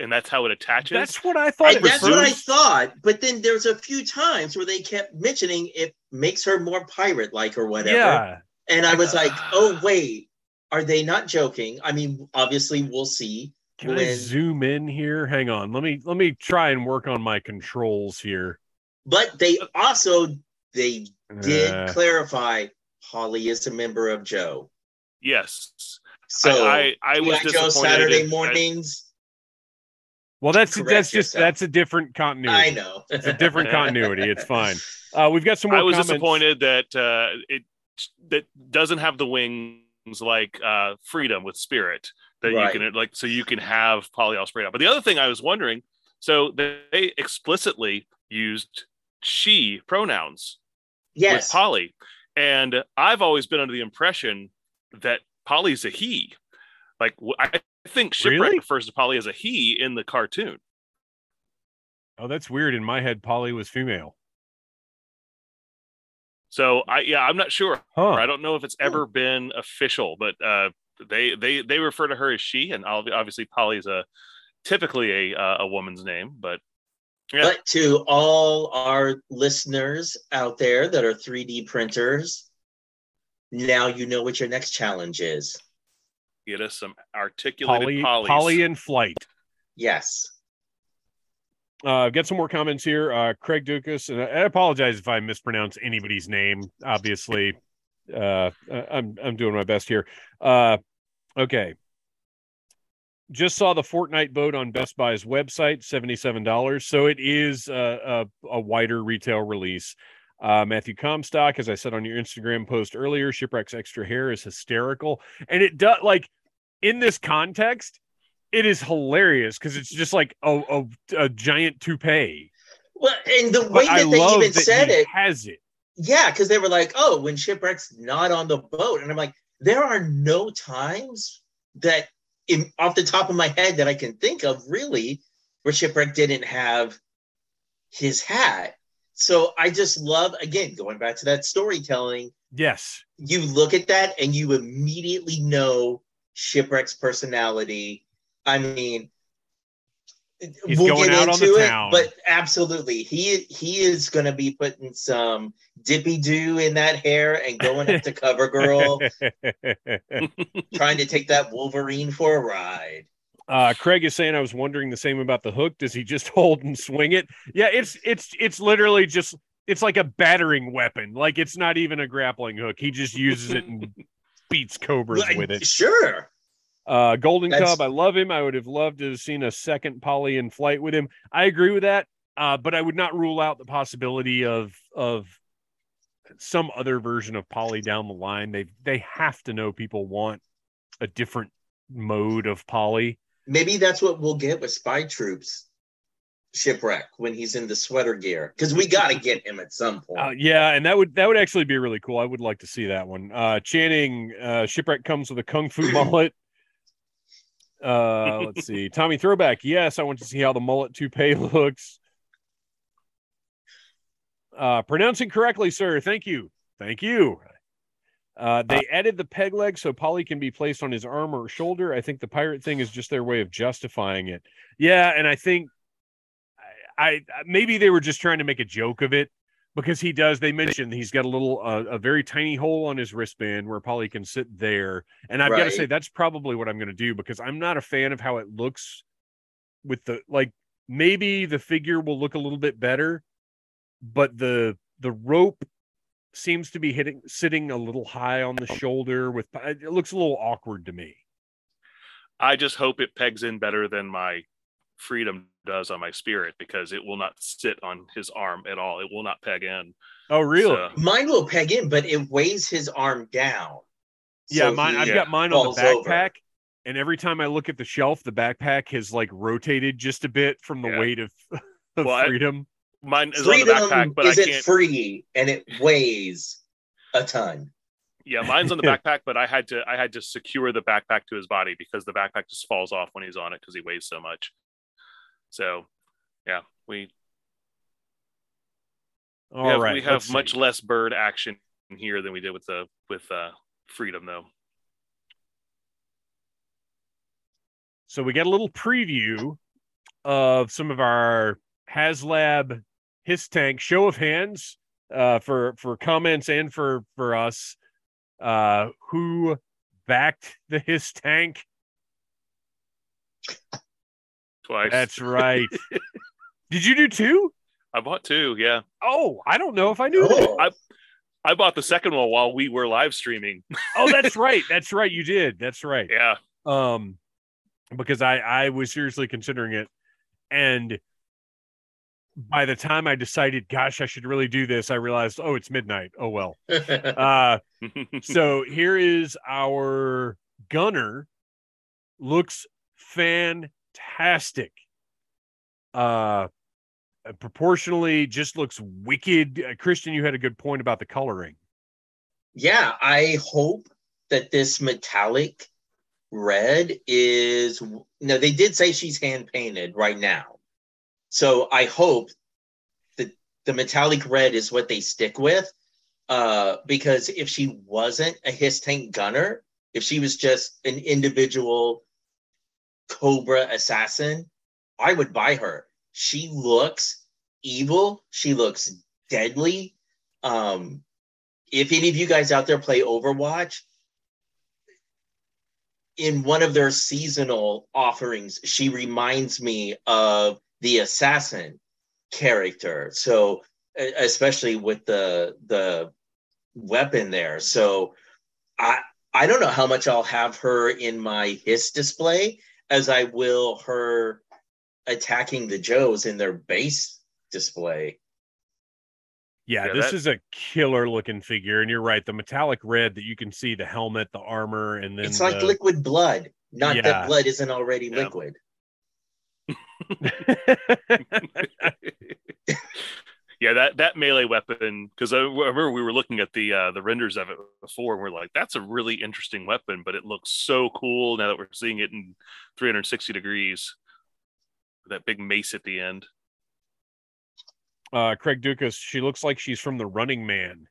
and that's how it attaches. That's what I thought. I, at that's what I thought. But then there's a few times where they kept mentioning it makes her more pirate like or whatever. Yeah, And I was like, [sighs] oh wait, are they not joking? I mean, obviously we'll see. can I zoom in here? Hang on. Let me let me try and work on my controls here. But they also they did Uh, clarify Polly is a member of Joe. yes. So I, I, I was G.I. Joe disappointed. Saturday in- mornings. Well, that's correct that's just that's a different continuity. I know. It's a different [laughs] continuity. It's fine. Uh, we've got some more. I was comments. disappointed that uh, it that doesn't have the wings like uh, Freedom with Spirit that Right. you can like so you can have Polly all sprayed out. But the other thing I was wondering, so they explicitly used she pronouns with yes. Polly, and I've always been under the impression that Polly's a he. Like wh- I think Shipwreck Really? refers to Polly as a he in the cartoon. Oh, that's weird. In my head, Polly was female. So I yeah, I'm not sure. Huh? I don't know if it's ever been official, but uh, they they they refer to her as she, and ob- obviously Polly's a typically a uh, a woman's name, but yeah. But to all our listeners out there that are 3D printers, now you know what your next challenge is. Get us some articulated Polly, Pollys. Polly in flight. Yes. Uh, get some more comments here. Uh, Craig Dukas, and I I apologize if I mispronounce anybody's name. Obviously, uh, I- I'm I'm doing my best here. Uh, okay. Just saw the Fortnite boat on Best Buy's website, seventy-seven dollars. So it is a, a, a wider retail release. Uh, Matthew Comstock, as I said on your Instagram post earlier, Shipwreck's extra hair is hysterical, and it does like in this context, it is hilarious because it's just like a, a, a giant toupee. Well, and the way But I that they even that said it, has it. yeah, because they were like, oh, when Shipwreck's not on the boat. And I'm like, there are no times that, in, off the top of my head, that I can think of really where Shipwreck didn't have his hat. So I just love, again, going back to that storytelling, Yes, you look at that and you immediately know Shipwreck's personality. I mean, He's going out on the it, town. but absolutely, he he is going to be putting some dippy do in that hair and going up to [laughs] Cover Girl, [laughs] trying to take that Wolverine for a ride. Uh, Craig is saying I was wondering the same about the hook. Does he just [laughs] hold and swing it? Yeah, it's it's it's literally just it's like a battering weapon. Like it's not even a grappling hook. He just uses it and [laughs] beats cobras Like, with it. Sure. Uh, Golden That's- Cub, I love him. I would have loved to have seen a second Polly in flight with him. I agree with that, uh, but I would not rule out the possibility of of some other version of Polly down the line. They they have to know people want a different mode of Polly. Maybe that's what we'll get with Spy Troops shipwreck when he's in the sweater gear because we got to get him at some point. Uh, yeah, and that would that would actually be really cool. I would like to see that one. Uh, Channing uh, shipwreck comes with a kung fu [clears throat] mullet. Uh, let's see, Tommy Throwback. Yes, I want to see how the mullet toupee [laughs] looks. Uh, pronouncing correctly, sir. Thank you. Thank you. Uh, they added the peg leg so Polly can be placed on his arm or shoulder. I think the pirate thing is just their way of justifying it. Yeah, and I think I, I maybe they were just trying to make a joke of it because he does. They mentioned he's got a little, uh, a very tiny hole on his wristband where Polly can sit there. And I've got to say that's probably what I'm going to do because I'm not a fan of how it looks with the like. Maybe the figure will look a little bit better, but the the rope seems to be hitting sitting a little high on the shoulder. With uh, it looks a little awkward to me. I just hope it pegs in better than my freedom does on my spirit because it will not sit on his arm at all. It will not peg in. Oh, really? So, Mine will peg in, but it weighs his arm down. Yeah, So mine. I've yeah, got mine on the falls over. backpack, and every time I look at the shelf, the backpack has like rotated just a bit from the Yeah. weight of, [laughs] of Well, I- freedom. Mine is on the Freedom backpack, but isn't can't. free and it weighs a ton. Yeah, mine's on the backpack, but I had to I had to secure the backpack to his body because the backpack just falls off when he's on it because he weighs so much. So, yeah, we All we have, right, we have much see. less bird action here than we did with the with uh, freedom though. So we get a little preview of some of our HasLab HISS Tank show of hands uh, for for comments and for for us. Uh, who backed the HISS Tank? Twice. That's right. [laughs] Did you do two? I bought two. Yeah, Oh, I don't know if I knew. Oh, I- I bought the second one while we were live streaming. [laughs] Oh, that's right. That's right. You did. That's right. Yeah, um because i i was seriously considering it and by the time i decided gosh i should really do this i realized oh it's midnight. Oh well. [laughs] Uh so [laughs] here is our gunner. Looks fantastic. Uh proportionally just looks wicked. Uh, christian you had a good point about the coloring. Yeah, I hope that this metallic red is no, they did say she's hand painted right now. So I hope that the metallic red is what they stick with. Uh, because if she wasn't a HISS tank gunner, if she was just an individual Cobra assassin, I would buy her. She looks evil. She looks deadly. Um, if any of you guys out there play Overwatch, in one of their seasonal offerings, she reminds me of the assassin character. So especially with the the weapon there. So I I don't know how much I'll have her in my HISS display as I will her attacking the Joes in their base display. Yeah, Yeah, this that- is a killer looking figure, and you're right. The metallic red that you can see the helmet, the armor, and then It's like the- liquid blood. Not Yeah. that blood isn't already Yeah. liquid. [laughs] yeah. That that melee weapon because I remember we were looking at the uh, the renders of it before, and we're like, that's a really interesting weapon, but it looks so cool now that we're seeing it in 360 degrees. That big mace at the end. uh, Craig Dukas. She looks like she's from the Running Man.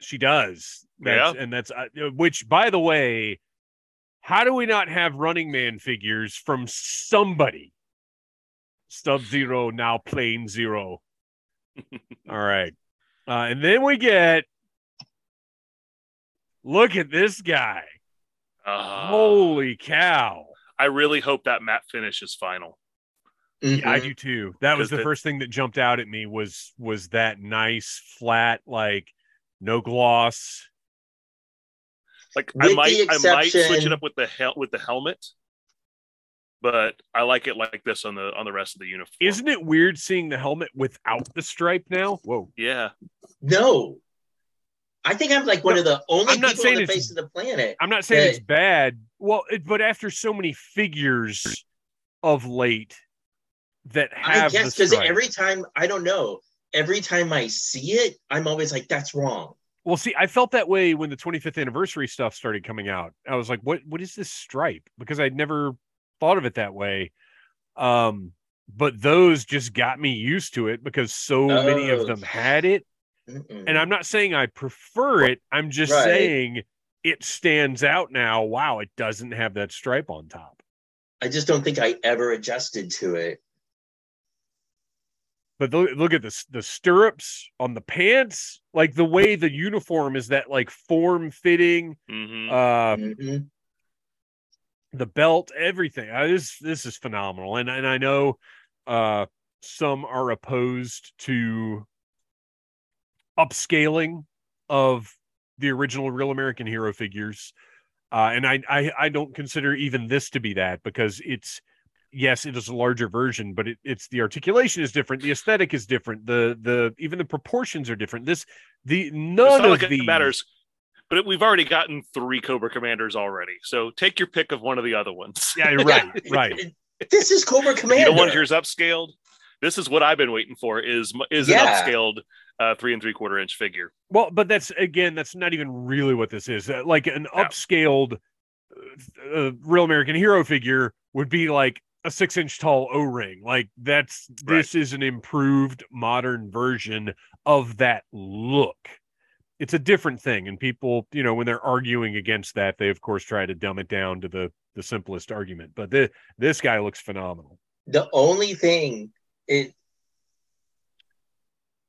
She does. That's, and that's uh, which, by the way, how do we not have Running Man figures from somebody? Sub Zero now Plain Zero. [laughs] All right, uh, and then we get. Look at this guy! Uh, Holy cow! I really hope that matte finish is final. Yeah, I do too. That was the the- first thing that jumped out at me was was that nice flat like no gloss. Like I might I might switch it up with the hel- with the helmet, but I like it like this on the on the rest of the uniform. Isn't it weird seeing the helmet without the stripe now? Whoa. Yeah, No. I think I'm like one of the only I'm not people saying on the it's- face of the planet. I'm not saying it's bad. Well, it, but after so many figures of late that have I have guess because every time I don't know, every time I see it, I'm always like, that's wrong. Well, see, I felt that way when the 25th anniversary stuff started coming out. I was like, "What? What is this stripe?" Because I'd never thought of it that way. Um, but those just got me used to it because so many of Oh. them had it. Mm-mm. And I'm not saying I prefer it. I'm just Right. saying it stands out now. Wow, it doesn't have that stripe on top. I just don't think I ever adjusted to it. But look, look at this the stirrups on the pants, like the way the uniform is that like form fitting. hmm Uh, Mhm. The belt, everything. Uh, this this is phenomenal, and and I know uh, some are opposed to upscaling of the original Real American Hero figures, uh, and I, I I don't consider even this to be that because it's yes, it is a larger version, but it, it's the articulation is different, the aesthetic is different, the the even the proportions are different. This the none of it matters, but it, we've already gotten three Cobra Commanders already. So take your pick of one of the other ones. [laughs] Yeah, you're right, [laughs] right. This is Cobra Commander. don't want yours upscaled. This is what I've been waiting for. Is is Yeah. an upscaled uh, three and three quarter inch figure. Well, but that's again, that's not even really what this is. Uh, like an Yeah. upscaled uh, uh, real American hero figure would be like a six inch tall O ring. Like that's Right. this is an improved modern version of that look. It's a different thing, and people, you know, when they're arguing against that, they of course try to dumb it down to the the simplest argument. But the, this guy looks phenomenal. the only thing it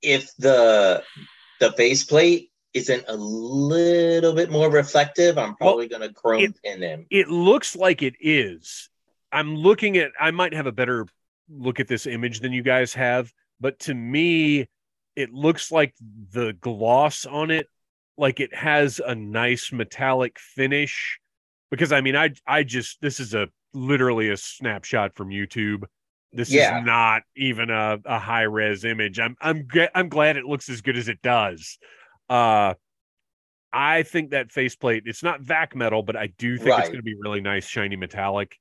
if the the faceplate isn't a little bit more reflective, I'm probably gonna chrome it- pin him. it looks like it is. I'm looking at I might have a better look at this image than you guys have, but to me it looks like the gloss on it like it has a nice metallic finish because I mean I I just this is a literally a snapshot from YouTube. This Yeah. is not even a, a high res image. I'm I'm I'm glad it looks as good as it does. Uh I think that faceplate, it's not vac metal, but I do think it's going to be really nice, shiny metallic.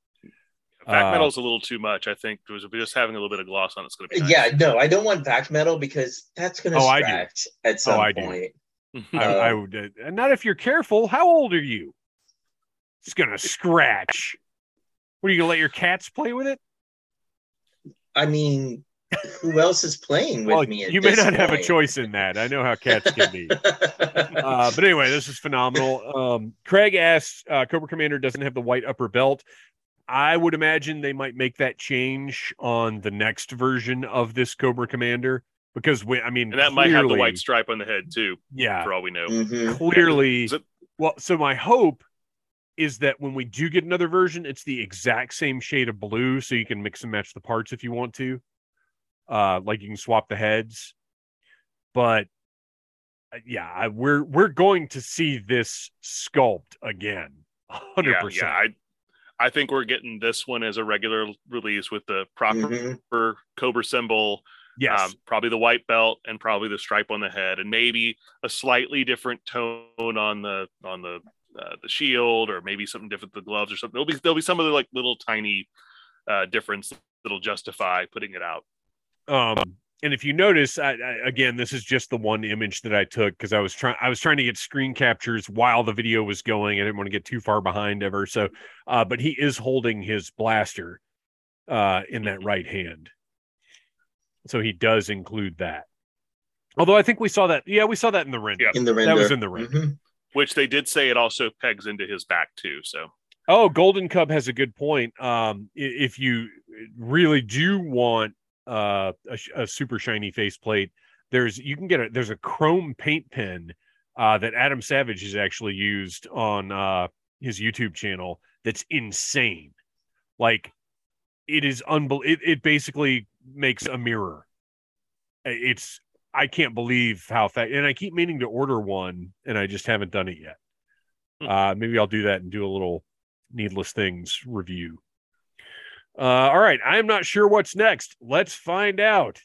Back Uh, metal's a little too much. I think it was just having a little bit of gloss on it's going to be nice. Yeah, no, I don't want vac metal because that's gonna Oh, scratch at some I do. point. [laughs] I, I Uh, would, uh, not if you're careful. How old are you? It's going to scratch. What are you going to let your cats play with it? I mean, who else is playing with Well, me? At you may this not have a choice in that. I know how cats can be. [laughs] uh, but anyway, this is phenomenal. Um, Craig asks, uh, Cobra Commander doesn't have the white upper belt. I would imagine they might make that change on the next version of this Cobra Commander because we, I mean, and that might have the white stripe on the head too, Yeah, for all we know. Mhm. [laughs] clearly. [laughs] Is it- Well, so my hope is that when we do get another version, it's the exact same shade of blue, so you can mix and match the parts if you want to. Uh, like you can swap the heads, but uh, yeah, I, we're we're going to see this sculpt again, hundred Yeah, percent. yeah. I, I think we're getting this one as a regular release with the proper Mhm. Cobra symbol, Yes, um, probably the white belt and probably the stripe on the head, and maybe a slightly different tone on the on the uh, the shield, or maybe something different with the gloves or something. There'll be there'll be some of the like little tiny uh, difference that'll justify putting it out. Um, and if you notice, I, I, again, this is just the one image that I took because I was trying. I was trying to get screen captures while the video was going. I didn't want to get too far behind ever. So, uh, but he is holding his blaster uh, in that Mhm. right hand, so he does include that. Although I think we saw that. Yeah, we saw that in the render. Yeah. In the render. That was in the render. Mhm. Which they did say it also pegs into his back too. So Oh, Golden Cub has a good point. Um, if you really do want uh, a, a super shiny faceplate, there's you can get a there's a chrome paint pen uh, that Adam Savage has actually used on uh, his YouTube channel. That's insane. Like it is unbelievable. It, it basically makes a mirror. It's I can't believe how fast, and I keep meaning to order one, and I just haven't done it yet. Hmm. Uh, maybe I'll do that and do a little needless things review. Uh, all right, I'm not sure what's next. Let's find out.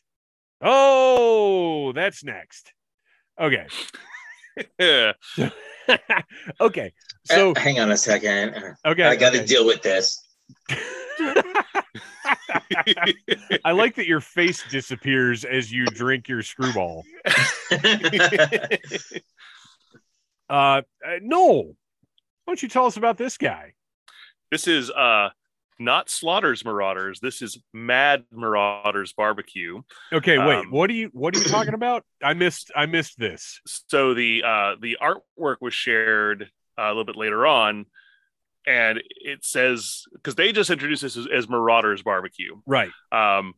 Oh, that's next. Okay. Yeah. [laughs] okay. So Uh, hang on a second. okay, I got to okay. deal with this. [laughs] I like that your face disappears as you drink your screwball. [laughs] Uh, uh, Noel, why don't you tell us about this guy? this is uh not Slaughter's Marauders. This is Mad Marauders Barbecue. Okay, wait. Um, what are you what are you [clears throat] talking about? I missed I missed this. So the uh the artwork was shared uh, a little bit later on, and it says because they just introduced this as, as Marauders Barbecue. Right. Um,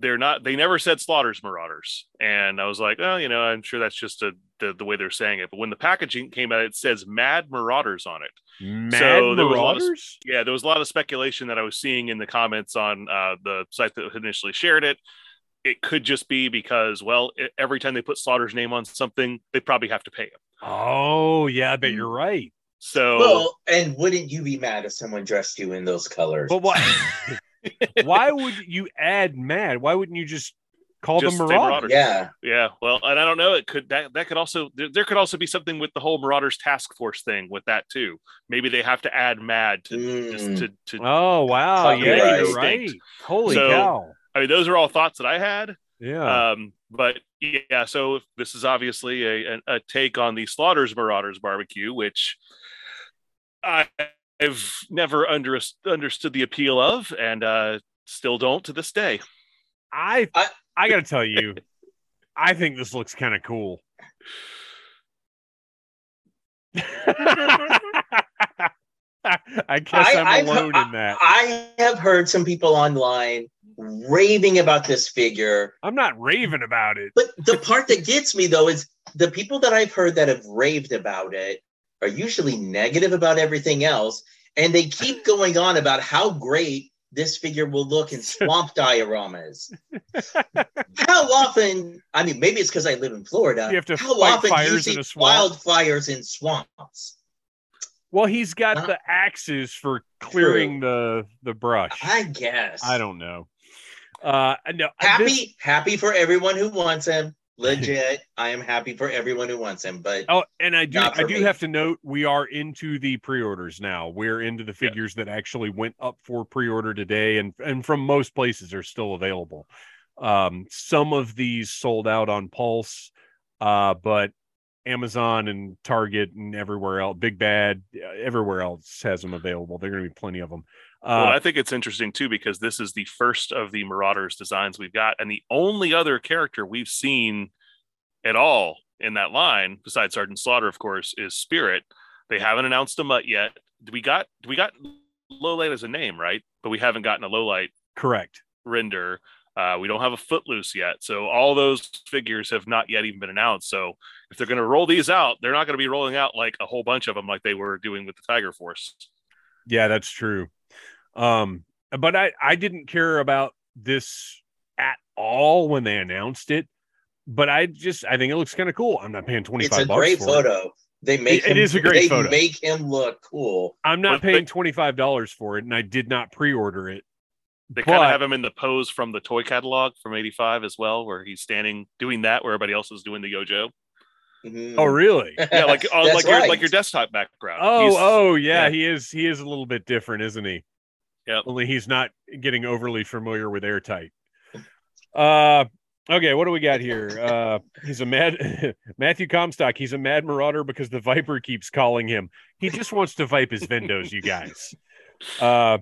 they're not. They never said Slaughter's Marauders, and I was like, oh, you know, I'm sure that's just a, the the way they're saying it. But when the packaging came out, it says Mad Marauders on it. Mad So there was a lot of- Marauders? Yeah, there was a lot of speculation that I was seeing in the comments on uh, the site that initially shared it. It could just be because, well, e- every time they put Slaughter's name on something, they probably have to pay him. Oh, yeah, I bet you're right. So, well, and wouldn't you be mad if someone dressed you in those colors? But why [laughs] why would you add mad? Why wouldn't you just call Just them Marauders? Marauders. yeah, yeah, well, and I don't know. It could that that could also there, there could also be something with the whole Marauders Task Force thing with that too. Maybe they have to add Mad to just Mm. to, to Oh wow, yeah, Copyright. you're right. Holy So- cow. I mean, those are all thoughts that I had. Yeah. Um, but yeah, so this is obviously a, a, a take on the Slaughters Marauders barbecue, which I, I've never under, understood the appeal of, and uh, still don't to this day. I I, I- gotta tell you, I think this looks kind of cool. [laughs] I guess I- I, am I've- alone in that. I have heard some people online raving about this figure. I'm not raving about it. But the part that gets me though is the people that I've heard that have raved about it are usually negative about everything else. And they keep [laughs] going on about how great this figure will look in [laughs] swamp dioramas. how often, I mean, maybe it's because I live in Florida. You have to how fight often do you see in a swamp. wildfires in swamps? Well, he's got Uh, the axes for clearing the the brush. I guess. I don't know. Uh, no, Happy, this- happy for everyone who wants him. Legit, I am happy for everyone who wants him. But Oh, and I do I do me. have to note we are into the pre-orders now. We're into the Yeah. figures that actually went up for pre-order today and and from most places are still available. Um some of these sold out on Pulse uh but Amazon and Target and everywhere else, Big Bad, uh, everywhere else has them available. There're going to be plenty of them. Well, Uh, I think it's interesting too because this is the first of the Marauders designs we've got, and the only other character we've seen at all in that line, besides Sergeant Slaughter, of course, is Spirit. They haven't announced a mutt yet. We got we got Lowlight as a name, right? But we haven't gotten a Lowlight correct. render. Uh, we don't have a Footloose yet, so all those figures have not yet even been announced. So if they're going to roll these out, they're not going to be rolling out like a whole bunch of them like they were doing with the Tiger Force. Yeah, that's true. Um, but I I didn't care about this at all when they announced it. But I just I think it looks kind of cool. I'm not paying 25 it's a bucks great for it. photo. They make It him, is a great they photo. make him look cool. I'm not But paying twenty five dollars for it, and I did not pre order it. They kind of have him in the pose from the toy catalog from '85 as well, where he's standing doing that, where everybody else is doing the Yo Joe. Mhm. Oh, really? [laughs] Yeah, like oh, That's like your like your desktop background. Oh, He's- oh, yeah, yeah. He is. He is a little bit different, isn't he? Yep. Only he's not getting overly familiar with airtight. [laughs] Uh, okay. What do we got [laughs] here? Uh, he's a mad [laughs] Matthew Comstock. He's a mad marauder because the Viper keeps calling him. He just wants to vipe his windows, you guys. Uh,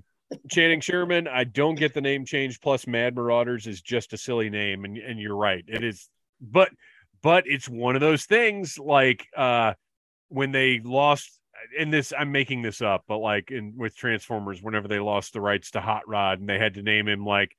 Channing Sherman. I don't get the name change. Plus, Mad Marauders is just a silly name, and and you're right. It is, but but it's one of those things like uh when they lost and this I'm making this up, but like in with Transformers, whenever they lost the rights to Hot Rod and they had to name him like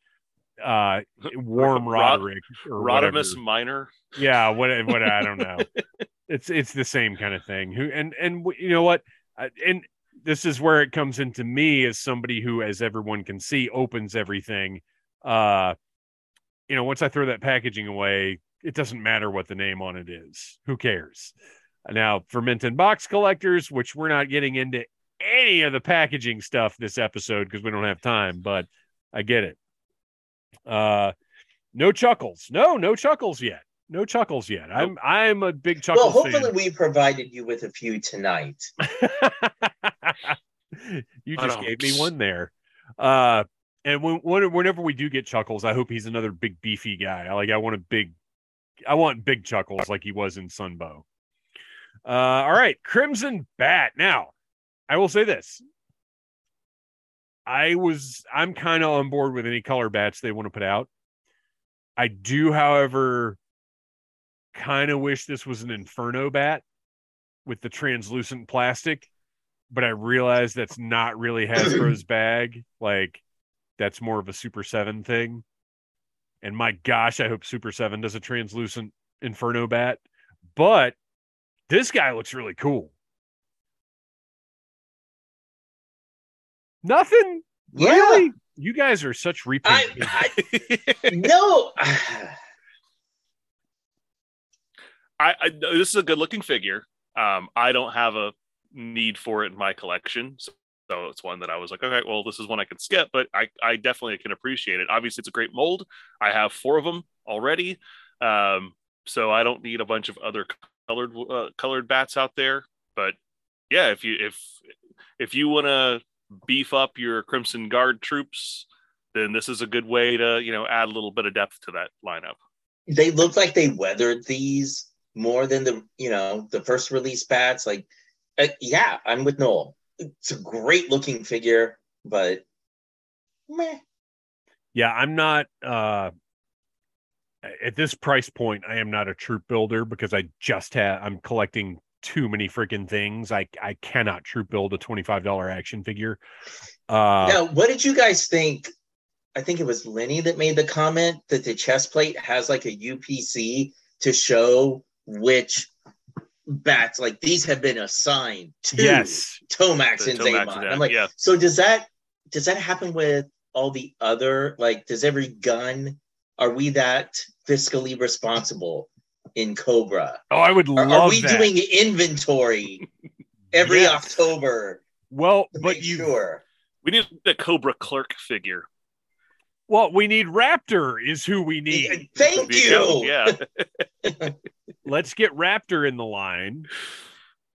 uh Warm Rod- Roderick or Rodimus whatever. Minor. Yeah, what what I don't know. [laughs] it's it's the same kind of thing. Who and and you know what? Uh, And this is where it comes into me as somebody who, as everyone can see, opens everything. Uh, you know, once I throw that packaging away, it doesn't matter what the name on it is. Who cares? Now, for mint and box collectors, which we're not getting into any of the packaging stuff this episode because we don't have time, but I get it. Uh, no chuckles. No, no chuckles yet. No chuckles yet. I'm I'm a big chuckle. Well, hopefully we provided you with a few tonight. [laughs] you just gave me one there. Uh, and when, whenever we do get chuckles, I hope he's another big beefy guy. I like I want a big, I want big chuckles like he was in Sunbow. Uh, all right, Crimson Bat. Now, I will say this: I was I'm kind of on board with any color bats they want to put out. I do, however, kind of wish this was an Inferno bat with the translucent plastic, but I realize that's not really Hasbro's [clears throat] bag. Like that's more of a Super 7 thing. And my gosh, I hope Super 7 does a translucent Inferno bat. But this guy looks really cool. Nothing. Yeah. Really? You guys are such repeat. I, I, [laughs] no. [sighs] I, I, this is a good looking figure. Um, I don't have a need for it in my collection, so, so, it's one that I was like, okay, well, this is one I can skip, but I, I definitely can appreciate it. Obviously, it's a great mold. I have four of them already, um, so I don't need a bunch of other colored uh, colored bats out there. But yeah, if you if if you want to beef up your Crimson Guard troops, then this is a good way to you know add a little bit of depth to that lineup. They look like they weathered these more than the you know the first release bats. Like, uh, yeah, I'm with Noel. It's a great looking figure, but meh. Yeah, I'm not. uh at this price point, I am not a troop builder because I just have I'm collecting too many freaking things. I I cannot troop build a twenty five dollar action figure. Uh, now, what did you guys think? I think it was Lenny that made the comment that the chest plate has like a UPC to show which bats like these have been assigned to yes Tomax and Xamot. I'm like, yeah. so does that does that happen with all the other like does every gun are we that fiscally responsible in Cobra? Oh, I would love. Are, are we that. doing inventory every yes. October? Well, but you sure we need the Cobra clerk figure. Well, we need Raptor is who we need. Thank you. Yeah. [laughs] Let's get Raptor in the line.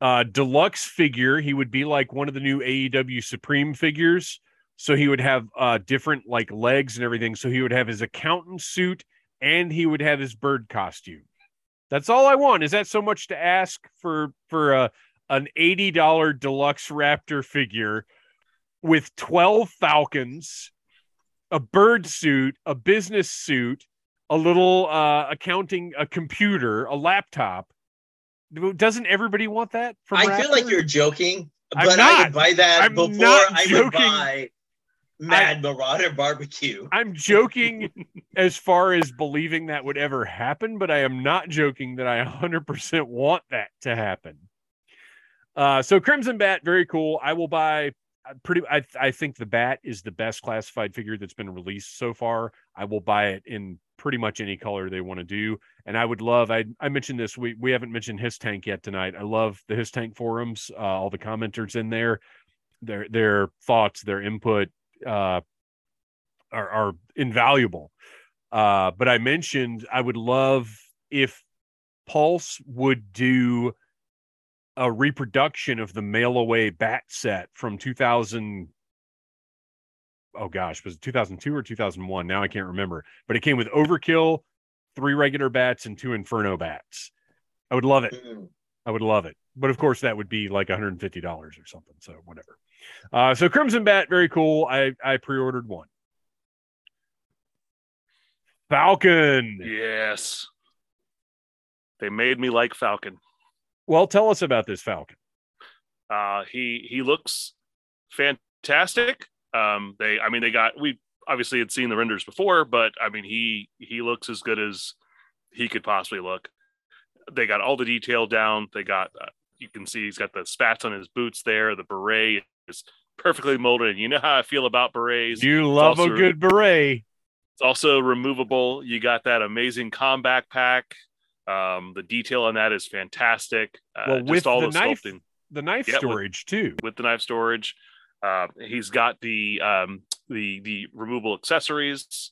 Uh, deluxe figure. He would be like one of the new AEW Supreme figures. So he would have uh, different like legs and everything. So he would have his accountant suit and he would have his bird costume. That's all I want. Is that so much to ask for for a an eighty dollar deluxe Raptor figure with twelve Falcons, a bird suit, a business suit, a little uh, accounting, a computer, a laptop. Doesn't everybody want that? I Raptor? feel like you're joking, but I would buy that I'm before I would buy Mad I, Marauder Barbecue. I'm joking as far as believing that would ever happen, but I am not joking that I 100% want that to happen. Uh, so Crimson Bat, very cool. I will buy pretty I, I think the bat is the best classified figure that's been released so far i will buy it in pretty much any color they want to do and i would love i, I mentioned this we, we haven't mentioned HISS Tank yet tonight i love the HISS Tank forums uh, all the commenters in there their their thoughts their input uh, are, are invaluable. Uh, but i mentioned i would love if pulse would do a reproduction of the mail away bat set from 2000 oh gosh was it 2002 or 2001 now i can't remember. But it came with overkill three regular bats and two inferno bats. I would love it. Mm. i would love it. But of course that would be like 150 dollars or something so whatever uh, so crimson bat very cool i i pre-ordered one falcon yes they made me like falcon well, tell us about this Falcon. Uh, he he looks fantastic. Um, they, I mean, they got we obviously had seen the renders before, but I mean, he he looks as good as he could possibly look. They got all the detail down. They got uh, you can see he's got the spats on his boots there, the beret is perfectly molded. You know how I feel about berets. You love a good beret. It's also removable. You got that amazing combat pack. Um, the detail on that is fantastic. Uh, Well, just with all the the knife- sculpting The knife Yeah, with- storage too. with the knife storage. Uh, he's got the um, the the removable accessories.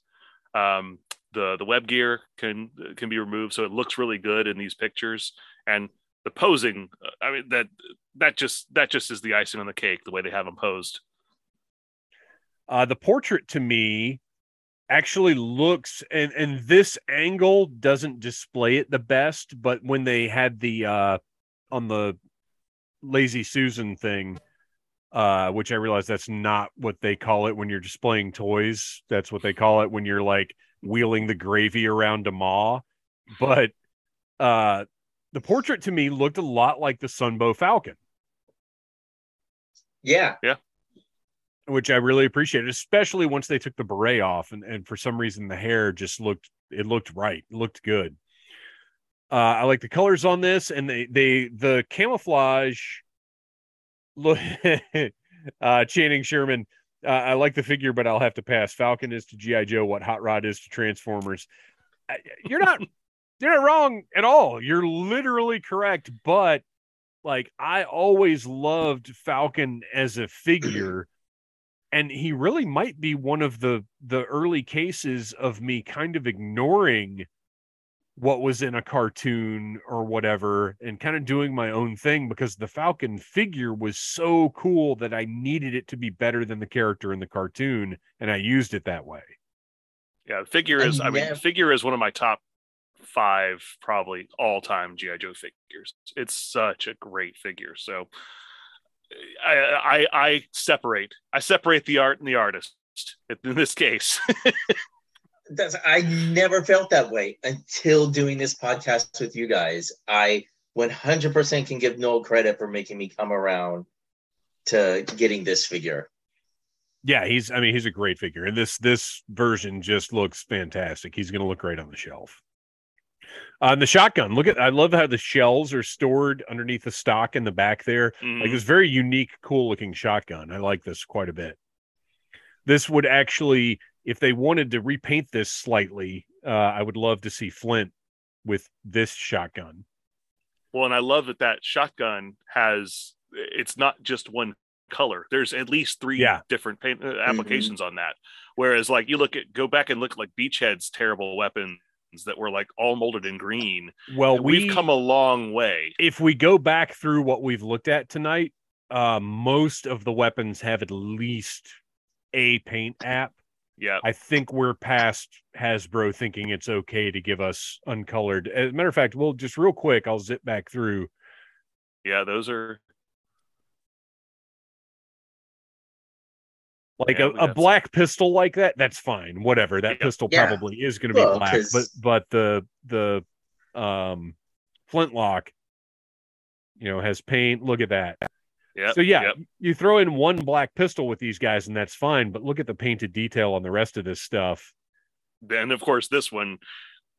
Um, the the web gear can can be removed, so it looks really good in these pictures. And the posing, uh, I mean that that just that just is the icing on the cake. The way they have them posed. Uh, the portrait to me actually looks and and this angle doesn't display it the best but when they had the uh on the lazy susan thing uh which i realize that's not what they call it when you're displaying toys that's what they call it when you're like wheeling the gravy around a maw but uh the portrait to me looked a lot like the sunbow falcon Yeah. Yeah. Which I really appreciated, especially once they took the beret off and, and for some reason the hair just looked it looked right, it looked good. Uh, I like the colors on this and they they the camouflage look [laughs] uh Channing Sherman. Uh, I like the figure, but I'll have to pass. Falcon is to GI Joe what Hot Rod is to Transformers. You're not [laughs] you're not wrong at all. You're literally correct, but like I always loved Falcon as a figure and he really might be one of the the early cases of me kind of ignoring what was in a cartoon or whatever and kind of doing my own thing because the falcon figure was so cool that i needed it to be better than the character in the cartoon and i used it that way Yeah, figure is. I mean, never- figure is one of my top five, probably all time GI Joe figures. It's such a great figure. So, I I, I separate. I separate the art and the artist in this case. [laughs] That's I never felt that way until doing this podcast with you guys. I 100% can give Noel credit for making me come around to getting this figure. yeah he's i mean he's a great figure and this this version just looks fantastic he's going to look great on the shelf on the shotgun look at i love how the shells are stored underneath the stock in the back there Mhm. like this very unique cool looking shotgun i like this quite a bit this would actually if they wanted to repaint this slightly uh, i would love to see flint with this shotgun Well, and I love that that shotgun has. It's not just one color. There's at least three Yeah. different paint uh, applications on that. Whereas, like you look at, go back and look like Beachhead's terrible weapons that were like all molded in green. well we We've come a long way. if we go back through what we've looked at tonight uh, most of the weapons have at least a paint app Yeah, I think we're past Hasbro thinking it's okay to give us uncolored. As a matter of fact, we'll just real quick, I'll zip back through. yeah, those are Like Yeah, a, a got black pistol like that, that's fine. Whatever. That Yeah. pistol Yeah. probably is going to be Well, black, 'cause- but but the the um flintlock, you know, has paint. Look at that. yeah. so yeah, yep. you throw in one black pistol with these guys, and that's fine. But look at the painted detail on the rest of this stuff. Then of course this one,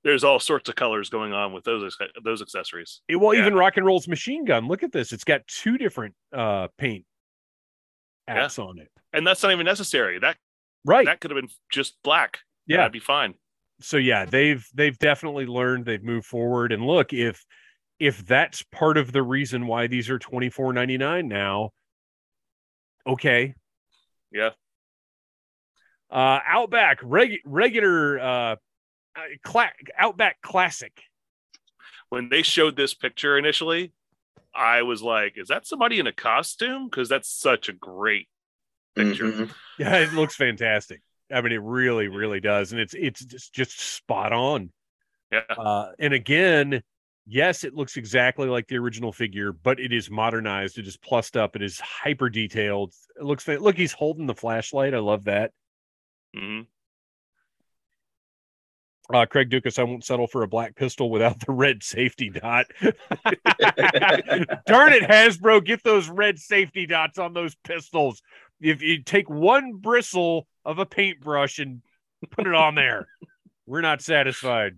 there's all sorts of colors going on with those those accessories. It, well, Yeah. even rock and roll's machine gun. Look at this; it's got two different uh paint Yeah. on it. And that's not even necessary. That Right. that could have been just black. yeah. that'd be fine. so yeah, they've they've definitely learned. They've moved forward. And look, if if that's part of the reason why these are twenty four ninety nine now, okay. Yeah. Uh, Outback reg- regular uh, uh, cla- Outback classic. When they showed this picture initially, I was like, "Is that somebody in a costume?" Because that's such a great picture. Mhm. Yeah, it looks fantastic. I mean, it really, really does, and it's it's just just spot on. Yeah, Uh, and again, yes, it looks exactly like the original figure, but it is modernized. It is plussed up. It is hyper detailed. It looks fa- look. He's holding the flashlight. I love that. hmm Uh, Craig Dukas, I won't settle for a black pistol without the red safety dot. [laughs] Darn it, Hasbro, get those red safety dots on those pistols. If you take one bristle of a paintbrush and put it on there, we're not satisfied.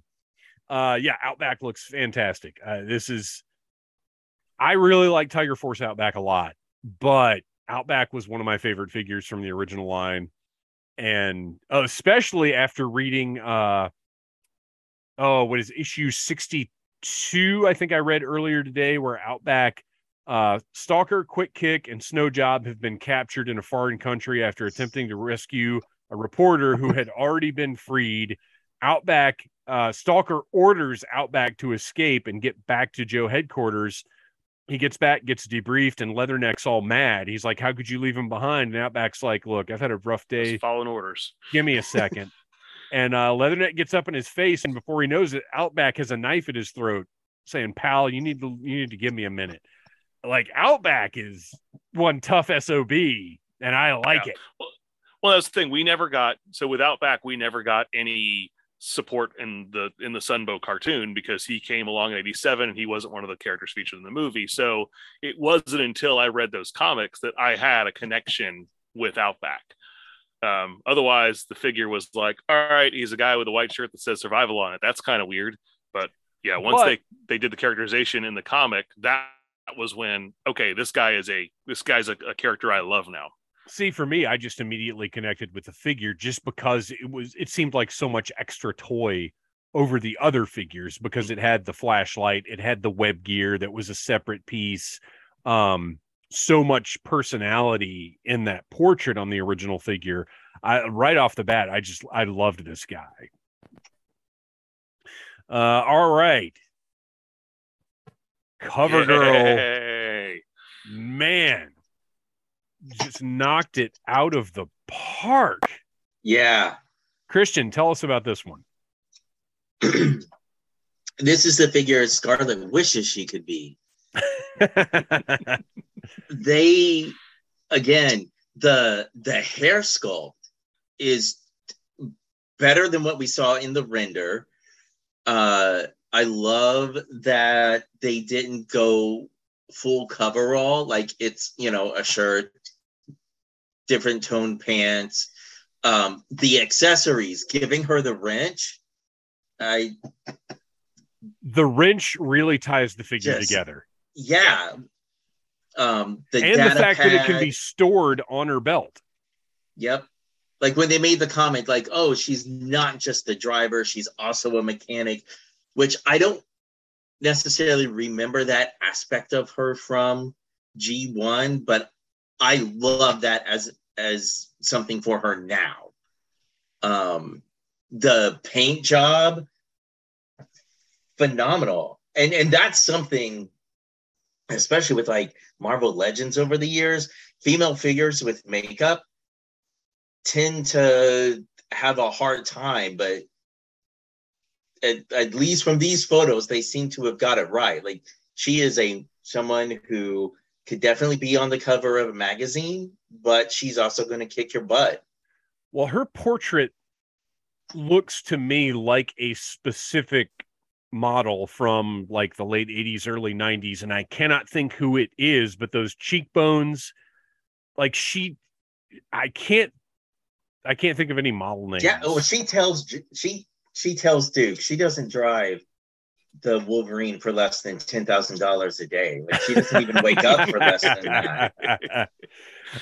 Uh, yeah, Outback looks fantastic. Uh, this is, I really like Tiger Force Outback a lot, but Outback was one of my favorite figures from the original line, and especially after reading, uh, oh, what is issue sixty two? I think I read earlier today, where Outback, uh, Stalker, Quick Kick, and Snow Job have been captured in a foreign country after attempting to rescue a reporter who had already been freed. Outback, uh, Stalker orders Outback to escape and get back to Joe headquarters he gets back, gets debriefed, and Leatherneck's all mad. He's like, "How could you leave him behind?" And Outback's like, "Look, I've had a rough day. Just following orders. Give me a [laughs] second. And uh, Leatherneck gets up in his face, and before he knows it, Outback has a knife at his throat, saying, "Pal, you need to you need to give me a minute." Like Outback is one tough sob, and I like Yeah. it. Well, well, that's the thing. We never got so with Outback, we never got any support in the in the Sunbow cartoon because he came along in '87 and he wasn't one of the characters featured in the movie. So it wasn't until I read those comics that I had a connection with Outback. Um, otherwise, the figure was like, all right, he's a guy with a white shirt that says survival on it. That's kind of weird. But yeah, once But- they they did the characterization in the comic, that was when okay, this guy is a this guy's a, a character I love now. See, for me, I just immediately connected with the figure just because it was it seemed like so much extra toy over the other figures because it had the flashlight, it had the web gear that was a separate piece. Um, so much personality in that portrait on the original figure. I right off the bat, I just I loved this guy. Uh, all right. Cover girl Yay. man just knocked it out of the park. Yeah. Christian, tell us about this one. [clears throat] this is the figure Scarlet wishes she could be. [laughs] They again, the the hair sculpt is better than what we saw in the render. Uh I love that they didn't go full coverall, like it's you know a shirt, different tone pants, um, the accessories, giving her the wrench. I the wrench really ties the figure Yes. together. Yeah. Um, the and the fact that it can be stored on her belt. Yep. Like when they made the comment, like, oh, she's not just the driver, she's also a mechanic, which I don't necessarily remember that aspect of her from G1, but I love that as as something for her now. Um the paint job, phenomenal. And and that's something, especially with like Marvel Legends over the years, female figures with makeup tend to have a hard time, but at, at least from these photos, they seem to have got it right. Like she is a someone who could definitely be on the cover of a magazine, but she's also going to kick your butt. Well, her portrait looks to me like a specific model from like the late 80s, early 90s, and I cannot think who it is, but those cheekbones, like she, I can't, I can't think of any model name Yeah. Oh, she tells she she tells Duke she doesn't drive the Wolverine for less than ten thousand dollars a day. Like she doesn't even wake up for less than that. [laughs]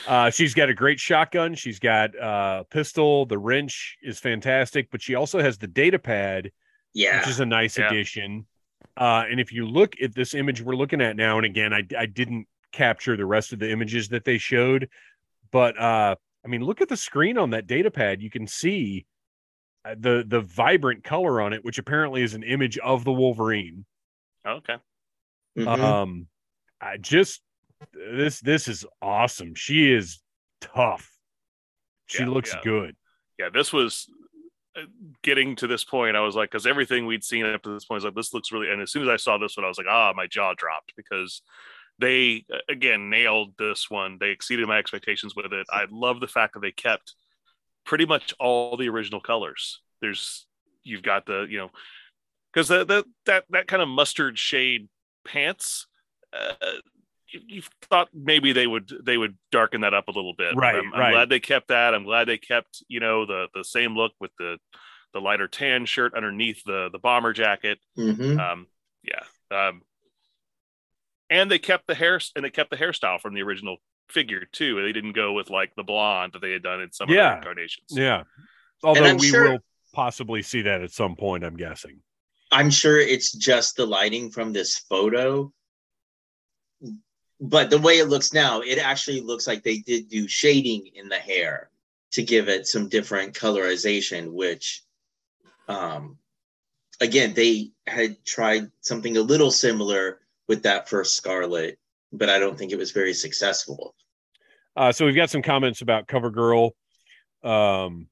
Uh, she's got a great shotgun. She's got uh, pistol. The wrench is fantastic, but she also has the data pad, Yeah. which is a nice Yeah. addition. Uh, and if you look at this image we're looking at now, and again, I, I didn't capture the rest of the images that they showed, but uh, I mean, look at the screen on that data pad. You can see uh, the the vibrant color on it, which apparently is an image of the Wolverine. Okay. Mhm. Um, I just this this is awesome. She is tough. She Yeah, looks yeah. good. Yeah, this was getting to this point. I was like, because everything we'd seen up to this point is like, this looks really. And as soon as I saw this one, I was like, ah, my jaw dropped because they again nailed this one. They exceeded my expectations with it. I love the fact that they kept pretty much all the original colors. There's you've got the you know because the that that kind of mustard shade pants. Uh, you, you thought maybe they would they would darken that up a little bit. Right, I'm, I'm right. glad they kept that. I'm glad they kept you know the the same look with the the lighter tan shirt underneath the the bomber jacket. Mhm. Um, yeah. Um, and they kept the hair and they kept the hairstyle from the original figure too. They didn't go with like the blonde that they had done in some Yeah. other incarnations. Yeah. Although we sure- will possibly see that at some point, I'm guessing. I'm sure it's just the lighting from this photo. But the way it looks now, it actually looks like they did do shading in the hair to give it some different colorization, which um again, they had tried something a little similar with that first Scarlet, but I don't think it was very successful. Uh, so we've got some comments about CoverGirl. Um,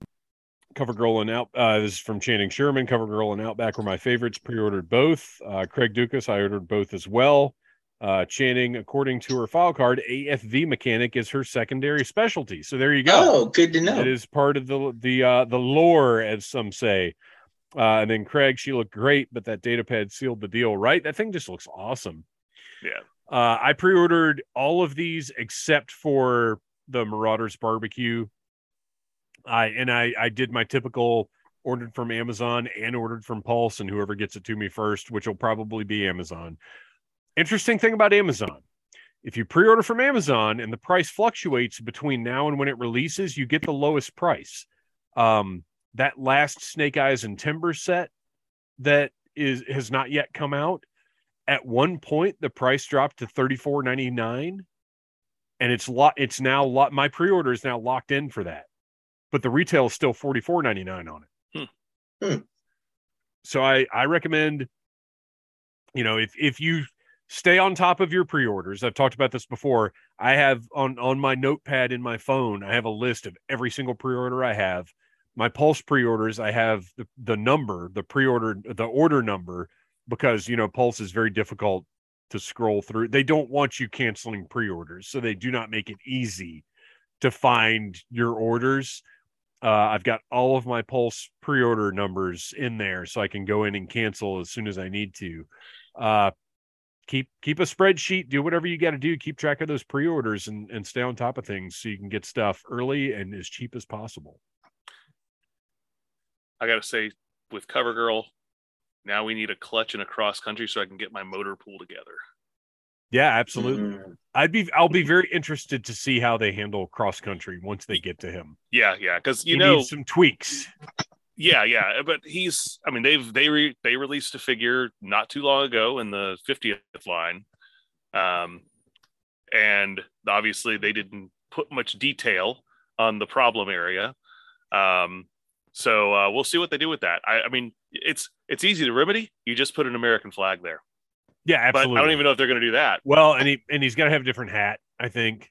CoverGirl and Out. Uh, this is from Channing Sherman. CoverGirl and Outback were my favorites. Pre-ordered both. Uh, Craig Dukas, I ordered both as well. Uh, Channing, according to her file card, AFV mechanic is her secondary specialty. So there you go. Oh, good to know. It is part of the the uh, the lore, as some say. Uh, and then Craig, she looked great, but that data pad sealed the deal, right? That thing just looks awesome. Yeah. Uh, I pre-ordered all of these except for the Marauders Barbecue. I and I I did my typical ordered from Amazon and ordered from Pulse, and whoever gets it to me first, which will probably be Amazon. Interesting thing about Amazon. If you pre-order from Amazon and the price fluctuates between now and when it releases, you get the lowest price. Um, that last Snake Eyes and Timber set that is has not yet come out. At one point, the price dropped to thirty four ninety nine, and it's lot. It's now lot. My pre-order is now locked in for that, but the retail is still forty four ninety nine on it. Hmm. Hmm. So I I recommend, you know, if if you stay on top of your pre-orders, I've talked about this before. I have on on my notepad in my phone, I have a list of every single pre-order I have. My Pulse pre-orders, I have the, the number, the pre-order, the order number, because you know Pulse is very difficult to scroll through. They don't want you canceling pre-orders, so they do not make it easy to find your orders. Uh, I've got all of my Pulse pre-order numbers in there, so I can go in and cancel as soon as I need to. Uh, keep keep a spreadsheet. Do whatever you got to do. Keep track of those pre-orders and and stay on top of things so you can get stuff early and as cheap as possible. I gotta say, with CoverGirl, now we need a clutch and a cross country so I can get my motor pool together. Yeah, absolutely. Mm. I'd be I'll be very interested to see how they handle cross country once they get to him. Yeah, yeah, because you He know, needs some tweaks. Yeah, yeah, but he's. I mean, they've they re, they released a figure not too long ago in the 50th line, um, and obviously they didn't put much detail on the problem area. Um, so uh, we'll see what they do with that. I, I mean, it's it's easy to remedy. You just put an American flag there, Yeah, but absolutely. I don't even know if they're going to do that. Well, and he and he's got to have a different hat. I think.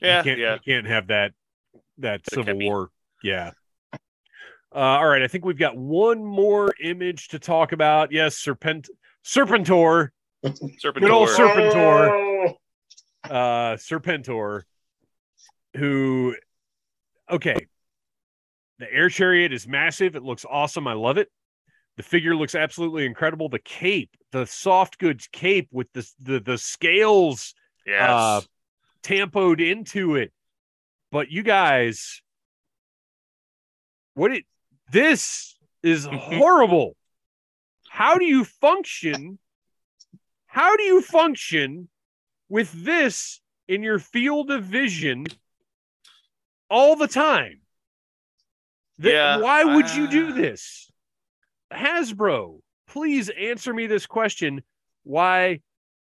Yeah, you can't, yeah. You can't have that that Civil. War. Yeah. Uh, all right, I think we've got one more image to talk about. Yes, Serpent Serpentor, Serpentor. Good old Serpentor. Oh. uh, Serpentor, who, okay, the air chariot is massive. It looks awesome. I love it. The figure looks absolutely incredible. The cape, the soft goods cape with the the, the scales yes. uh, tampoed into it. But you guys, what it this is horrible. How do you function? How do you function with this in your field of vision all the time? Th- Yeah, why would you uh, do this? Hasbro, please answer me this question. Why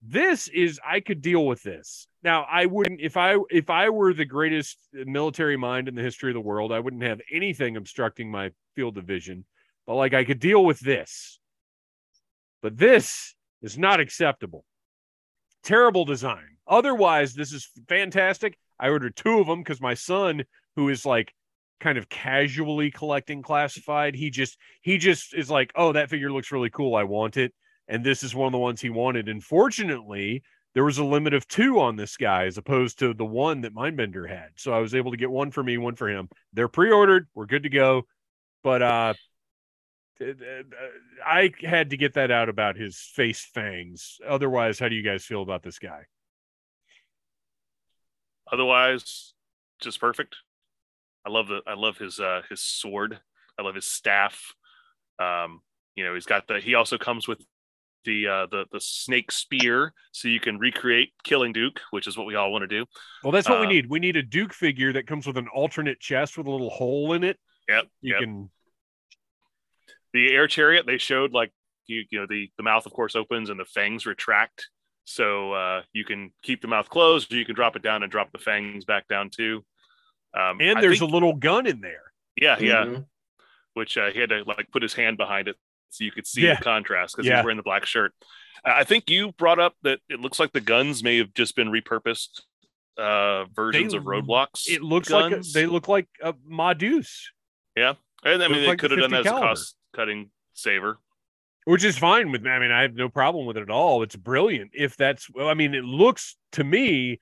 this is I could deal with this. Now, I wouldn't if I if I were the greatest military mind in the history of the world, I wouldn't have anything obstructing my field of vision. But like I could deal with this. But this is not acceptable. Terrible design. Otherwise, this is fantastic. I ordered two of them because my son, who is like kind of casually collecting classified, he just he just is like, oh, that figure looks really cool. I want it and this is one of the ones he wanted. And fortunately, there was a limit of two on this guy as opposed to the one that Mindbender had. So I was able to get one for me, one for him. They're pre-ordered. We're good to go. But uh I had to get that out about his face fangs. Otherwise, how do you guys feel about this guy? Otherwise, just perfect. I love the I love his uh his sword. I love his staff. Um, you know, he's got the he also comes with the uh, the the snake spear, so you can recreate Killing Duke, which is what we all want to do. Well, that's what we Uh, need. We need a Duke figure that comes with an alternate chest with a little hole in it. Yep. You yep. can the air chariot they showed like you you know the the mouth of course opens and the fangs retract so uh you can keep the mouth closed or you can drop it down and drop the fangs back down too um and there's think- a little gun in there. yeah yeah Mhm. which uh, he had to like put his hand behind it so you could see Yeah. the contrast because Yeah. he's wearing the black shirt i think you brought up that it looks like the guns may have just been repurposed uh versions They- of roadblocks It looks like a, they look like a Modus, Yeah, and i mean they like could have done 50 that as a cost cutting saver which is fine with me. I mean, I have no problem with it at all. It's brilliant. If that's, well, I mean, it looks to me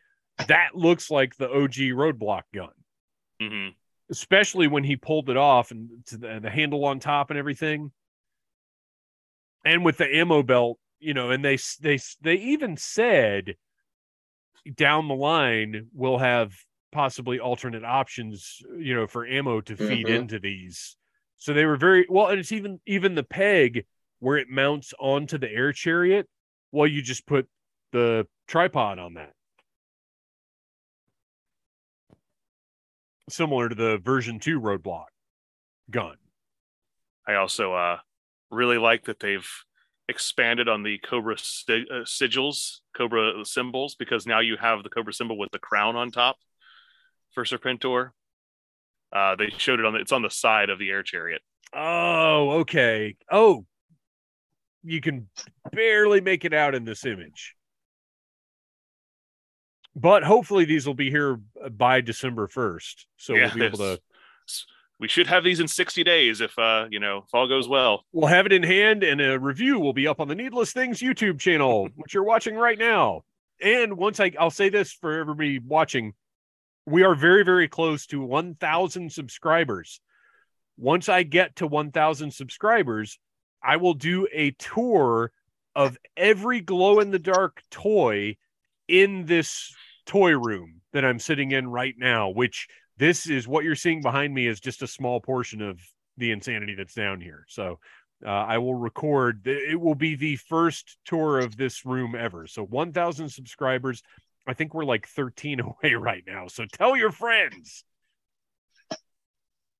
that looks like the OG roadblock gun. hmm especially when he pulled it off and to the, the handle on top and everything and with the ammo belt you know and they they they even said down the line we'll have possibly alternate options you know for ammo to feed Mhm. into these. So they were very well and it's even even the peg where it mounts onto the air chariot well you just put the tripod on that. Similar to the version 2 roadblock gun. I also uh, really like that they've expanded on the Cobra uh, sigils, Cobra symbols, because now you have the Cobra symbol with the crown on top for Serpentor. Uh, they showed it on the, it's on the side of the air chariot. Oh, okay. Oh, you can barely make it out in this image. But hopefully these will be here by December 1st. So we'll be able to We should have these in 60 days if uh, you know, if all goes well. we'll have it in hand and a review will be up on the Needless Things YouTube channel, [laughs] which you're watching right now. And once I I'll say this for everybody watching, we are very very close to 1000 subscribers. Once I get to 1000 subscribers, I will do a tour of every glow in the dark toy in this toy room that I'm sitting in right now, which this is what you're seeing behind me is just a small portion of the insanity that's down here. So uh, I will record. It will be the first tour of this room ever. So 1,000 subscribers. I think we're like 13 [laughs] away right now. So tell your friends.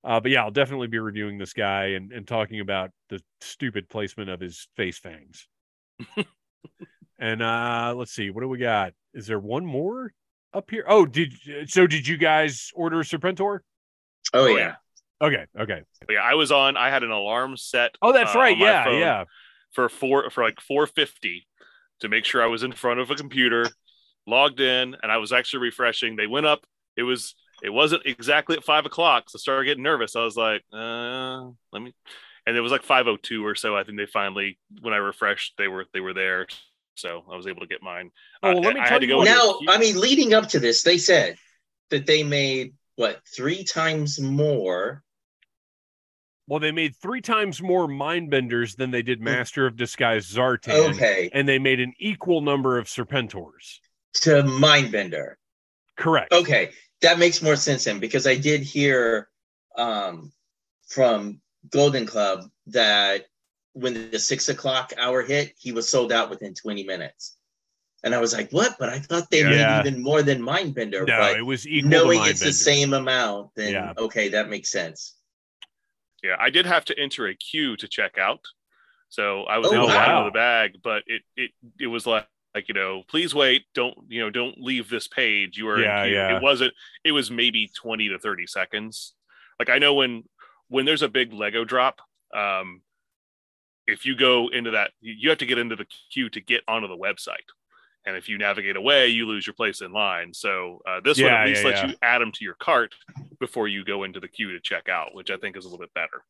Uh, but yeah, I'll definitely be reviewing this guy and, and talking about the stupid placement of his face fangs. [laughs] and uh, let's see, what do we got? Is there one more up here? Oh, did so? Did you guys order Serpentor? Oh, Oh, yeah. yeah. Okay, okay. Yeah, I was on. I had an alarm set. Oh, that's uh, right. Yeah, yeah. For four for like 450 to make sure I was in front of a computer, logged in, and I was actually refreshing. They went up. It was it wasn't exactly at five o'clock, so I started getting nervous. I was like, uh, let me. And it was like 502 or so. I think they finally, when I refreshed, they were they were there. So I was able to get mine. Oh, well, Uh, let me I tell had to you go what- into a Now. I mean, leading up to this, they said that they made what three times more. Well, they made three times more mind benders than they did Master of Disguise Zartan. Okay, And they made an equal number of Serpentors. to Mindbender. Correct. Okay, that makes more sense then because I did hear um, from Golden Club that when the six o'clock hour hit, he was sold out within 20 minutes. And I was like, what? But I thought they Yeah. made even more than Mindbender. No, but it was equal knowing to it's the same amount, then Yeah. okay, that makes sense. Yeah, I did have to enter a queue to check out. So I was Oh, able wow. out of the bag, but it it it was like like you know, please wait, don't you know, don't leave this page. You are Yeah, in yeah. It wasn't it was maybe 20 to 30 seconds. Like I know when when there's a big Lego drop, um if you go into that you have to get into the queue to get onto the website. And if you navigate away, you lose your place in line. So uh, this one at least yeah, lets yeah. you add them to your cart before you go into the queue to check out, which I think is a little bit better.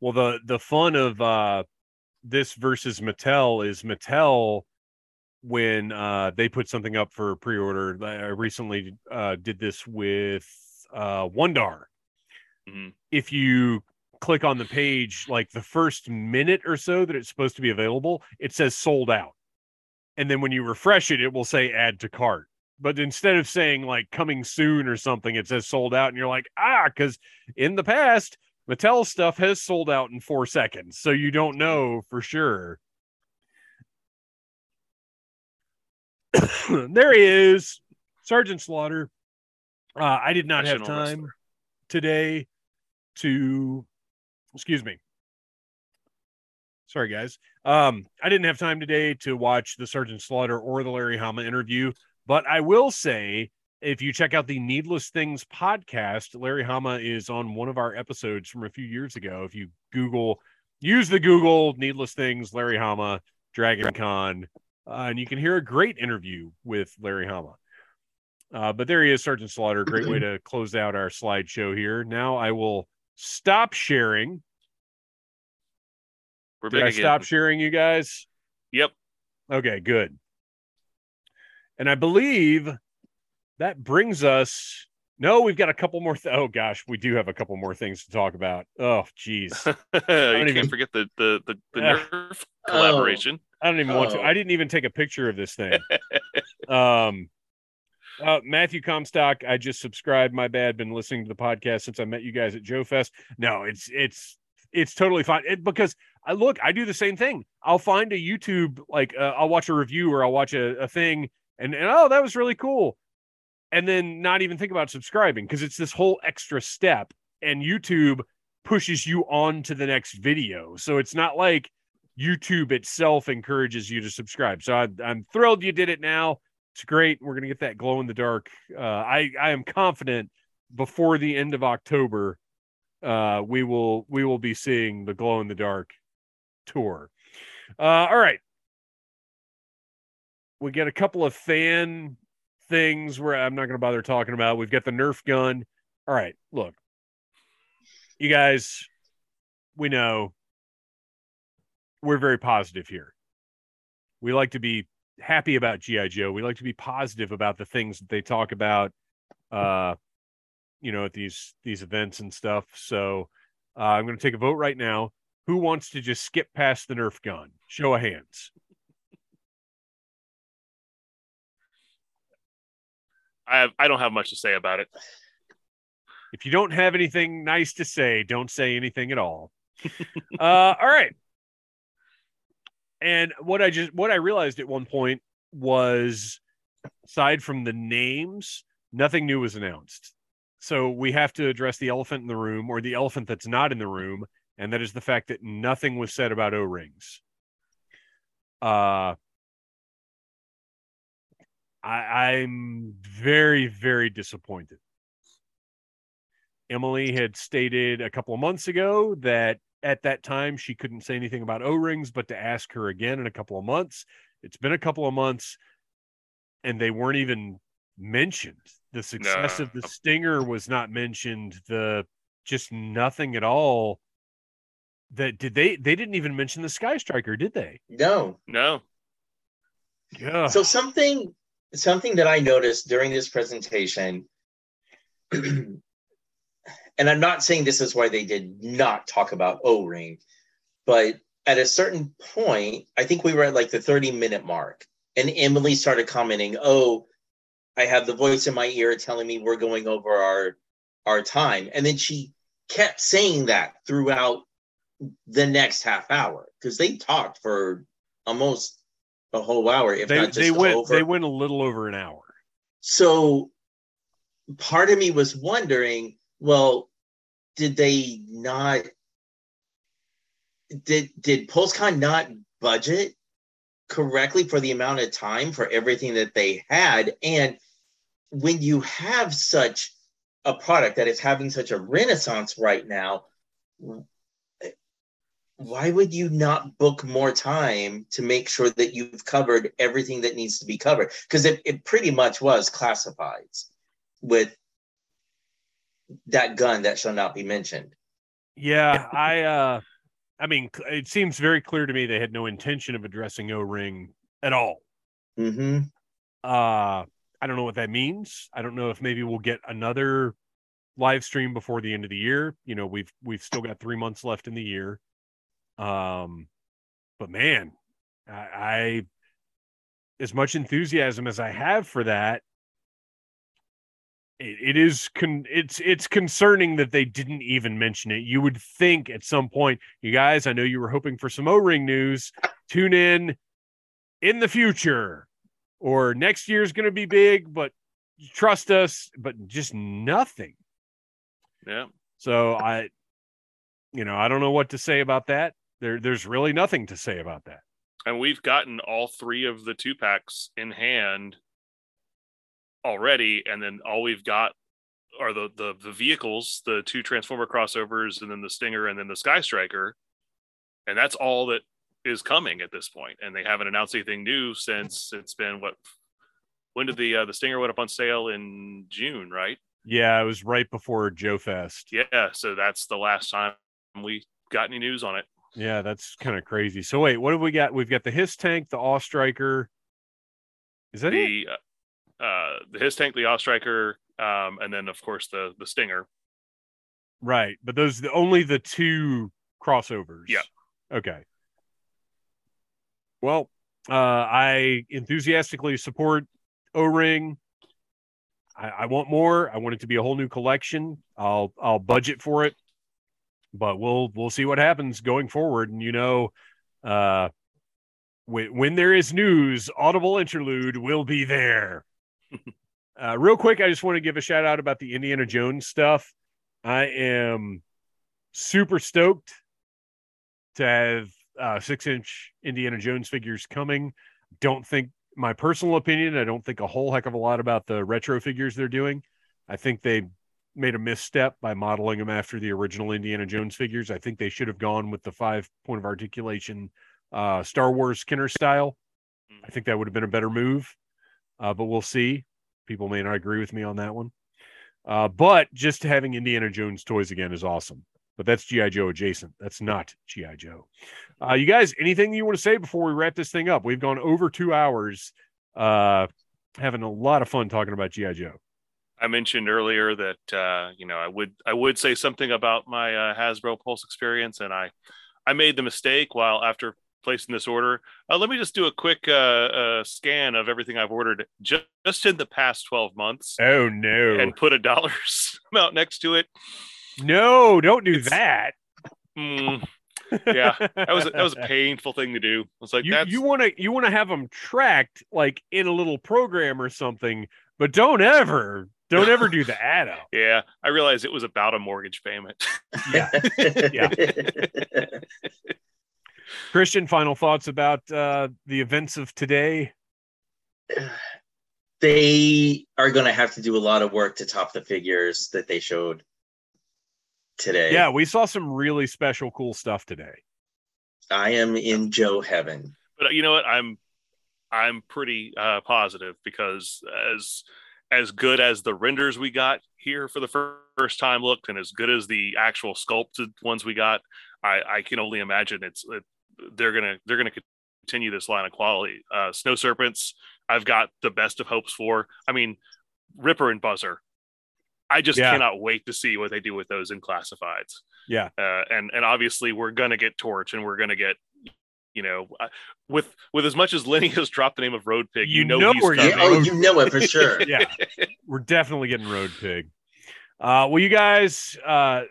Well, the the fun of uh this versus Mattel is Mattel when uh they put something up for pre-order. I recently uh did this with uh Wondar. Mhm. If you click on the page like the first minute or so that it's supposed to be available, it says sold out. And then when you refresh it, it will say add to cart. But instead of saying like coming soon or something, it says sold out, and you're like, ah, because in the past, Mattel stuff has sold out in four seconds, so you don't know for sure. [coughs] there he is, Sergeant Slaughter. Uh, I did not have time wrestler. today to, excuse me. Sorry, guys. Um, I didn't have time today to watch the Sergeant Slaughter or the Larry Hama interview, but I will say if you check out the Needless Things podcast, Larry Hama is on one of our episodes from a few years ago. If you Google, use the Google Needless Things, Larry Hama, Dragon Con, uh, and you can hear a great interview with Larry Hama. Uh, but there he is, Sergeant Slaughter. Great way to close out our slideshow here. Now I will stop sharing. We're Did big I again. stop sharing, you guys? Yep. Okay, good. And I believe that brings us. No, we've got a couple more. Th- oh gosh, we do have a couple more things to talk about. Oh, geez. [laughs] you can't even- forget the the the, the. Nerf collaboration. I don't even want to. Oh. I didn't even take a picture of this thing. [laughs] um, uh, Matthew Comstock, I just subscribed. My bad. Been listening to the podcast since I met you guys at Joe Fest. No, it's it's it's totally fine it, because I look. I do the same thing. I'll find a YouTube like uh, I'll watch a review or I'll watch a, a thing and, and oh that was really cool, and then not even think about subscribing because it's this whole extra step and YouTube pushes you on to the next video. So it's not like YouTube itself encourages you to subscribe. So I, I'm thrilled you did it now. It's great. We're gonna get that glow in the dark. Uh, I I am confident before the end of October, uh, we will we will be seeing the glow in the dark tour. Uh, all right, we get a couple of fan things where I'm not gonna bother talking about. We've got the Nerf gun. All right, look, you guys, we know we're very positive here. We like to be happy about GI Joe. We like to be positive about the things that they talk about, uh, you know, at these these events and stuff. So uh, I'm going to take a vote right now. Who wants to just skip past the Nerf gun? Show of hands. I have I don't have much to say about it. If you don't have anything nice to say, don't say anything at all. [laughs] uh, all right. And what I just what I realized at one point was aside from the names, nothing new was announced. So we have to address the elephant in the room or the elephant that's not in the room, and that is the fact that nothing was said about O-rings. Uh I, I'm very, very disappointed. Emily had stated a couple of months ago that at that time she couldn't say anything about O-rings, but to ask her again in a couple of months. It's been a couple of months, and they weren't even mentioned. The success of the Stinger was not mentioned. The just nothing at all. That did they? They didn't even mention the Sky Striker, did they? No. No. Yeah. So something something that I noticed during this presentation, [clears throat] and I'm not saying this is why they did not talk about O-ring, but at a certain point, I think we were at like the 30 minute mark, and Emily started commenting, "Oh, I have the voice in my ear telling me we're going over our our time," and then she kept saying that throughout the next half hour because they talked for almost a whole hour, if they not just they went over. they went a little over an hour. So part of me was wondering, well, did they not did did PulseCon not budget correctly for the amount of time for everything that they had? And when you have such a product that is having such a renaissance right now, why would you not book more time to make sure that you've covered everything that needs to be covered? Because it, it pretty much was classifieds with that gun that shall not be mentioned. Yeah, I uh I mean it seems very clear to me they had no intention of addressing O-ring at all. hmm Uh I don't know what that means. I don't know if maybe we'll get another live stream before the end of the year. You know, we've we've still got 3 months left in the year. Um but man, I, I as much enthusiasm as I have for that it, it is con- it's it's concerning that they didn't even mention it. You would think at some point, you guys, I know you were hoping for some O-ring news. Tune in in the future. or next year's going to be big, but trust us, but just nothing. Yeah. So I, you know, I don't know what to say about that. There, there's really nothing to say about that. And we've gotten all three of the two packs in hand already, and then all we've got are the the the vehicles, the two Transformer crossovers, and then the Stinger, and then the Sky Striker, and that's all that is coming at this point. And they haven't announced anything new since it's been what? When did the uh, the Stinger went up on sale in June, right? Yeah, it was right before Joe Fest. Yeah, so that's the last time we got any news on it. Yeah, that's kind of crazy. So wait, what have we got? We've got the HISS tank, the Sky Striker. Is that it? uh, uh the HISS tank, the Sky Striker, um, and then of course the the Stinger. Right, but those the only the two crossovers. Yeah. Okay. Well, uh, I enthusiastically support O Ring. I, I want more. I want it to be a whole new collection. I'll I'll budget for it, but we'll we'll see what happens going forward. And you know, uh, when when there is news, Audible Interlude will be there. Uh, real quick, I just want to give a shout out about the Indiana Jones stuff. I am super stoked to have uh, six inch Indiana Jones figures coming. Don't think my personal opinion, I don't think a whole heck of a lot about the retro figures they're doing. I think they made a misstep by modeling them after the original Indiana Jones figures. I think they should have gone with the five point of articulation uh, Star Wars Kenner style. I think that would have been a better move, uh, but we'll see. People may not agree with me on that one. Uh, but just having Indiana Jones toys again is awesome. But that's GI Joe adjacent. That's not GI Joe. Uh, you guys, anything you want to say before we wrap this thing up? We've gone over two hours, uh, having a lot of fun talking about GI Joe. I mentioned earlier that uh, you know I would I would say something about my uh, Hasbro Pulse experience, and I I made the mistake while after placing this order. Uh, let me just do a quick uh, uh, scan of everything I've ordered just, just in the past twelve months, Oh no, and put a dollar [laughs] amount next to it. no! Don't do It's- that. Mm, Yeah, that was a, that was a painful thing to do. It's like, you you want to you want to have them tracked like in a little program or something, but don't ever don't ever do the add up. yeah. I realized it was about a mortgage payment. Yeah. [laughs] Yeah. [laughs] Christian, final thoughts about uh, the events of today? [sighs] they are going to have to do a lot of work to top the figures that they showed today. Yeah, we saw some really special, cool stuff today. I am in Joe heaven. but you know what i'm i'm pretty uh positive because as as good as the renders we got here for the fir- first time looked and as good as the actual sculpted ones we got i i can only imagine it's it, they're gonna they're gonna continue this line of quality uh snow serpents i've got the best of hopes for i mean ripper and buzzer i just Yeah. cannot wait to see what they do with those in classifieds Yeah. uh, and and obviously we're gonna get torch and we're gonna get you know uh, with with as much as Lenny [laughs] has dropped the name of Road Pig, you, You know, know he's we're coming. Oh, you know it for sure. [laughs] Yeah, we're definitely getting Road Pig. Uh, well, you guys, uh,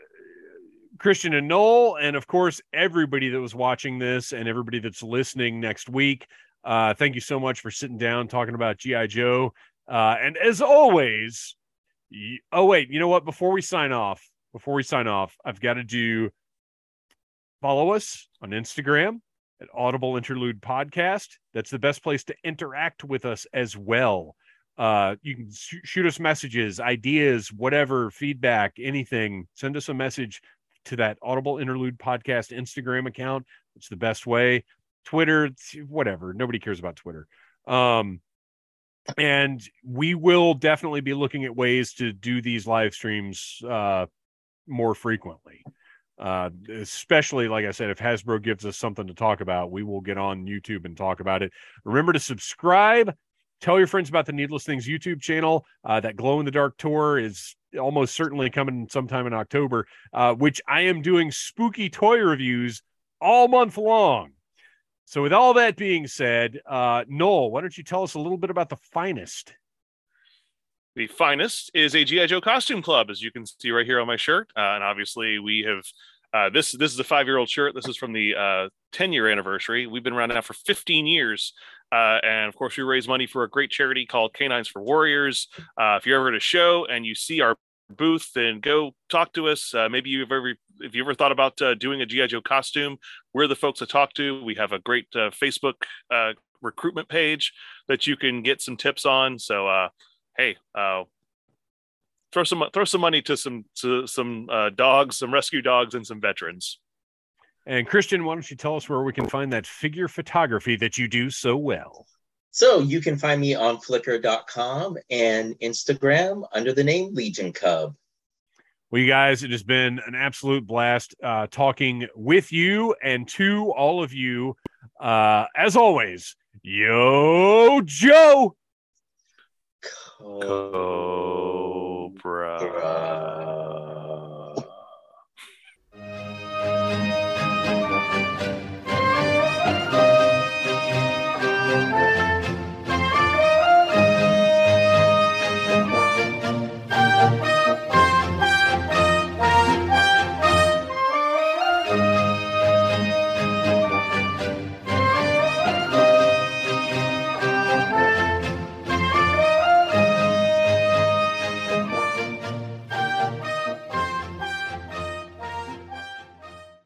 Christian and Noel, and of course, everybody that was watching this and everybody that's listening next week, uh, thank you so much for sitting down talking about G.I. Joe. Uh, and as always, y- oh, wait, you know what? Before we sign off, before we sign off, I've got to do follow us on Instagram at Audible Interlude Podcast. That's the best place to interact with us as well. Uh, you can sh- shoot us messages, ideas, whatever, feedback, anything. Send us a message to that Audible Interlude Podcast Instagram account. It's the best way. Twitter, whatever. Nobody cares about Twitter. Um, and we will definitely be looking at ways to do these live streams uh, more frequently uh especially like i said if hasbro gives us something to talk about we will get on youtube and talk about it remember to subscribe tell your friends about the needless things youtube channel uh that glow in the dark tour is almost certainly coming sometime in october uh which i am doing spooky toy reviews all month long so with all that being said uh noel why don't you tell us a little bit about the finest The finest is a GI Joe costume club, as you can see right here on my shirt, uh, and obviously we have. Uh, this this is a five year old shirt. This is from the uh, 10 year anniversary. We've been around now for 15 years Uh, and of course, we raise money for a great charity called K9s For Warriors. Uh, if you're ever at a show and you see our booth, then go talk to us. Uh, maybe you've ever, if you ever thought about uh, doing a GI Joe costume, we're the folks to talk to. We have a great uh, Facebook uh, recruitment page that you can get some tips on. So, hey, throw some throw some money to some to some dogs, some rescue dogs, and some veterans. And Christian, why don't you tell us where we can find that figure photography that you do so well? So you can find me on flickr.com and Instagram under the name Legion Cub. Well, you guys, it has been an absolute blast uh, talking with you and to all of you. Uh, as always, yo, Joe. Cobra. Cobra.